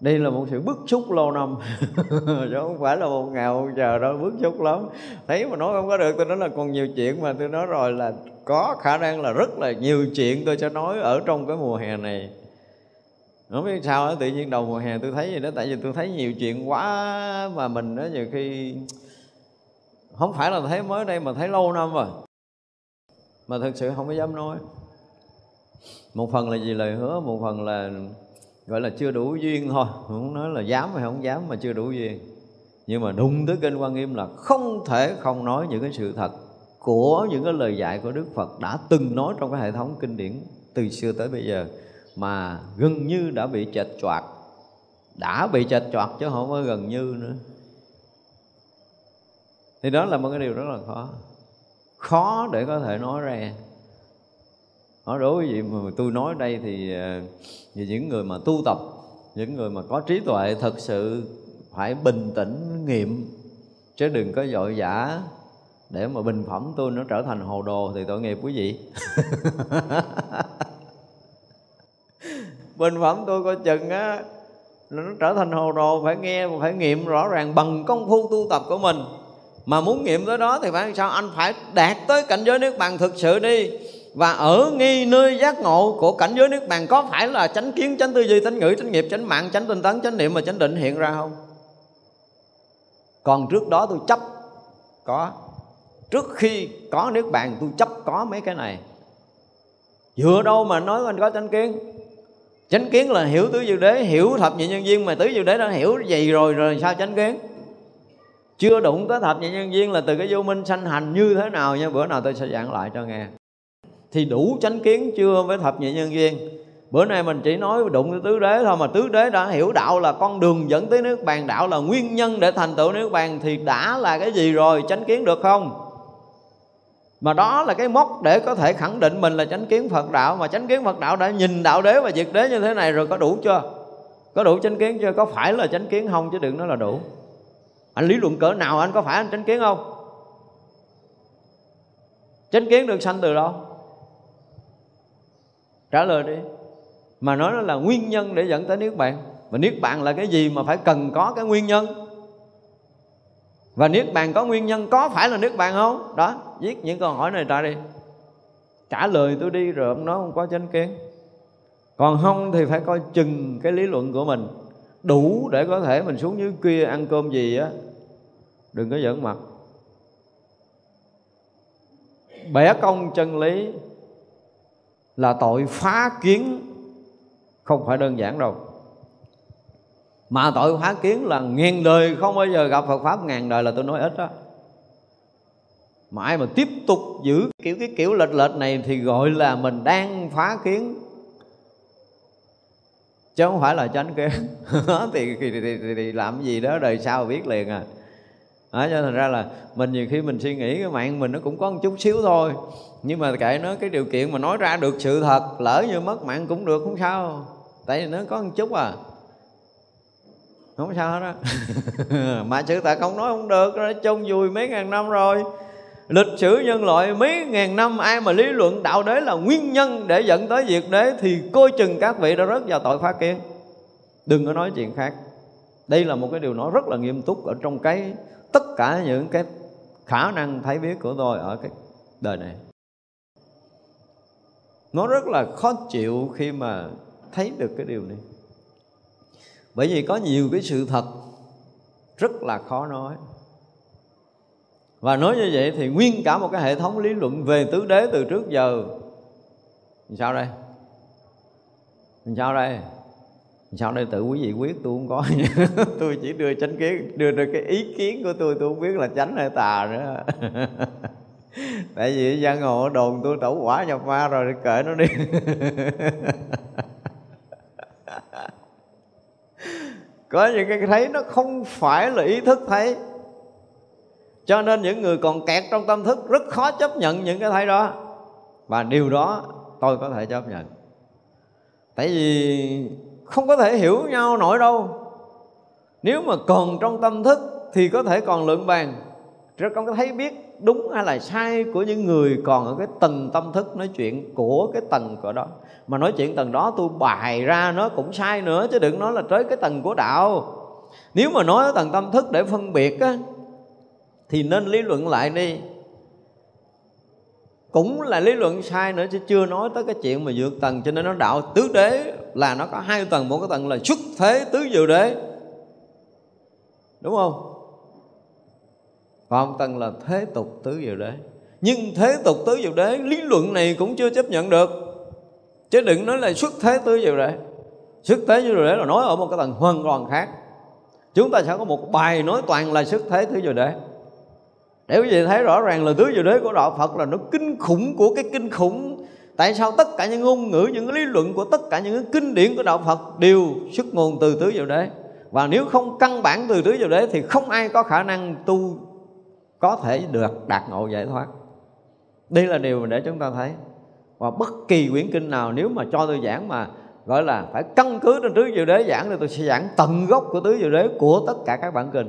đây là một sự bức xúc lâu năm. [laughs] Chứ không phải là một ngày một giờ đâu bức xúc lắm. Thấy mà nói không có được tôi nói là còn nhiều chuyện mà tôi nói rồi là có khả năng là rất là nhiều chuyện tôi sẽ nói ở trong cái mùa hè này. Không biết sao đó, tự nhiên đầu mùa hè tôi thấy gì đó tại vì tôi thấy nhiều chuyện quá mà mình đó nhiều khi không phải là thấy mới đây mà thấy lâu năm rồi. Mà thực sự không có dám nói. Một phần là gì lời hứa một phần là gọi là chưa đủ duyên thôi. Không nói là dám hay không dám mà chưa đủ duyên. Nhưng mà đụng tới kinh quan nghiêm là không thể không nói những cái sự thật của những cái lời dạy của đức phật đã từng nói trong cái hệ thống kinh điển từ xưa tới bây giờ, mà gần như đã bị chệch choạc. Đã bị chệch choạc chứ không có gần như nữa. Thì đó là một cái điều rất là khó. Khó để có thể nói ra nói đối với gì mà tôi nói đây thì ờ, thì những người mà tu tập, những người mà có trí tuệ thật sự phải bình tĩnh, nghiệm, chứ đừng có vội vã để mà bình phẩm tôi nó trở thành hồ đồ thì tội nghiệp quý vị. [laughs] Bình phẩm tôi coi chừng á nó trở thành hồ đồ, phải nghe, phải nghiệm rõ ràng bằng công phu tu tập của mình. Mà muốn nghiệm tới đó thì phải sao? Anh phải đạt tới cảnh giới nước bằng thực sự đi và ở ngay nơi giác ngộ của cảnh giới nước bàn, có phải là chánh kiến, chánh tư duy, chánh ngữ, chánh nghiệp, chánh mạng, chánh tinh tấn, chánh niệm và chánh định hiện ra không? Còn trước đó tôi chấp có. Trước khi có nước bàn, tôi chấp có mấy cái này. Dựa đâu mà nói anh có chánh kiến. Chánh kiến là hiểu tứ diệu đế, hiểu thập nhị nhân viên mà tứ diệu đế đã hiểu gì rồi rồi sao chánh kiến? Chưa đụng tới thập nhị nhân viên là từ cái vô minh sanh hành như thế nào nha, bữa nào tôi sẽ giảng lại cho nghe thì đủ chánh kiến chưa với thập nhị nhân viên. Bữa nay mình chỉ nói đụng tới tứ đế thôi, mà tứ đế đã hiểu đạo là con đường dẫn tới nước bàn. Đạo là nguyên nhân để thành tựu nước bàn thì đã là cái gì rồi? Chánh kiến được không? Mà đó là cái mốc để có thể khẳng định mình là chánh kiến Phật đạo. Mà chánh kiến Phật đạo đã nhìn đạo đế và diệt đế như thế này rồi, có đủ chưa? Có đủ chánh kiến chưa? Có phải là chánh kiến không? Chứ đừng nói là đủ. Anh lý luận cỡ nào, anh có phải anh chánh kiến không? Chánh kiến được sanh từ đâu? Trả lời đi. Mà nói nó là nguyên nhân để dẫn tới niết bàn. Và niết bàn là cái gì mà phải cần có cái nguyên nhân? Và niết bàn có nguyên nhân, có phải là niết bàn không? Đó, viết những câu hỏi này ra đi. Trả lời tôi đi rồi ông nói không có chánh kiến. Còn không thì phải coi chừng cái lý luận của mình. Đủ để có thể mình xuống dưới kia ăn cơm gì á. Đừng có giỡn mặt. Bẻ công chân lý là tội phá kiến. Không phải đơn giản đâu. Mà tội phá kiến là ngàn đời không bao giờ gặp Phật pháp ngàn đời là tôi nói ít đó. Mà ai mà tiếp tục giữ kiểu cái kiểu lệch lệch này thì gọi là mình đang phá kiến. Chứ không phải là tránh kiến. [laughs] Thì, thì, thì, thì, thì làm gì đó đời sau biết liền à đó, cho thành ra là mình nhiều khi mình suy nghĩ cái mạng mình nó cũng có một chút xíu thôi. Nhưng mà kệ nó cái điều kiện mà nói ra được sự thật lỡ như mất mạng cũng được không sao. Tại vì nó có một chút à. Không sao hết á. [laughs] Mà sự thật không nói không được nó chôn vùi mấy ngàn năm rồi. Lịch sử nhân loại mấy ngàn năm ai mà lý luận đạo đế là nguyên nhân để dẫn tới việc đế thì coi chừng các vị đã rớt vào tội phá kiến. Đừng có nói chuyện khác. Đây là một cái điều nói rất là nghiêm túc ở trong cái tất cả những cái khả năng thấy biết của tôi ở cái đời này. Nó rất là khó chịu khi mà thấy được cái điều này. Bởi vì có nhiều cái sự thật rất là khó nói. Và nói như vậy thì nguyên cả một cái hệ thống lý luận về tứ đế từ trước giờ. Sao đây? Sao đây? Sao đây tự quý vị quyết, tôi không có. [laughs] Tôi chỉ đưa chánh kiến, đưa ra cái ý kiến của tôi tôi không biết là chánh hay tà nữa. [laughs] Tại vì giang hồ đồn tôi tẩu quả nhập ma rồi kệ nó đi. [laughs] Có những cái thấy nó không phải là ý thức thấy. Cho nên những người còn kẹt trong tâm thức rất khó chấp nhận những cái thấy đó. Và điều đó tôi có thể chấp nhận. Tại vì không có thể hiểu nhau nổi đâu. Nếu mà còn trong tâm thức thì có thể còn lượng bàn. Rồi con có thấy biết đúng hay là sai của những người còn ở cái tầng tâm thức nói chuyện của cái tầng của đó. Mà nói chuyện tầng đó tôi bài ra nó cũng sai nữa, chứ đừng nói là tới cái tầng của đạo. Nếu mà nói ở tầng tâm thức để phân biệt á, thì nên lý luận lại đi. Cũng là lý luận sai nữa, chứ chưa nói tới cái chuyện mà vượt tầng, cho nên nó đạo tứ đế là nó có hai tầng, một cái tầng là xuất thế tứ diệu đế. Đúng không? Còn tầng là thế tục tứ diệu đế. Nhưng thế tục tứ diệu đế, lý luận này cũng chưa chấp nhận được. Chứ đừng nói là xuất thế tứ diệu đế. Xuất thế tứ diệu đế là nói ở một cái tầng hoàn toàn khác. Chúng ta sẽ có một bài nói toàn là xuất thế tứ diệu đế. Để quý vị thấy rõ ràng là tứ diệu đế của đạo Phật là nó kinh khủng của cái kinh khủng Tại sao tất cả những ngôn ngữ, những lý luận của tất cả những cái kinh điển của đạo Phật đều xuất nguồn từ tứ diệu đế? Và nếu không căn bản từ tứ diệu đế thì không ai có khả năng tu có thể được đạt ngộ giải thoát. Đây là điều mà để chúng ta thấy. Và bất kỳ quyển kinh nào nếu mà cho tôi giảng mà gọi là phải căn cứ trên tứ diệu đế giảng thì tôi sẽ giảng tận gốc của tứ diệu đế của tất cả các bản kinh.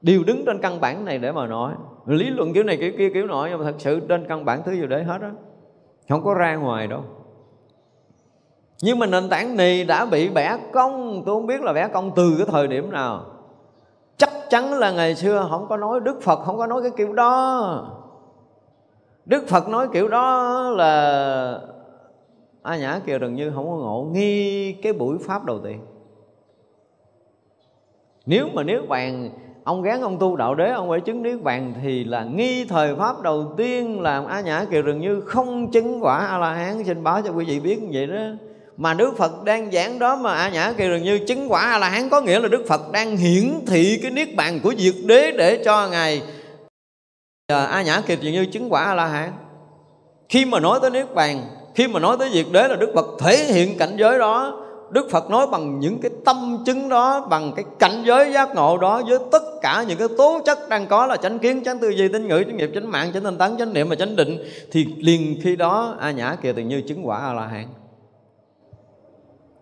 Đều đứng trên căn bản này để mà nói. Lý luận kiểu này kiểu kia kiểu nọ nhưng mà thật sự trên căn bản tứ diệu đế hết á không có ra ngoài đâu. Nhưng mà nền tảng này đã bị bẻ cong. Tôi không biết là bẻ cong từ cái thời điểm nào. Chắc chắn là ngày xưa không có nói đức phật, không có nói cái kiểu đó. Đức phật nói kiểu đó là, a nhã kiều gần như không có ngộ nghi cái buổi pháp đầu tiên. Nếu mà nếu bàn ông gán ông tu đạo đế ông phải chứng niết bàn thì là nghi thời pháp đầu tiên làm a nhã kiều gần như không chứng quả a la hán. Xin báo cho quý vị biết như vậy đó. Mà Đức Phật đang giảng đó mà A Nhã Kiều gần như chứng quả A La Hán có nghĩa là Đức Phật đang hiển thị cái niết bàn của diệt đế để cho ngài à, A Nhã Kiều gần như chứng quả A La Hán. Khi mà nói tới niết bàn, khi mà nói tới diệt đế là Đức Phật thể hiện cảnh giới đó. Đức Phật nói bằng những cái tâm chứng đó Bằng cái cảnh giới giác ngộ đó Với tất cả những cái tố chất đang có Là chánh kiến, chánh tư duy, tín ngữ, chánh nghiệp, chánh mạng Chánh tinh tấn, chánh niệm và chánh định Thì liền khi đó A Nhã kia tự như chứng quả A-la-hán.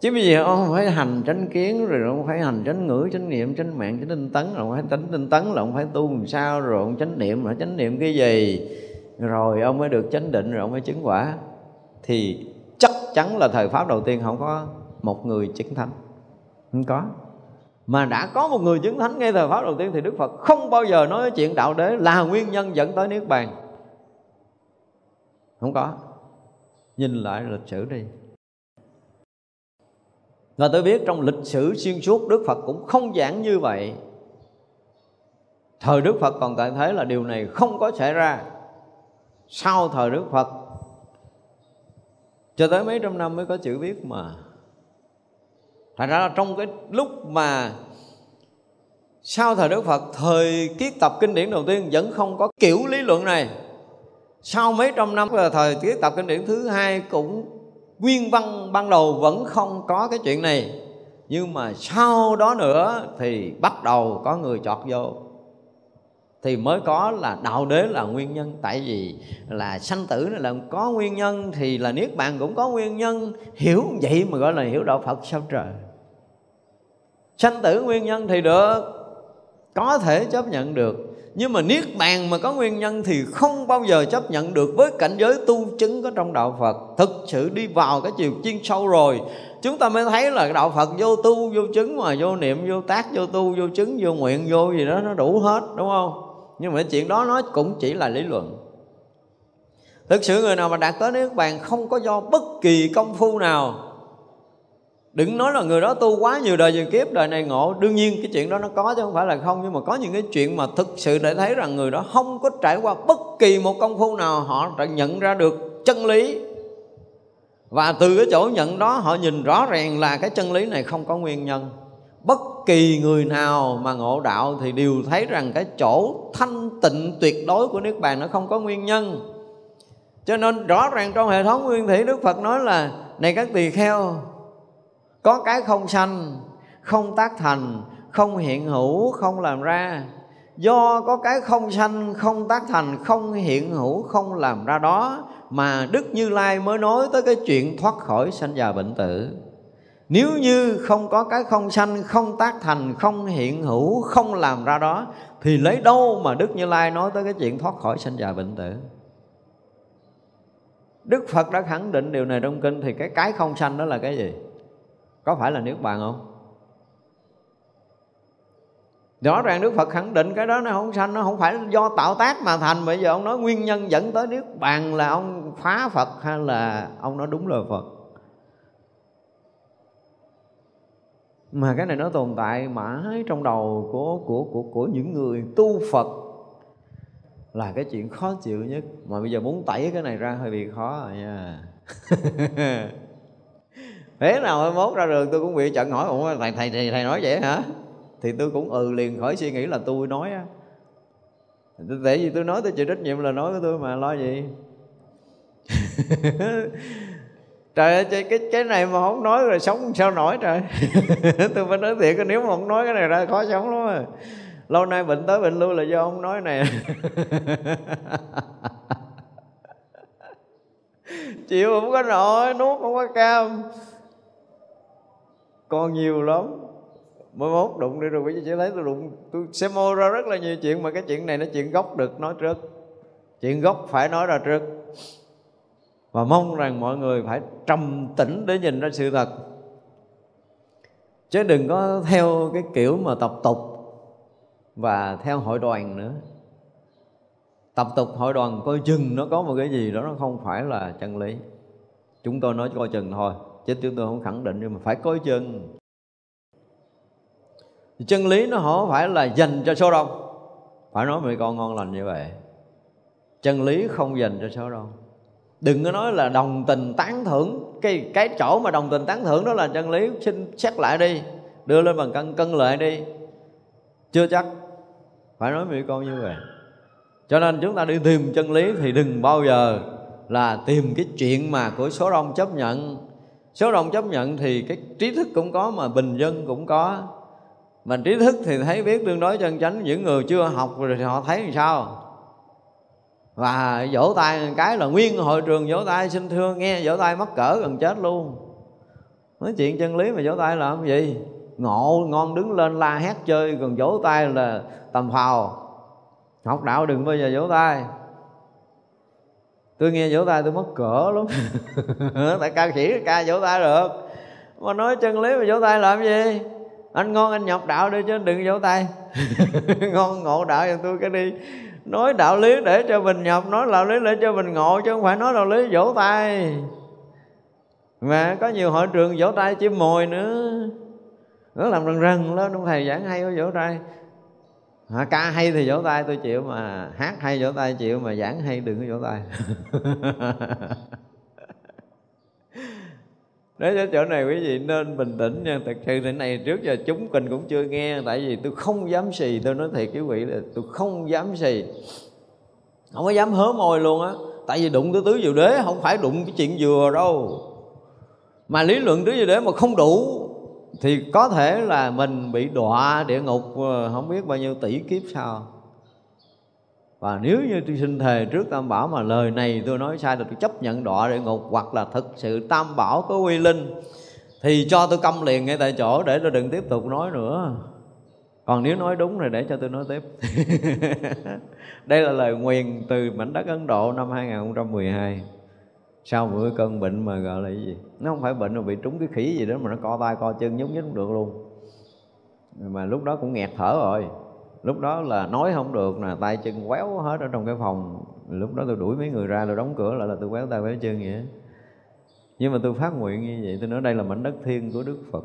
Chứ bây giờ ông phải hành tránh kiến rồi ông phải hành tránh ngữ tránh niệm tránh mạng tránh tinh tấn rồi ông phải tránh tinh tấn là ông phải tu làm sao rồi ông tránh niệm là tránh niệm cái gì? Rồi ông mới được chánh định rồi ông mới chứng quả. Thì chắc chắn là thời pháp đầu tiên không có một người chứng thánh. Không có. Mà đã có một người chứng thánh ngay thời pháp đầu tiên thì đức phật không bao giờ nói chuyện đạo đế là nguyên nhân dẫn tới niết bàn. Không có. Nhìn lại lịch sử đi. Và tôi biết trong lịch sử xuyên suốt, Đức Phật cũng không giảng như vậy. Thời Đức Phật còn tại thế là điều này không có xảy ra. Sau thời Đức Phật, Cho tới mấy trăm năm mới có chữ viết mà. Thành ra là trong cái lúc mà Sau thời Đức Phật, Thời kiết tập kinh điển đầu tiên Vẫn không có kiểu lý luận này. Sau mấy trăm năm là thời kiết tập kinh điển thứ hai Cũng nguyên văn ban đầu vẫn không có cái chuyện này. Nhưng mà sau đó nữa thì bắt đầu có người chọt vô thì mới có là đạo đế là nguyên nhân. Tại vì là sanh tử là có nguyên nhân, thì là niết bàn cũng có nguyên nhân. Hiểu vậy mà gọi là hiểu đạo phật sao trời? Sanh tử nguyên nhân thì được, có thể chấp nhận được. Nhưng mà niết bàn mà có nguyên nhân thì không bao giờ chấp nhận được với cảnh giới tu chứng có trong đạo Phật. Thực sự đi vào cái chiều chuyên sâu rồi, chúng ta mới thấy là đạo Phật vô tu, vô chứng mà vô niệm, vô tác, vô tu, vô chứng, vô nguyện, vô gì đó, nó đủ hết, đúng không? Nhưng mà chuyện đó nó cũng chỉ là lý luận. Thực sự người nào mà đạt tới niết bàn không có do bất kỳ công phu nào. Đừng nói là người đó tu quá nhiều đời nhiều kiếp, đời này ngộ. Đương nhiên cái chuyện đó nó có chứ không phải là không. Nhưng mà có những cái chuyện mà thực sự để thấy rằng người đó không có trải qua bất kỳ một công phu nào họ đã nhận ra được chân lý. Và từ cái chỗ nhận đó họ nhìn rõ ràng là cái chân lý này không có nguyên nhân bất kỳ người nào mà ngộ đạo thì đều thấy rằng cái chỗ thanh tịnh tuyệt đối của niết bàn nó không có nguyên nhân. Cho nên rõ ràng trong hệ thống nguyên thủy đức phật nói là, này các tỳ kheo, có cái không sanh, không tác thành, không hiện hữu, không làm ra. Do có cái không sanh, không tác thành, không hiện hữu, không làm ra đó, mà đức như lai mới nói tới cái chuyện thoát khỏi sanh già bệnh tử nếu như không có cái không sanh, không tác thành, không hiện hữu, không làm ra đó, thì lấy đâu mà đức như lai nói tới cái chuyện thoát khỏi sanh già bệnh tử? Đức phật đã khẳng định điều này trong kinh, thì cái cái không sanh đó là cái gì? Có phải là niết bàn không? Rõ ràng đức phật khẳng định cái đó nó không sanh, nó không phải do tạo tác mà thành. Bây giờ ông nói nguyên nhân dẫn tới niết bàn là ông phá phật hay là ông nói đúng lời phật? Mà cái này nó tồn tại mãi trong đầu của của của của những người tu phật. Là cái chuyện khó chịu nhất. Mà bây giờ muốn tẩy cái này ra hơi bị khó rồi nha. [laughs] Thế nào mai mốt ra đường? Tôi cũng bị trận hỏi ủa thầy, thầy thầy thầy nói vậy hả? Thì tôi cũng ừ liền khỏi suy nghĩ là tôi nói á. Tại vì tôi nói tôi chịu trách nhiệm là nói của tôi mà lo gì? [laughs] trời ơi, cái cái này mà không nói rồi sống sao nổi trời? [laughs] Tôi phải nói thiệt, nếu mà không nói cái này ra khó sống lắm à lâu nay bệnh tới bệnh lui là do ông nói này [laughs] chịu không có nổi, nuốt không có cam. Còn nhiều lắm. Mới mốt đụng đi rồi quý vị sẽ thấy tôi đụng. Tôi sẽ mô ra rất là nhiều chuyện mà cái chuyện này nó chuyện gốc được, nói trước. Chuyện gốc phải nói ra trước và mong rằng mọi người phải trầm tĩnh để nhìn ra sự thật. Chứ đừng có theo cái kiểu mà tập tục và theo hội đoàn nữa. Tập tục hội đoàn coi chừng nó có một cái gì đó nó không phải là chân lý. Chúng tôi nói coi chừng thôi, chứ chúng tôi không khẳng định nhưng mà phải coi chừng. Chân lý nó không phải là dành cho số đông. Phải nói mấy con ngon lành như vậy. Chân lý không dành cho số đông đừng có nói là đồng tình tán thưởng. Cái cái chỗ mà đồng tình tán thưởng đó là chân lý, xin xét lại đi. Đưa lên bằng cân cân lại đi. Chưa chắc. Phải nói với con như vậy. Cho nên chúng ta đi tìm chân lý thì đừng bao giờ là tìm cái chuyện mà của số đông chấp nhận. Số đông chấp nhận thì cái trí thức cũng có mà bình dân cũng có. Mà trí thức thì thấy biết tương đối chân chánh, những người chưa học rồi thì họ thấy làm sao? Và vỗ tay cái là nguyên hội trường vỗ tay xin thương nghe vỗ tay mắc cỡ gần chết luôn. Nói chuyện chân lý mà vỗ tay làm gì. Ngộ, ngon đứng lên la hét chơi, còn vỗ tay là tầm phào. Học đạo đừng bao giờ vỗ tay. Tôi nghe vỗ tay tôi mất cỡ lắm. [laughs] Tại ca sĩ, ca vỗ tay được. Mà nói chân lý mà vỗ tay làm gì. Anh ngon anh nhập đạo đi chứ đừng vỗ tay. [laughs] Ngon ngộ đạo cho tôi cái đi nói đạo lý để cho mình nhập nói đạo lý để cho mình ngộ chứ không phải nói đạo lý vỗ tay. Mà có nhiều hội trường vỗ tay chim mồi nữa. Nó làm rần rần lên ông thầy giảng hay có vỗ tay. À, ca hay thì vỗ tay tôi chịu mà hát hay vỗ tay chịu mà giảng hay đừng có vỗ tay. [laughs] Đấy cho chỗ này quý vị nên bình tĩnh nha. Thật sự thế này trước giờ chúng mình cũng chưa nghe, Tại vì tôi không dám xì. Tôi nói thiệt quý vị là tôi không dám xì. Không có dám hớ môi luôn á. Tại vì đụng tới tứ diệu đế Không phải đụng cái chuyện vừa đâu. Mà lý luận tứ diệu đế mà không đủ, Thì có thể là mình bị đọa địa ngục ờ, Không biết bao nhiêu tỷ kiếp sao và nếu như tôi xin thề trước tam bảo mà lời này tôi nói sai là tôi chấp nhận đọa địa ngục hoặc là thực sự tam bảo có quy linh, thì cho tôi câm liền ngay tại chỗ để tôi đừng tiếp tục nói nữa. Còn nếu nói đúng thì để cho tôi nói tiếp. [laughs] Đây là lời nguyền từ mảnh đất Ấn Độ năm 2012 sau bữa cơn bệnh mà gọi là cái gì? Nó không phải bệnh mà bị trúng cái khỉ gì đó mà nó co tay co chân nhúc nhích không được luôn. Mà lúc đó cũng nghẹt thở rồi lúc đó là nói không được nè, tay chân quéo hết ở trong cái phòng. Lúc đó tôi đuổi mấy người ra rồi đóng cửa lại là tôi quéo tay quéo chân vậy nhưng mà tôi phát nguyện như vậy, tôi nói đây là mảnh đất thiên của đức phật.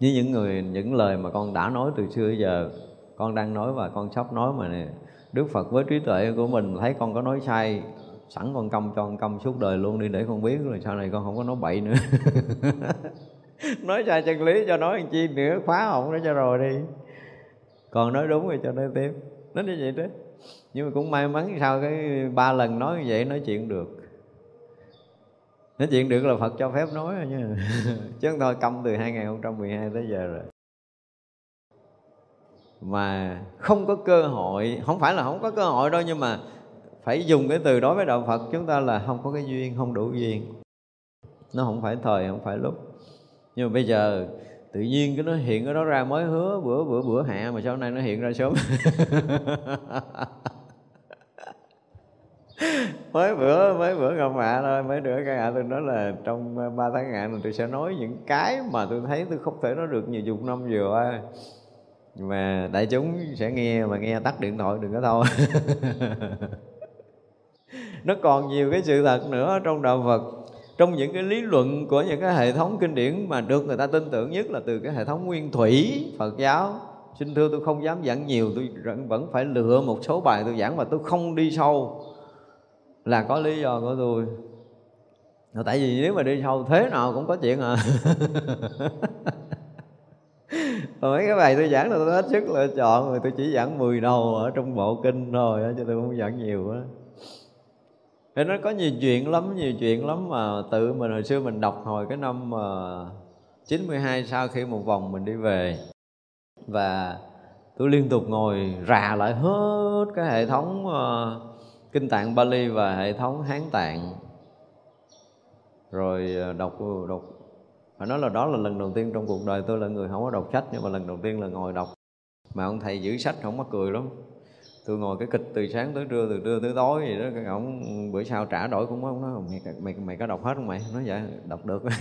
Như những người, những lời mà con đã nói từ xưa giờ, con đang nói và con sắp nói mà nè, đức phật với trí tuệ của mình thấy con có nói sai, sẵn con câm cho con câm suốt đời luôn đi để con biết rồi sau này con không có nói bậy nữa. [laughs] Nói sai chân lý cho nói làm chi nữa, khóa họng nó cho rồi đi còn nói đúng rồi cho nói tiếp. Nó như vậy đấy nhưng mà cũng may mắn sau cái ba lần nói như vậy, nói chuyện được. Nói chuyện được là Phật cho phép nói rồi nha. [laughs] Chứ không thôi, câm từ 2012 tới giờ rồi. Mà không có cơ hội, không phải là không có cơ hội đâu, nhưng mà phải dùng cái từ đối với đạo Phật chúng ta là không có cái duyên, không đủ duyên. Nó không phải thời, không phải lúc. Nhưng mà bây giờ tự nhiên cái nó hiện cái đó ra mới hứa, bữa bữa bữa hạ mà sau này nó hiện ra sớm? [laughs] Mới bữa mới bữa gặp hạ thôi, mới nửa cái hạ tôi nói là trong ba tháng hạ này tôi sẽ nói những cái mà tôi thấy tôi không thể nói được nhiều chục năm vừa mà đại chúng sẽ nghe mà nghe tắt điện thoại đừng có thôi. [laughs] Nó còn nhiều cái sự thật nữa trong đạo Phật trong những cái lý luận của những cái hệ thống kinh điển mà được người ta tin tưởng nhất là từ cái hệ thống nguyên thủy, Phật giáo. Xin thưa tôi không dám giảng nhiều, tôi vẫn phải lựa một số bài tôi giảng mà tôi không đi sâu. Là có lý do của tôi. Tại vì nếu mà đi sâu thế nào cũng có chuyện à. [laughs] Mấy cái bài tôi giảng là tôi hết sức lựa chọn, rồi tôi chỉ giảng 10 đầu ở trong bộ kinh thôi cho tôi không giảng nhiều á. Thế nó có nhiều chuyện lắm, nhiều chuyện lắm mà tự mình hồi xưa mình đọc hồi cái năm ờ, mà 92 sau khi một vòng mình đi về. Và tôi liên tục ngồi rà lại hết cái hệ thống uh, kinh tạng Bali và hệ thống Hán tạng. Rồi ờ, đọc đọc. Phải nói là đó là lần đầu tiên trong cuộc đời tôi là người không có đọc sách nhưng mà lần đầu tiên là ngồi đọc. Mà ông thầy giữ sách không mắc cười lắm tôi ngồi cái kịch từ sáng tới trưa từ trưa tới tối gì đó cái ông bữa sau trả đổi cũng không nói mày mày mày có đọc hết không mày? Nói dạ đọc được. [laughs]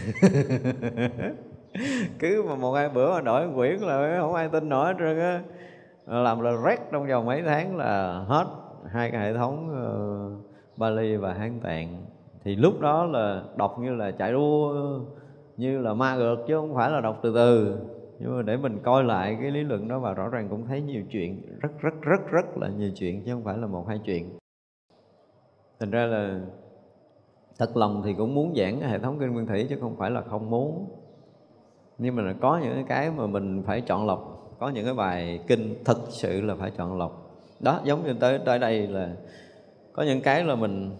Cứ mà một hai bữa mà đổi quyển là không ai tin nổi hết trơn á. Làm là rét trong vòng mấy tháng là hết hai cái hệ thống uh, Bali và Hán Tạng. Thì lúc đó là đọc như là chạy đua như là ma gượt chứ không phải là đọc từ từ nhưng mà để mình coi lại cái lý luận đó và rõ ràng cũng thấy nhiều chuyện rất rất rất rất là nhiều chuyện chứ không phải là một hai chuyện. Thành ra là thật lòng thì cũng muốn giảng hệ thống kinh nguyên thủy chứ không phải là không muốn. Nhưng mà có những cái mà mình phải chọn lọc có những cái bài kinh thật sự là phải chọn lọc. Đó giống như tới tới đây là có những cái là mình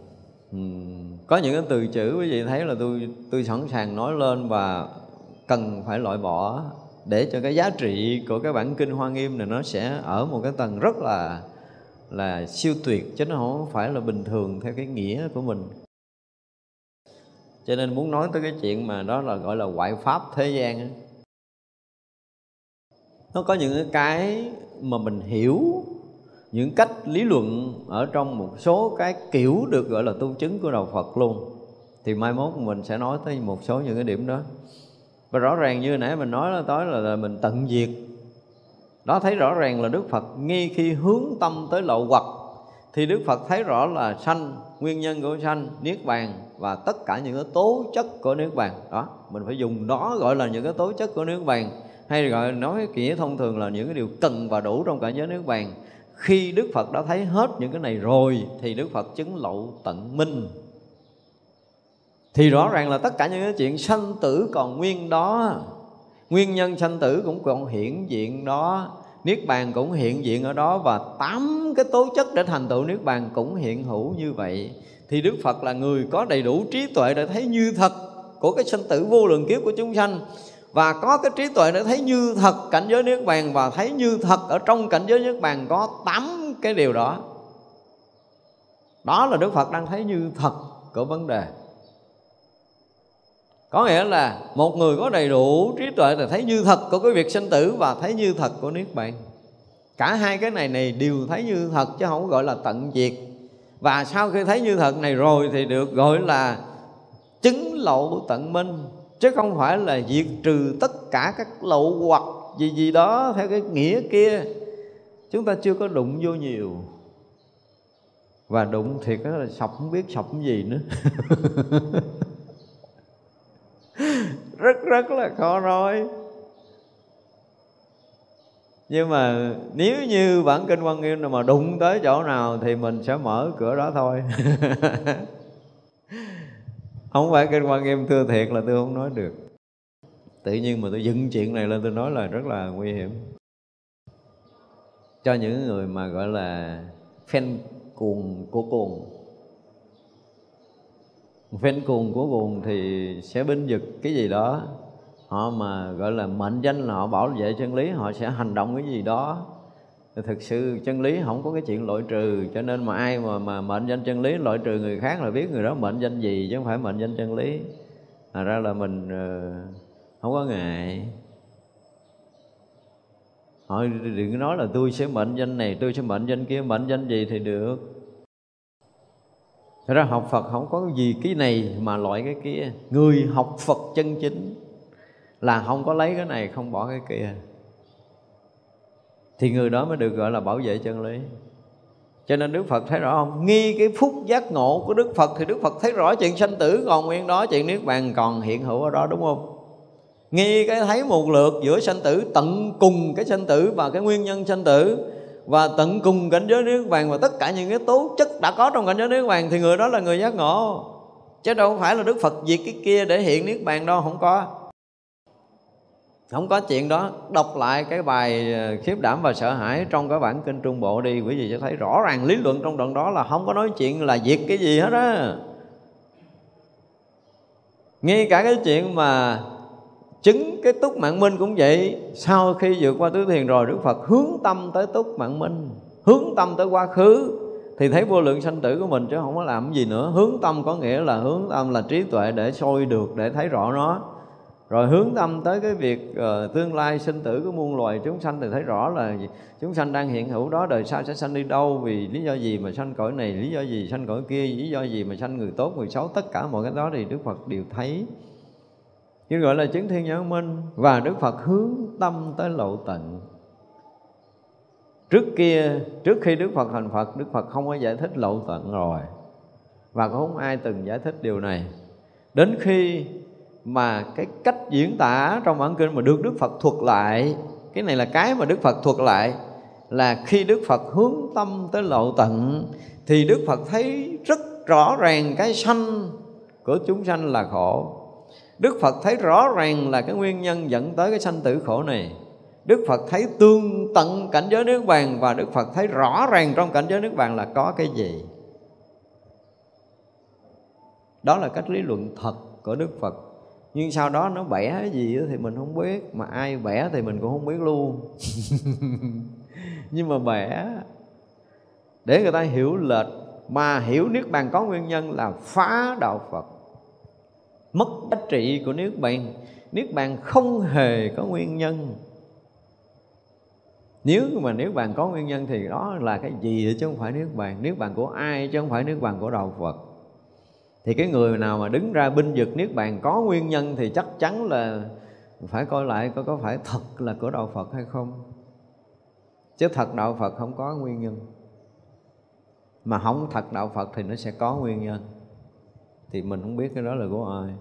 um, có những cái từ chữ quý vị thấy là tôi tôi sẵn sàng nói lên và cần phải loại bỏ để cho cái giá trị của cái bản kinh hoa nghiêm này nó sẽ ở một cái tầng rất là là siêu tuyệt, chứ nó không phải là bình thường theo cái nghĩa của mình cho nên muốn nói tới cái chuyện mà đó là gọi là ngoại pháp thế gian ấy. nó có những cái mà mình hiểu, những cách lý luận ở trong một số cái kiểu được gọi là tu chứng của đạo Phật luôn thì mai mốt mình sẽ nói tới một số những cái điểm đó và rõ ràng như nãy mình nói là tối là, là mình tận diệt. Đó thấy rõ ràng là Đức Phật ngay khi hướng tâm tới lậu hoặc thì Đức Phật thấy rõ là sanh nguyên nhân của sanh niết bàn và tất cả những cái tố chất của niết bàn. Đó mình phải dùng đó gọi là những cái tố chất của niết bàn hay gọi nói cái nghĩa thông thường là những cái điều cần và đủ trong cả giới niết bàn. Khi Đức Phật đã thấy hết những cái này rồi thì Đức Phật chứng lậu tận minh thì rõ ràng là tất cả những cái chuyện sanh tử còn nguyên đó. Nguyên nhân sanh tử cũng còn hiện diện đó. Niết bàn cũng hiện diện ở đó và tám cái tố chất để thành tựu niết bàn cũng hiện hữu như vậy. Thì đức phật là người có đầy đủ trí tuệ để thấy như thật của cái sanh tử vô lượng kiếp của chúng sanh. Và có cái trí tuệ để thấy như thật cảnh giới niết bàn và thấy như thật ở trong cảnh giới niết bàn có tám cái điều đó. Đó là đức phật đang thấy như thật của vấn đề có nghĩa là một người có đầy đủ trí tuệ thì thấy như thật của cái việc sinh tử và thấy như thật của niết bàn. Cả hai cái này này đều thấy như thật chứ không gọi là tận diệt. Và sau khi thấy như thật này rồi thì được gọi là chứng lậu tận minh, chứ không phải là diệt trừ tất cả các lậu hoặc gì gì đó theo cái nghĩa kia. Chúng ta chưa có đụng vô nhiều. Và đụng thiệt đó là sọc không biết sọc gì nữa. [laughs] [laughs] rất rất là khó nói. Nhưng mà nếu như bản kinh quan nghiêm mà đụng tới chỗ nào thì mình sẽ mở cửa đó thôi. [laughs] Không phải kinh quan nghiêm thưa thiệt là tôi không nói được. Tự nhiên mà tôi dựng chuyện này lên tôi nói là rất là nguy hiểm. Cho những người mà gọi là fan cuồng của cuồng phen cuồng của cuồng thì sẽ binh vực cái gì đó. Họ mà gọi là mệnh danh là họ bảo vệ chân lý, họ sẽ hành động cái gì đó. Thực sự chân lý không có cái chuyện loại trừ, cho nên mà ai mà mà mệnh danh chân lý, loại trừ người khác là biết người đó mệnh danh gì chứ không phải mệnh danh chân lý. À ra là mình ờ, không có ngại. Họ đừng nói là tôi sẽ mệnh danh này, tôi sẽ mệnh danh kia, mệnh danh gì thì được. Thật ra học Phật không có gì cái này mà loại cái kia Người học Phật chân chính Là không có lấy cái này, không bỏ cái kia Thì người đó mới được gọi là bảo vệ chân lý cho nên Đức Phật thấy rõ không? Nghi cái phút giác ngộ của Đức Phật Thì Đức Phật thấy rõ chuyện sanh tử còn nguyên đó, Chuyện Niết Bàn còn hiện hữu ở đó, đúng không? Nghi cái thấy một lượt giữa sanh tử Tận cùng cái sanh tử và cái nguyên nhân sanh tử và tận cùng cảnh giới niết bàn và tất cả những cái tố chất đã có trong cảnh giới niết bàn thì người đó là người giác ngộ. Chứ đâu phải là đức phật diệt cái kia để hiện niết bàn đâu, không có. Không có chuyện đó. Đọc lại cái bài ờ, khiếp đảm và sợ hãi trong cái bản kinh trung bộ đi, quý vị sẽ thấy rõ ràng lý luận trong đoạn đó là không có nói chuyện là diệt cái gì hết á. Ngay cả cái chuyện mà chứng cái túc mạng minh cũng vậy. Sau khi vượt qua tứ thiền rồi đức phật hướng tâm tới túc mạng minh hướng tâm tới quá khứ. Thì thấy vô lượng sanh tử của mình chứ không có làm gì nữa. Hướng tâm có nghĩa là hướng tâm là trí tuệ để soi được để thấy rõ nó. Rồi hướng tâm tới cái việc uh, tương lai sinh tử của muôn loài chúng sanh thì thấy rõ là chúng sanh đang hiện hữu đó đời sau sẽ sanh đi đâu vì lý do gì mà sanh cõi này lý do gì sanh cõi kia lý do gì mà sanh người tốt người xấu tất cả mọi cái đó thì đức phật đều thấy như gọi là chứng thiên nhãn minh, và đức phật hướng tâm tới lộ tận trước kia, trước khi đức phật thành phật, đức phật không có giải thích lộ tận rồi, và cũng không ai từng giải thích điều này. Đến khi mà cái cách diễn tả trong bản kinh mà được Đức Phật thuật lại, cái này là cái mà Đức Phật thuật lại, là khi Đức Phật hướng tâm tới lộ tận thì Đức Phật thấy rất rõ ràng cái sanh của chúng sanh là khổ. Đức Phật thấy rõ ràng là cái nguyên nhân dẫn tới cái sanh tử khổ này. Đức Phật thấy tương tận cảnh giới nước bàn và Đức Phật thấy rõ ràng trong cảnh giới nước bàn là có cái gì. Đó là cách lý luận thật của Đức Phật. Nhưng sau đó nó bẻ cái gì thì mình không biết, mà ai bẻ thì mình cũng không biết luôn. [laughs] Nhưng mà bẻ, để người ta hiểu lệch mà hiểu niết bàn có nguyên nhân là phá đạo Phật mất giá trị của niết bàn. Niết bàn không hề có nguyên nhân. Nếu mà niết bàn có nguyên nhân thì đó là cái gì chứ không phải niết bàn. Niết bàn của ai chứ không phải niết bàn của đạo Phật. Thì cái người nào mà đứng ra binh vực niết bàn có nguyên nhân thì chắc chắn là phải coi lại có có phải thật là của đạo Phật hay không. Chứ thật đạo Phật không có nguyên nhân. Mà không thật đạo Phật thì nó sẽ có nguyên nhân thì mình không biết cái đó là của ai.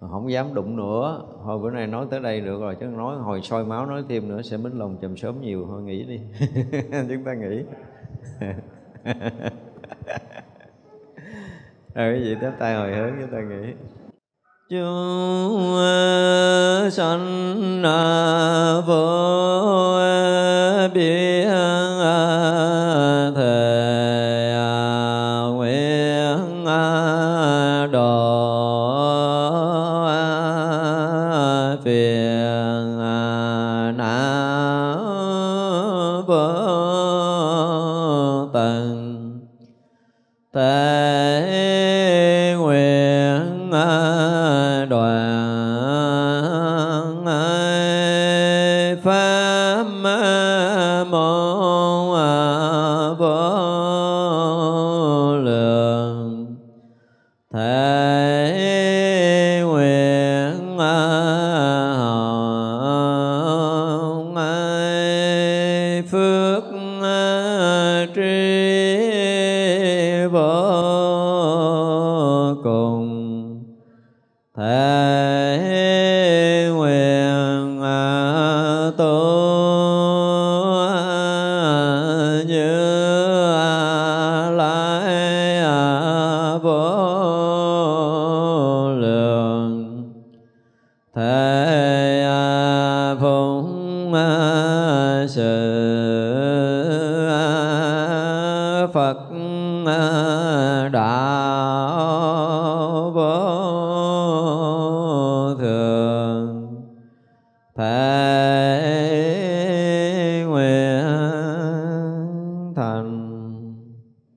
Mà không dám đụng nữa. Hồi bữa nay nói tới đây được rồi chứ nói, hồi soi máu nói thêm nữa sẽ mến lòng chùm sớm nhiều thôi nghỉ đi. [laughs] Chúng ta nghỉ [laughs] rồi, cái gì tiếp tay hồi hướng, chúng ta nghĩ. Chúng sanh vô biên thể